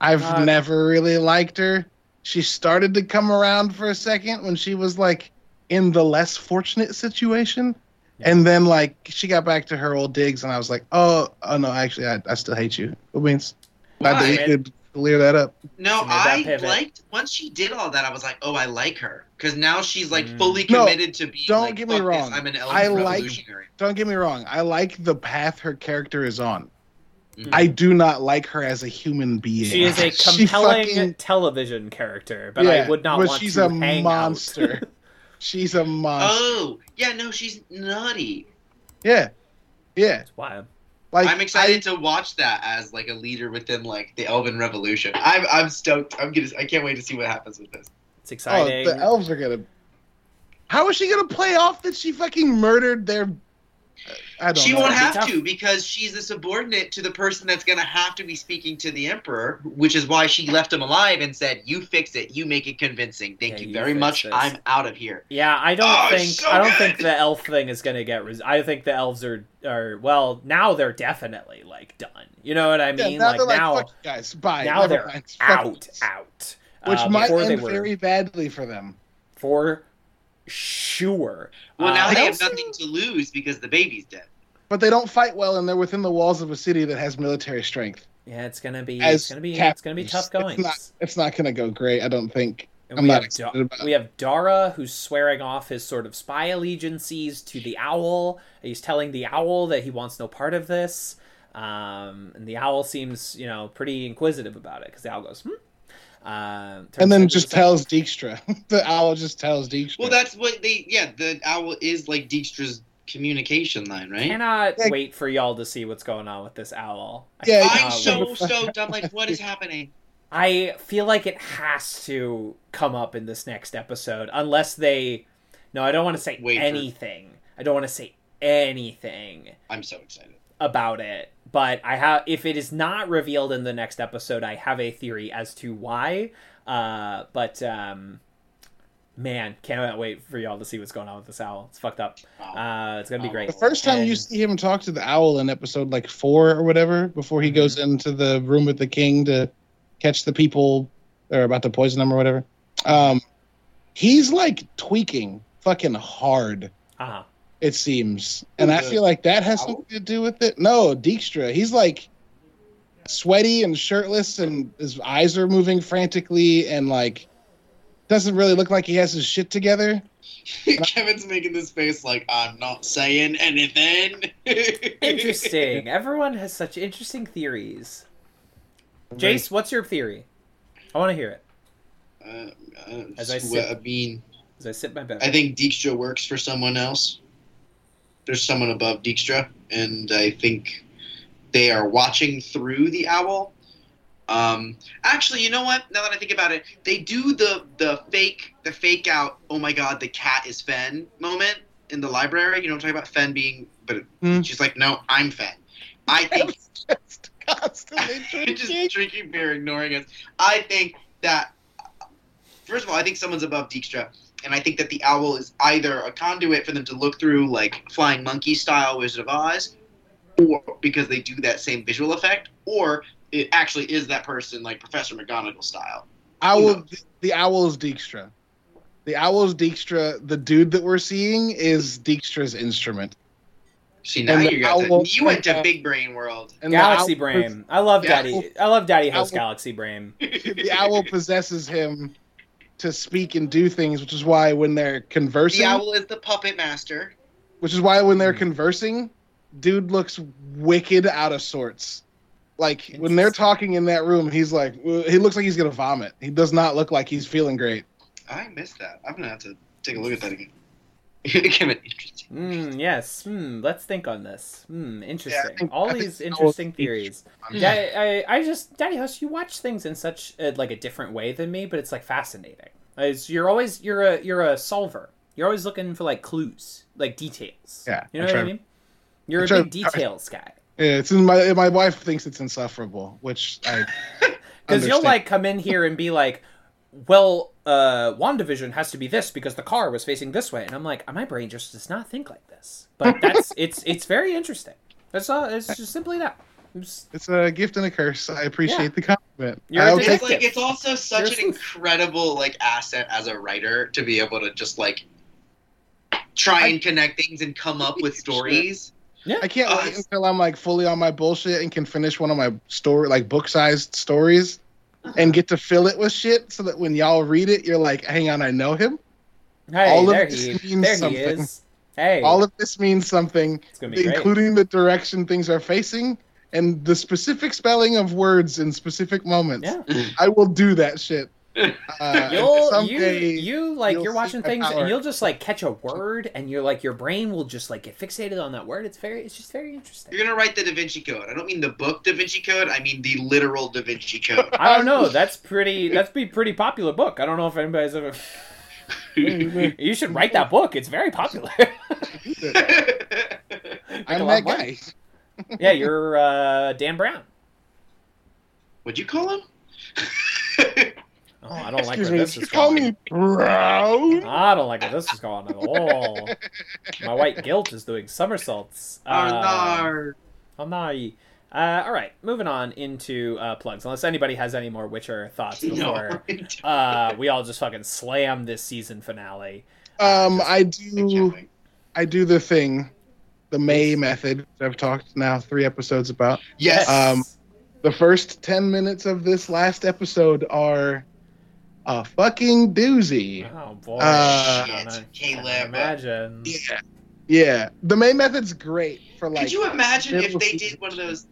I've God. never really liked her. She started to come around for a second when she was like in the less fortunate situation. And then like she got back to her old digs and I was like, Oh oh no, actually I, I still hate you. It means glad that we Why? could clear that up. No, She made that I liked once she did all that. I was like, oh, I like her because now she's like Mm. fully No, committed to be. don't like, get me "Fuck this, wrong. I'm an elf I like- Don't get me wrong, I like the path her character is on. Mhm. I do not like her as a human being. She is a <laughs> compelling fucking- television character, but Yeah, I would not but want she's to a hang monster. out. <laughs> She's a monster. Oh, yeah, no, she's nutty. Yeah, yeah. Wow. Like I'm excited to watch that as like a leader within like the Elven Revolution. I'm I'm stoked. I'm gonna. I can't wait to see what happens with this. It's I, oh, exciting. the elves are gonna. How is she gonna play off that she fucking murdered their? I don't She know. won't It'd have tough. to because she's a subordinate to the person that's gonna have to be speaking to the Emperor, which is why she left him alive and said, "You fix it. You make it convincing. Thank Yeah, you you very much. this." I'm out of here." yeah, I don't Oh, think so I don't good! think the elf thing is gonna get. Res- I think the elves are are well now they're definitely like done. You know what I Yeah, mean? now like like, now fuck you guys, bye. now never they're mind, out out. which Uh, might end very badly for them. for sure. Well, Uh, now I they have nothing to lose because the baby's dead. But they don't fight well, and they're within the walls of a city that has military strength. Yeah, it's gonna be As it's gonna be it's gonna be tough going. It's not. It's not gonna go great. I don't think. And I'm we not have excited Da- about we have Dara who's swearing off his sort of spy allegiances to the owl. He's telling the owl that he wants no part of this. Um, and the owl seems, you know, pretty inquisitive about it because the owl goes, hmm. Uh, And then just the- tells Dijkstra. <laughs> the owl just tells Dijkstra. Well, that's what they. Yeah, the owl is like Dijkstra's communication line, right? Cannot Yeah. wait for y'all to see what's going on with this owl. Yeah, I'm so stoked. I'm like, <laughs> what is happening? I feel like it has to come up in this next episode, unless they. No, I don't want to say Wait for- anything. I don't want to say anything I'm so excited. about it. But I have, if it is not revealed in the next episode, I have a theory as to why. Uh, but um, Man, can't wait for y'all to see what's going on with this owl. It's fucked up. Uh, it's gonna be great. The first time you see him talk to the owl in episode like four or whatever, before he goes into the room with the king to catch the people that are about to poison him or whatever, um, he's like tweaking fucking hard. Uh-huh. It seems, and I feel like that has something to do with it. No, Dijkstra, he's like sweaty and shirtless, and his eyes are moving frantically, and like doesn't really look like he has his shit together. <laughs> Kevin's making this face like I'm not saying anything. <laughs> Interesting. Everyone has such interesting theories. Jace, what's your theory? I want to hear it Uh, uh, As I swe- sit- I mean, as I sit my bed. I think Dijkstra works for someone else. There's someone above Dijkstra, and I think they are watching through the owl. Um, actually, you know what? Now that I think about it, they do the the fake the fake out. Oh my God, the cat is Fen moment in the library. You know what I'm talking about? Fen being, but Hmm. she's like, no, I'm Fen. I think Just constantly <laughs> just drinking. drinking beer, ignoring us. I think that first of all, I think someone's above Dijkstra, and I think that the owl is either a conduit for them to look through, like flying monkey style Wizard of Oz, or because they do that same visual effect, or it actually is that person, like Professor McGonagall style. Owl, the owl is Dijkstra. The owl is Dijkstra. The dude that we're seeing is Dijkstra's instrument. See, now you got owl- the, you went to Big Brain World. And the Galaxy owl- Brain. I love Yeah. Daddy. I love Daddy House Owl- Galaxy Brain. <laughs> The owl possesses him to speak and do things, which is why when they're conversing, The owl is the puppet master. which is why when they're Hmm. conversing, dude looks wicked out of sorts. Like when they're talking in that room, he's like, he looks like he's gonna vomit. He does not look like he's feeling great. I missed that. I'm gonna have to take a look at that again. <laughs> Kevin, interesting. Hmm. Yes. Hmm. Let's think on this. Hmm. Interesting. think- All I these interesting owl's- theories. Daddy, I, I just Daddy House. You watch things in such a, like a different way than me, but it's like fascinating. It's, you're always you're a you're a solver. You're always looking for like clues, like details. Yeah, You know I what I mean? You're I a try- big details guy. Yeah, it's in my my wife thinks it's insufferable, which I <laughs> Because you'll like come in here and be like, well, uh, WandaVision has to be this because the car was facing this way, and I'm like, my brain just does not think like this. But <laughs> that's it's it's very interesting. It's uh, it's just simply that. It's- It's a gift and a curse. I appreciate Yeah. the compliment. You're a I'll dick. take It's like it's also such You're an smooth. incredible like asset as a writer to be able to just like try and connect things and come up with <laughs> stories. Yeah. I can't Uh, wait until I'm like fully on my bullshit and can finish one of my story like book sized stories and get to fill it with shit so that when y'all read it, you're like, hang on, I know him. Hey, All of there this he, means there he something. is. Hey, All of this means something, it's great. including the direction things are facing and the specific spelling of words in specific moments. Yeah. I will do that shit. Uh, You'll you someday, you like you'll you're watching things power. and you'll just like catch a word and you're like your brain will just like get fixated on that word. It's very it's just very interesting. You're gonna write the Da Vinci Code. I don't mean the book Da Vinci Code. I mean the literal Da Vinci Code. I don't know. That's pretty. That's be pretty popular book. I don't know if anybody's ever. <laughs> you should write that book. It's very popular. <laughs> Make a I'm lot that guy. <laughs> yeah, you're uh, Dan Brown. What'd you call him? Oh, I don't like Excuse where me. this Did you is call going. me brown? I don't like where this is going at all. My white guilt is doing somersaults. oh Uh, no. Oh no. Uh, all right, moving on into uh, plugs. Unless anybody has any more Witcher thoughts before No. uh, we all just fucking slam this season finale. Um, I do. I do the thing, the May method. which I've talked now three episodes about. Yes. Um, The first ten minutes of this last episode are a fucking doozy. Oh boy, Uh, I don't know. Shit, I can Caleb. imagine. Yeah, yeah. The main method's great for like. Could you imagine if they did one of those?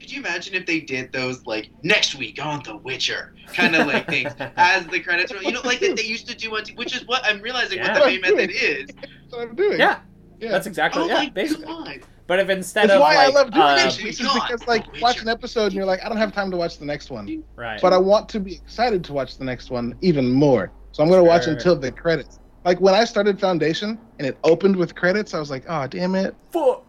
Could you imagine if they did those like next week on The Witcher kind of like things <laughs> as the credits roll? You know, like that they used to do on, which is what I'm realizing Yeah. what the main method is. <laughs> That's what I'm doing. Yeah, yeah. that's exactly Oh yeah, my basically. god! But if instead That's of why like, I love doing uh, this. Is because like watch an episode and you're like, I don't have time to watch the next one, right, but I want to be excited to watch the next one even more. So I'm gonna watch until the credits. Like when I started Foundation and it opened with credits, I was like, oh damn it, fuck,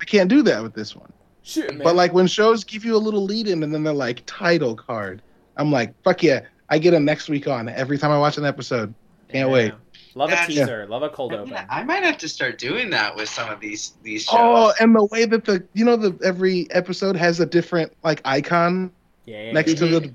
I can't do that with this one. shit, man. But like when shows give you a little lead in and then they're like title card, I'm like, fuck yeah, I get a next week on every time I watch an episode. Can't wait. Love a That's- teaser. Love a cold I open. might- I might have to start doing that with some of these these shows. Oh, and the way that the you know the every episode has a different like icon Yeah. next to the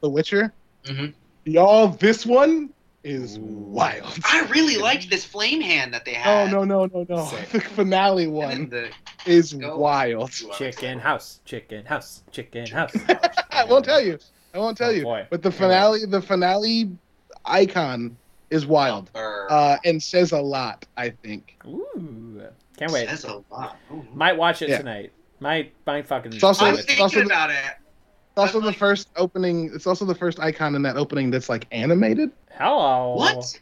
the Witcher. Mhm. Y'all, this one is Ooh. wild. I really liked this flame hand that they have. Oh had. no no no no! Sick. <laughs> The finale one the- is Go. wild. Chicken house. Chicken house. Chicken house. <laughs> I won't tell you. I won't tell Oh, you. boy. But the Can't finale, the finale icon is wild uh, and says a lot. I think. Ooh. Can't wait. Says a lot. Ooh. Might watch it Yeah. tonight. Might might fucking. It's also- I'm it's thinking also the- about it. It's also I'm the like- first opening. It's also the first icon in that opening that's like animated. Hello. What?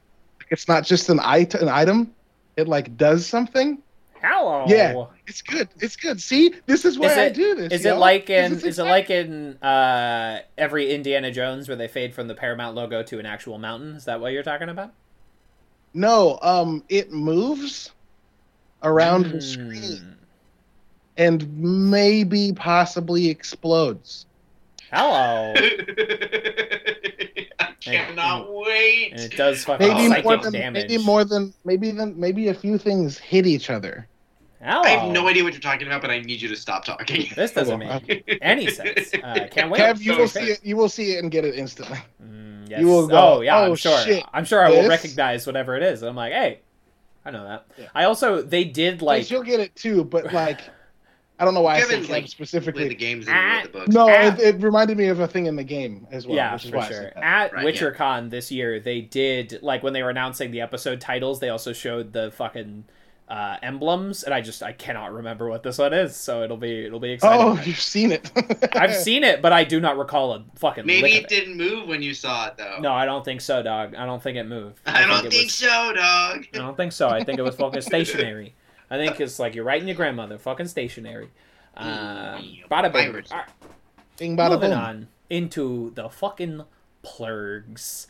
It's not just an it- an item. It like does something. Hello. Yeah. It's good. It's good. See, this is why Is I do this. Is it like in is it like in uh every Indiana Jones where they fade from the Paramount logo to an actual mountain? Is that what you're talking about? No. Um, it moves around the Hmm. screen and maybe possibly explodes. Hello. <laughs> I cannot wait. And it does fucking Maybe psychic more than damage. maybe more than maybe than maybe a few things hit each other. Hello. I have no idea what you're talking about, but I need you to stop talking. <laughs> This doesn't make <laughs> any sense. Uh, can't wait. Kev, you will see it. You will see it and get it instantly. Mm, yes. You will go, oh yeah, I'm "Oh, sure. shit, I'm sure I will this?" recognize whatever it is. I'm like, hey, I know that. Yeah. I also they did Like like you'll get it too, but like I don't know why I Kevin's, said Kev like, Play the games and read the books. No, Ah. it, it reminded me of a thing in the game as well. yeah, which is for why sure. At Right, WitcherCon this year, they did like when they were announcing the episode titles, they also showed the fucking uh, emblems, and I just I cannot remember what this one is, so it'll be it'll be exciting. Oh, you've seen it. <laughs> I've seen it, but I do not recall a fucking Maybe lick it of didn't move when you saw it, though. No, I don't think so, dog. I don't think it moved. I, don't it think was- so, dog. I don't think so. I think it was fucking <laughs> stationary. I think it's like you're writing your grandmother, fucking stationary. Uh, Mm, bada bing. virus. Bing bada moving boom. on into the fucking plurgs.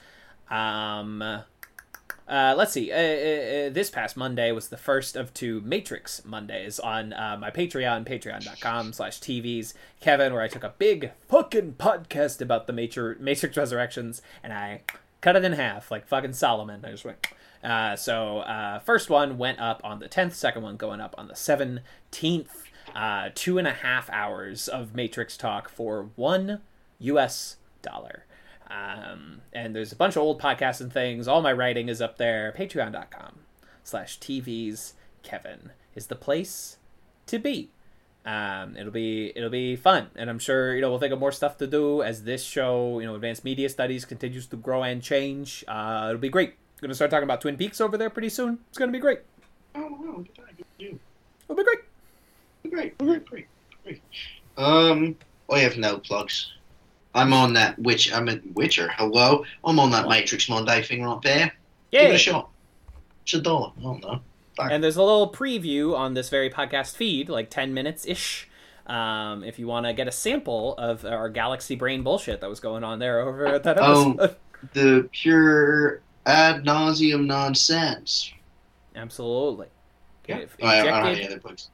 Um, uh, let's see. Uh, uh, uh, this past Monday was the first of two Matrix Mondays on uh, my Patreon, patreon.com slash TVs. Kevin, where I took a big fucking podcast about the Matrix Resurrections, and I cut it in half, like fucking Solomon. I just went... Uh, so, uh, first one went up on the 10th, second one going up on the 17th. Uh, two and a half hours of Matrix talk for one US dollar. Um, and there's a bunch of old podcasts and things. All my writing is up there. Patreon.com slash TVs Kevin is the place to be. Um, it'll be it'll be fun, and I'm sure you know we'll think of more stuff to do as this show, you know, Advanced Media Studies continues to grow and change. Uh, it'll be great. Gonna start talking about Twin Peaks over there pretty soon. It's gonna be great. Oh, wow, good time, good you. It'll be great. Great, great, great, great. Um, I have no plugs. I'm on that Witch. I'm a Witcher. Hello, I'm on that Matrix Monday thing right there. Yeah. Give it a shot. It's a dollar. I don't know. And there's a little preview on this very podcast feed, like 10 minutes ish. Um, if you want to get a sample of our Galaxy Brain bullshit that was going on there over at that Oh. episode. <laughs> The pure ad nauseum nonsense. Absolutely. Yeah. Get I, I don't have any other plugs.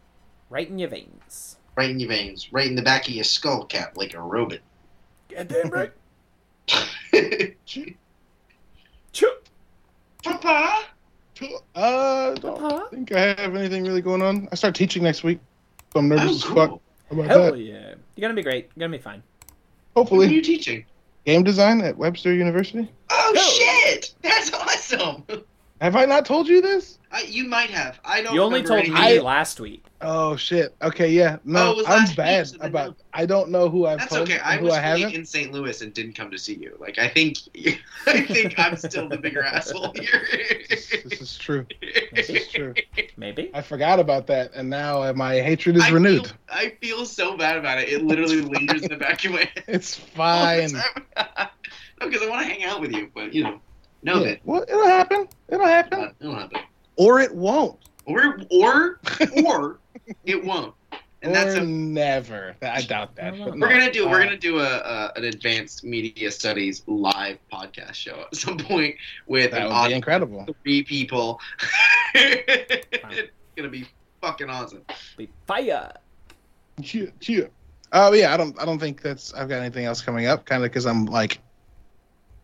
right in your veins. Right in your veins, right in the back of your skull cap, like a robot. Goddamn right. <laughs> Papa. Uh, don't Papa? think I have anything really going on. I start teaching next week, so I'm nervous Oh, as fuck about Hell that. yeah. You're gonna be great. You're gonna be fine. Hopefully. What are you teaching? game design at Webster University. Oh No. shit! <laughs> That's awesome. Have I not told you this? I, you might have. I don't. You only remember told me anything. last week. Oh shit. Okay, yeah. Oh, No, it was I'm last week, bad so about. no. I don't know who I've That's told okay. I who was I haven't. in St. Louis and didn't come to see you. Like I think, <laughs> I think I'm still the bigger asshole here. This, this is true. This is true. Maybe. I forgot about that, and now my hatred is I renewed. Feel, I feel so bad about it. It literally lingers in the back of my head. It's fine. <laughs> no, because I want to hang out with you, but you know, know Yeah, that Well, it'll happen. It'll happen, uh, it'll happen. or it won't, Or or <laughs> or it won't. And or that's a, never. I doubt that. but we're no. gonna do. Uh, We're gonna do a, a an advanced media studies live podcast show at some point with That an would be incredible. three people. <laughs> it's gonna be fucking awesome. Be fire. Cheer, cheer. Oh yeah, I don't. I don't think that's. I've got anything else coming up. Kind of because I'm like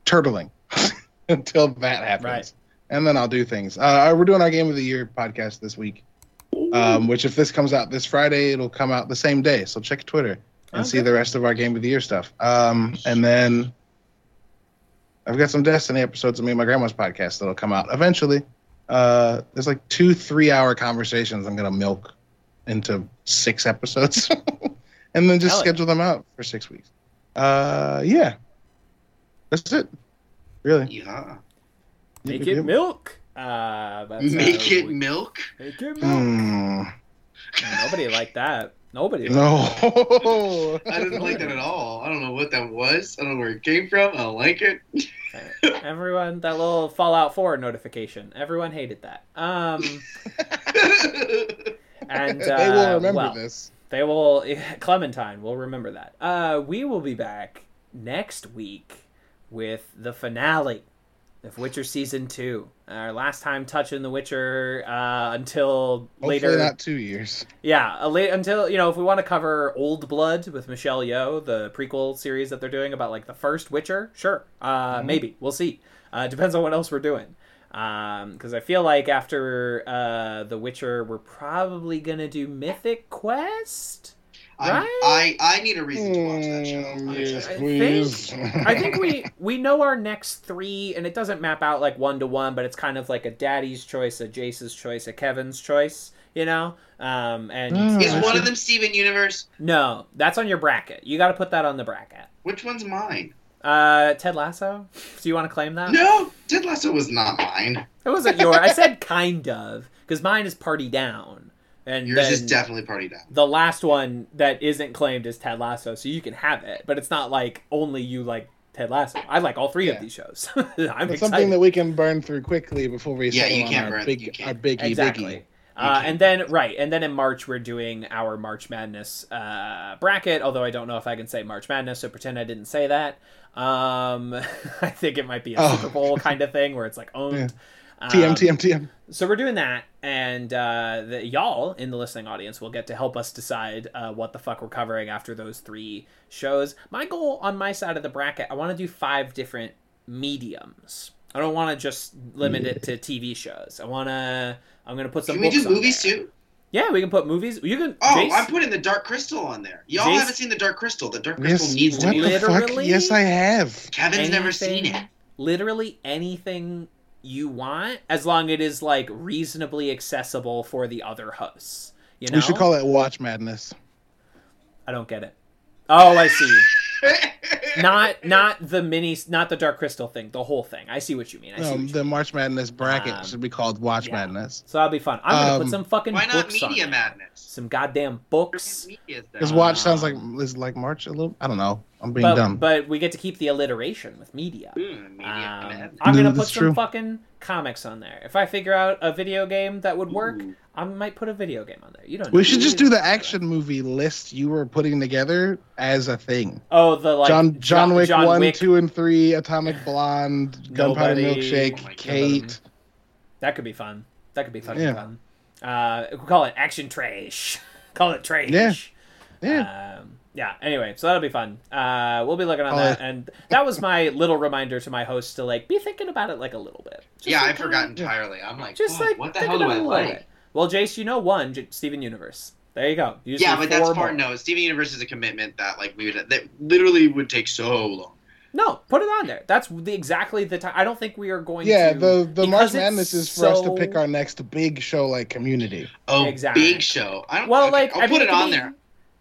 turtling <laughs> <laughs> until that happens. Right. and then I'll do things. Uh, we're doing our Game of the Year podcast this week, um, which if this comes out this Friday, it'll come out the same day. So check Twitter and see the rest of our Game of the Year stuff. Um, and then I've got some Destiny episodes of me and my grandma's podcast that'll come out eventually. Uh, there's like two three-hour conversations I'm gonna milk into six episodes, <laughs> and then just Hell schedule them out for six weeks. Uh, yeah, that's it. Really. Yeah. Make it milk. Uh, Make uh, it we- milk. Make it milk. Nobody liked that. Nobody. No. <laughs> I didn't like that at all. I don't know what that was. I don't know where it came from. I don't like it. Everyone, that little Fallout 4 notification. Everyone hated that. Um, and uh, <laughs> they will remember well, this. They will. <laughs> Clementine will remember that. Uh, we will be back next week with the finale of Witcher season two. Our last time touching the Witcher uh, until Hopefully later. not two years. Yeah, late until you know if we want to cover Old Blood with Michelle Yeoh, the prequel series that they're doing about like the first Witcher. Sure, uh, maybe we'll see. Uh, depends on what else we're doing. Because I feel like after uh, the Witcher, we're probably gonna do Mythic Quest. I'm- Right? I I need a reason to watch that show. Mm, I'm yes, excited. please. <laughs> I think we we know our next three, and it doesn't map out like one to one, but it's kind of like a Daddy's choice, a Jace's choice, a Kevin's choice. You know, um, and Mm. Is one of them Steven Universe? no, that's on your bracket. You got to put that on the bracket. Which one's mine? Uh, Ted Lasso. Do you want to claim that? No, Ted Lasso was not mine. it wasn't your. I said kind of because mine is Party Down, and Yours then is definitely Party Down. the last one that isn't claimed is Ted Lasso, so you can have it, but it's not like only you like Ted Lasso. I like all three of these shows. <laughs> I'm It's excited. something that we can burn through quickly before we Yeah, settle you on can't our burn- you big, can't. our biggie exactly. biggie. Uh, and then right, and then in March we're doing our March Madness uh, bracket. Although I don't know if I can say March Madness, so pretend I didn't say that. Um, <laughs> I think it might be a Oh. Super Bowl kind of <laughs> thing where it's like owned. TM, Um, TM, TM. So we're doing that, and uh, the, y'all in the listening audience will get to help us decide uh, what the fuck we're covering after those three shows. My goal on my side of the bracket, I want to do five different mediums. I don't want to just limit it to TV shows. I want to. I'm gonna put some. Can we do on movies there. too? Yeah, we can put movies. You can. Oh, Jace, I'm putting the Dark Crystal on there. Y'all Jace- haven't seen the Dark Crystal. The Dark Crystal Yes, needs to what be. the Literally? fuck? Yes, I have. Kevin's never seen it. Literally anything you want, as long as it is like reasonably accessible for the other hosts. You know, We should call it Watch Madness. I don't get it. Oh, I see. not not the mini, not the Dark Crystal thing. The whole thing. I see what you mean. I see. No, you Um, the mean. March Madness bracket Um, should be called Watch yeah. Madness. So that'll be fun. I'm gonna um, put some fucking Why not books on Media it. Madness? Some goddamn books. Media's. Because Watch sounds like Um, is like March a little. I don't know. I'm being But, dumb. but we get to keep the alliteration with media. Mm, Media Um, I'm No, gonna put some true. fucking comics on there. If I figure out a video game that would work, Ooh. I might put a video game on there. You don't. we know. should just do the action movie list you were putting together as a thing. Oh, the like John John Wick John one, Wick. two, and three, Atomic Blonde, <sighs> Gunpowder Milkshake, Oh my God. Kate. That could be fun. That could be fucking Yeah. fun. Uh, we'll call it action trash. <laughs> call it trash. Yeah. Yeah. Um, yeah. Anyway, so that'll be fun. Uh, we'll be looking on Call that, it- and that was my little reminder to my host to like be thinking about it like a little bit. Just, yeah, like, I kinda- forgot entirely. I'm like, Just like what the hell do about I it like? bit. Well, Jace, you know one J- Steven Universe. There you go. You Yeah, but that's four part no. Steven Universe is a commitment that like we would that literally would take so long. No, put it on there. That's the, exactly the time. I don't think we are going Yeah, to. the the March because Madness is for us to pick our next big show like Community. Oh, Exactly. big show. I don't. Well, okay, like I'll I mean, put it on be- there.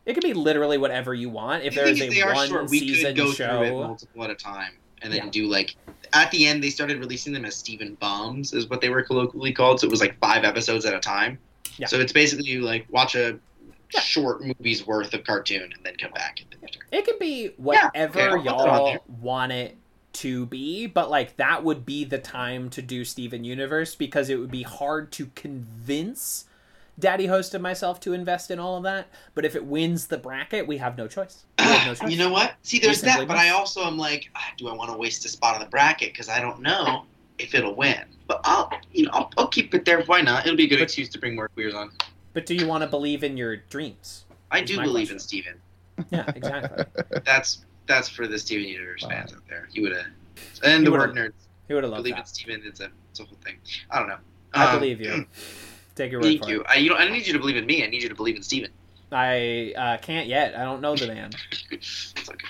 It could be literally whatever you want. If The there is a they are one short. We season could go show, through it multiple at a time, and then Yeah. do like at the end they started releasing them as Steven Bombs, is what they were colloquially called. So it was like five episodes at a time. Yeah. So it's basically you like watch a Yeah. short movie's worth of cartoon and then come back and then return. it can be Yeah, whatever okay, that on y'all want it to be, but like that would be the time to do Steven Universe because it would be hard to convince Daddy Host and myself to invest in all of that. But if it wins the bracket, we have no choice. Have no <clears throat> choice. you know what? See, there's that, but. I also am like, ah, do I want to waste a spot on the bracket because I don't know if it'll win. But I'll, you know, I'll, I'll keep it there. Why not? It'll be a good But- excuse to bring more queers on. But do you want to believe in your dreams? I do believe question. in Steven. Yeah, exactly. <laughs> That's that's for the Steven Universe Wow. fans out there. You would have, and He the word nerds. He would have loved believe in that. Steven. It's a, it's a whole thing. I don't know. I Um, believe you. <clears throat> Take your word Thank for you. it. I, you know, I don't need you to believe in me. I need you to believe in Steven. I uh, can't yet. I don't know the man. <laughs> It's okay.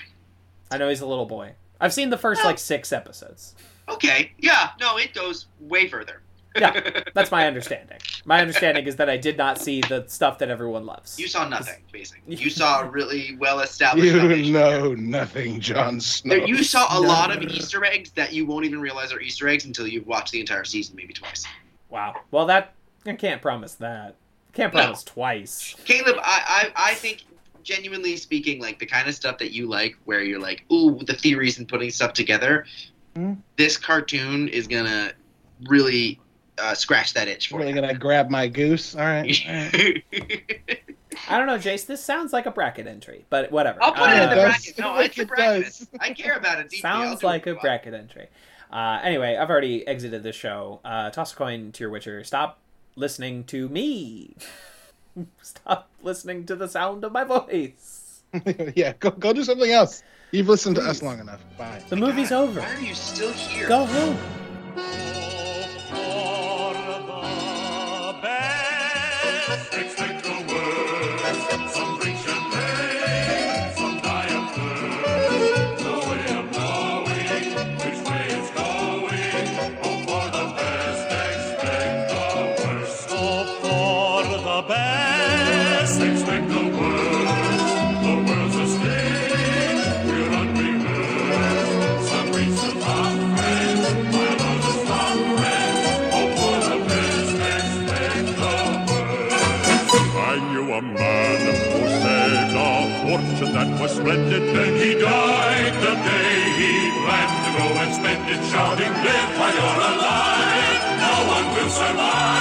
I know he's a little boy. I've seen the first like six episodes. Okay. Yeah. No, it goes way further. Yeah. <laughs> That's my understanding. My understanding is that I did not see the stuff that everyone loves. you saw nothing, <laughs> basically. You saw a really well established. You know nothing, Jon Snow. There, you saw a No. lot of Easter eggs that you won't even realize are Easter eggs until you've watched the entire season, maybe twice. Wow. Well, that I can't promise that. Can't No. promise twice. Caleb, I, I, I think, genuinely speaking, like the kind of stuff that you like, where you're like, ooh, the theories and putting stuff together. Hmm. This cartoon is gonna really uh, scratch that itch for really you. gonna grab my goose. All right. All right. <laughs> I don't know, Jace. This sounds like a bracket entry, but whatever. I'll put it Uh, in the bracket. No, it's a It bracket. does. I care about it deeply. Sounds like a you bracket entry. Uh, anyway, I've already exited the show. Uh, toss a coin to your Witcher. Stop listening to me. <laughs> Stop listening to the sound of my voice. <laughs> yeah, go go do something else. You've listened to us long enough. Bye. The movie's God, over. Why are you still here? Go home. Was splendid. Then he died the day he planned to go and spend it, shouting, "Live while you're alive! No one will survive.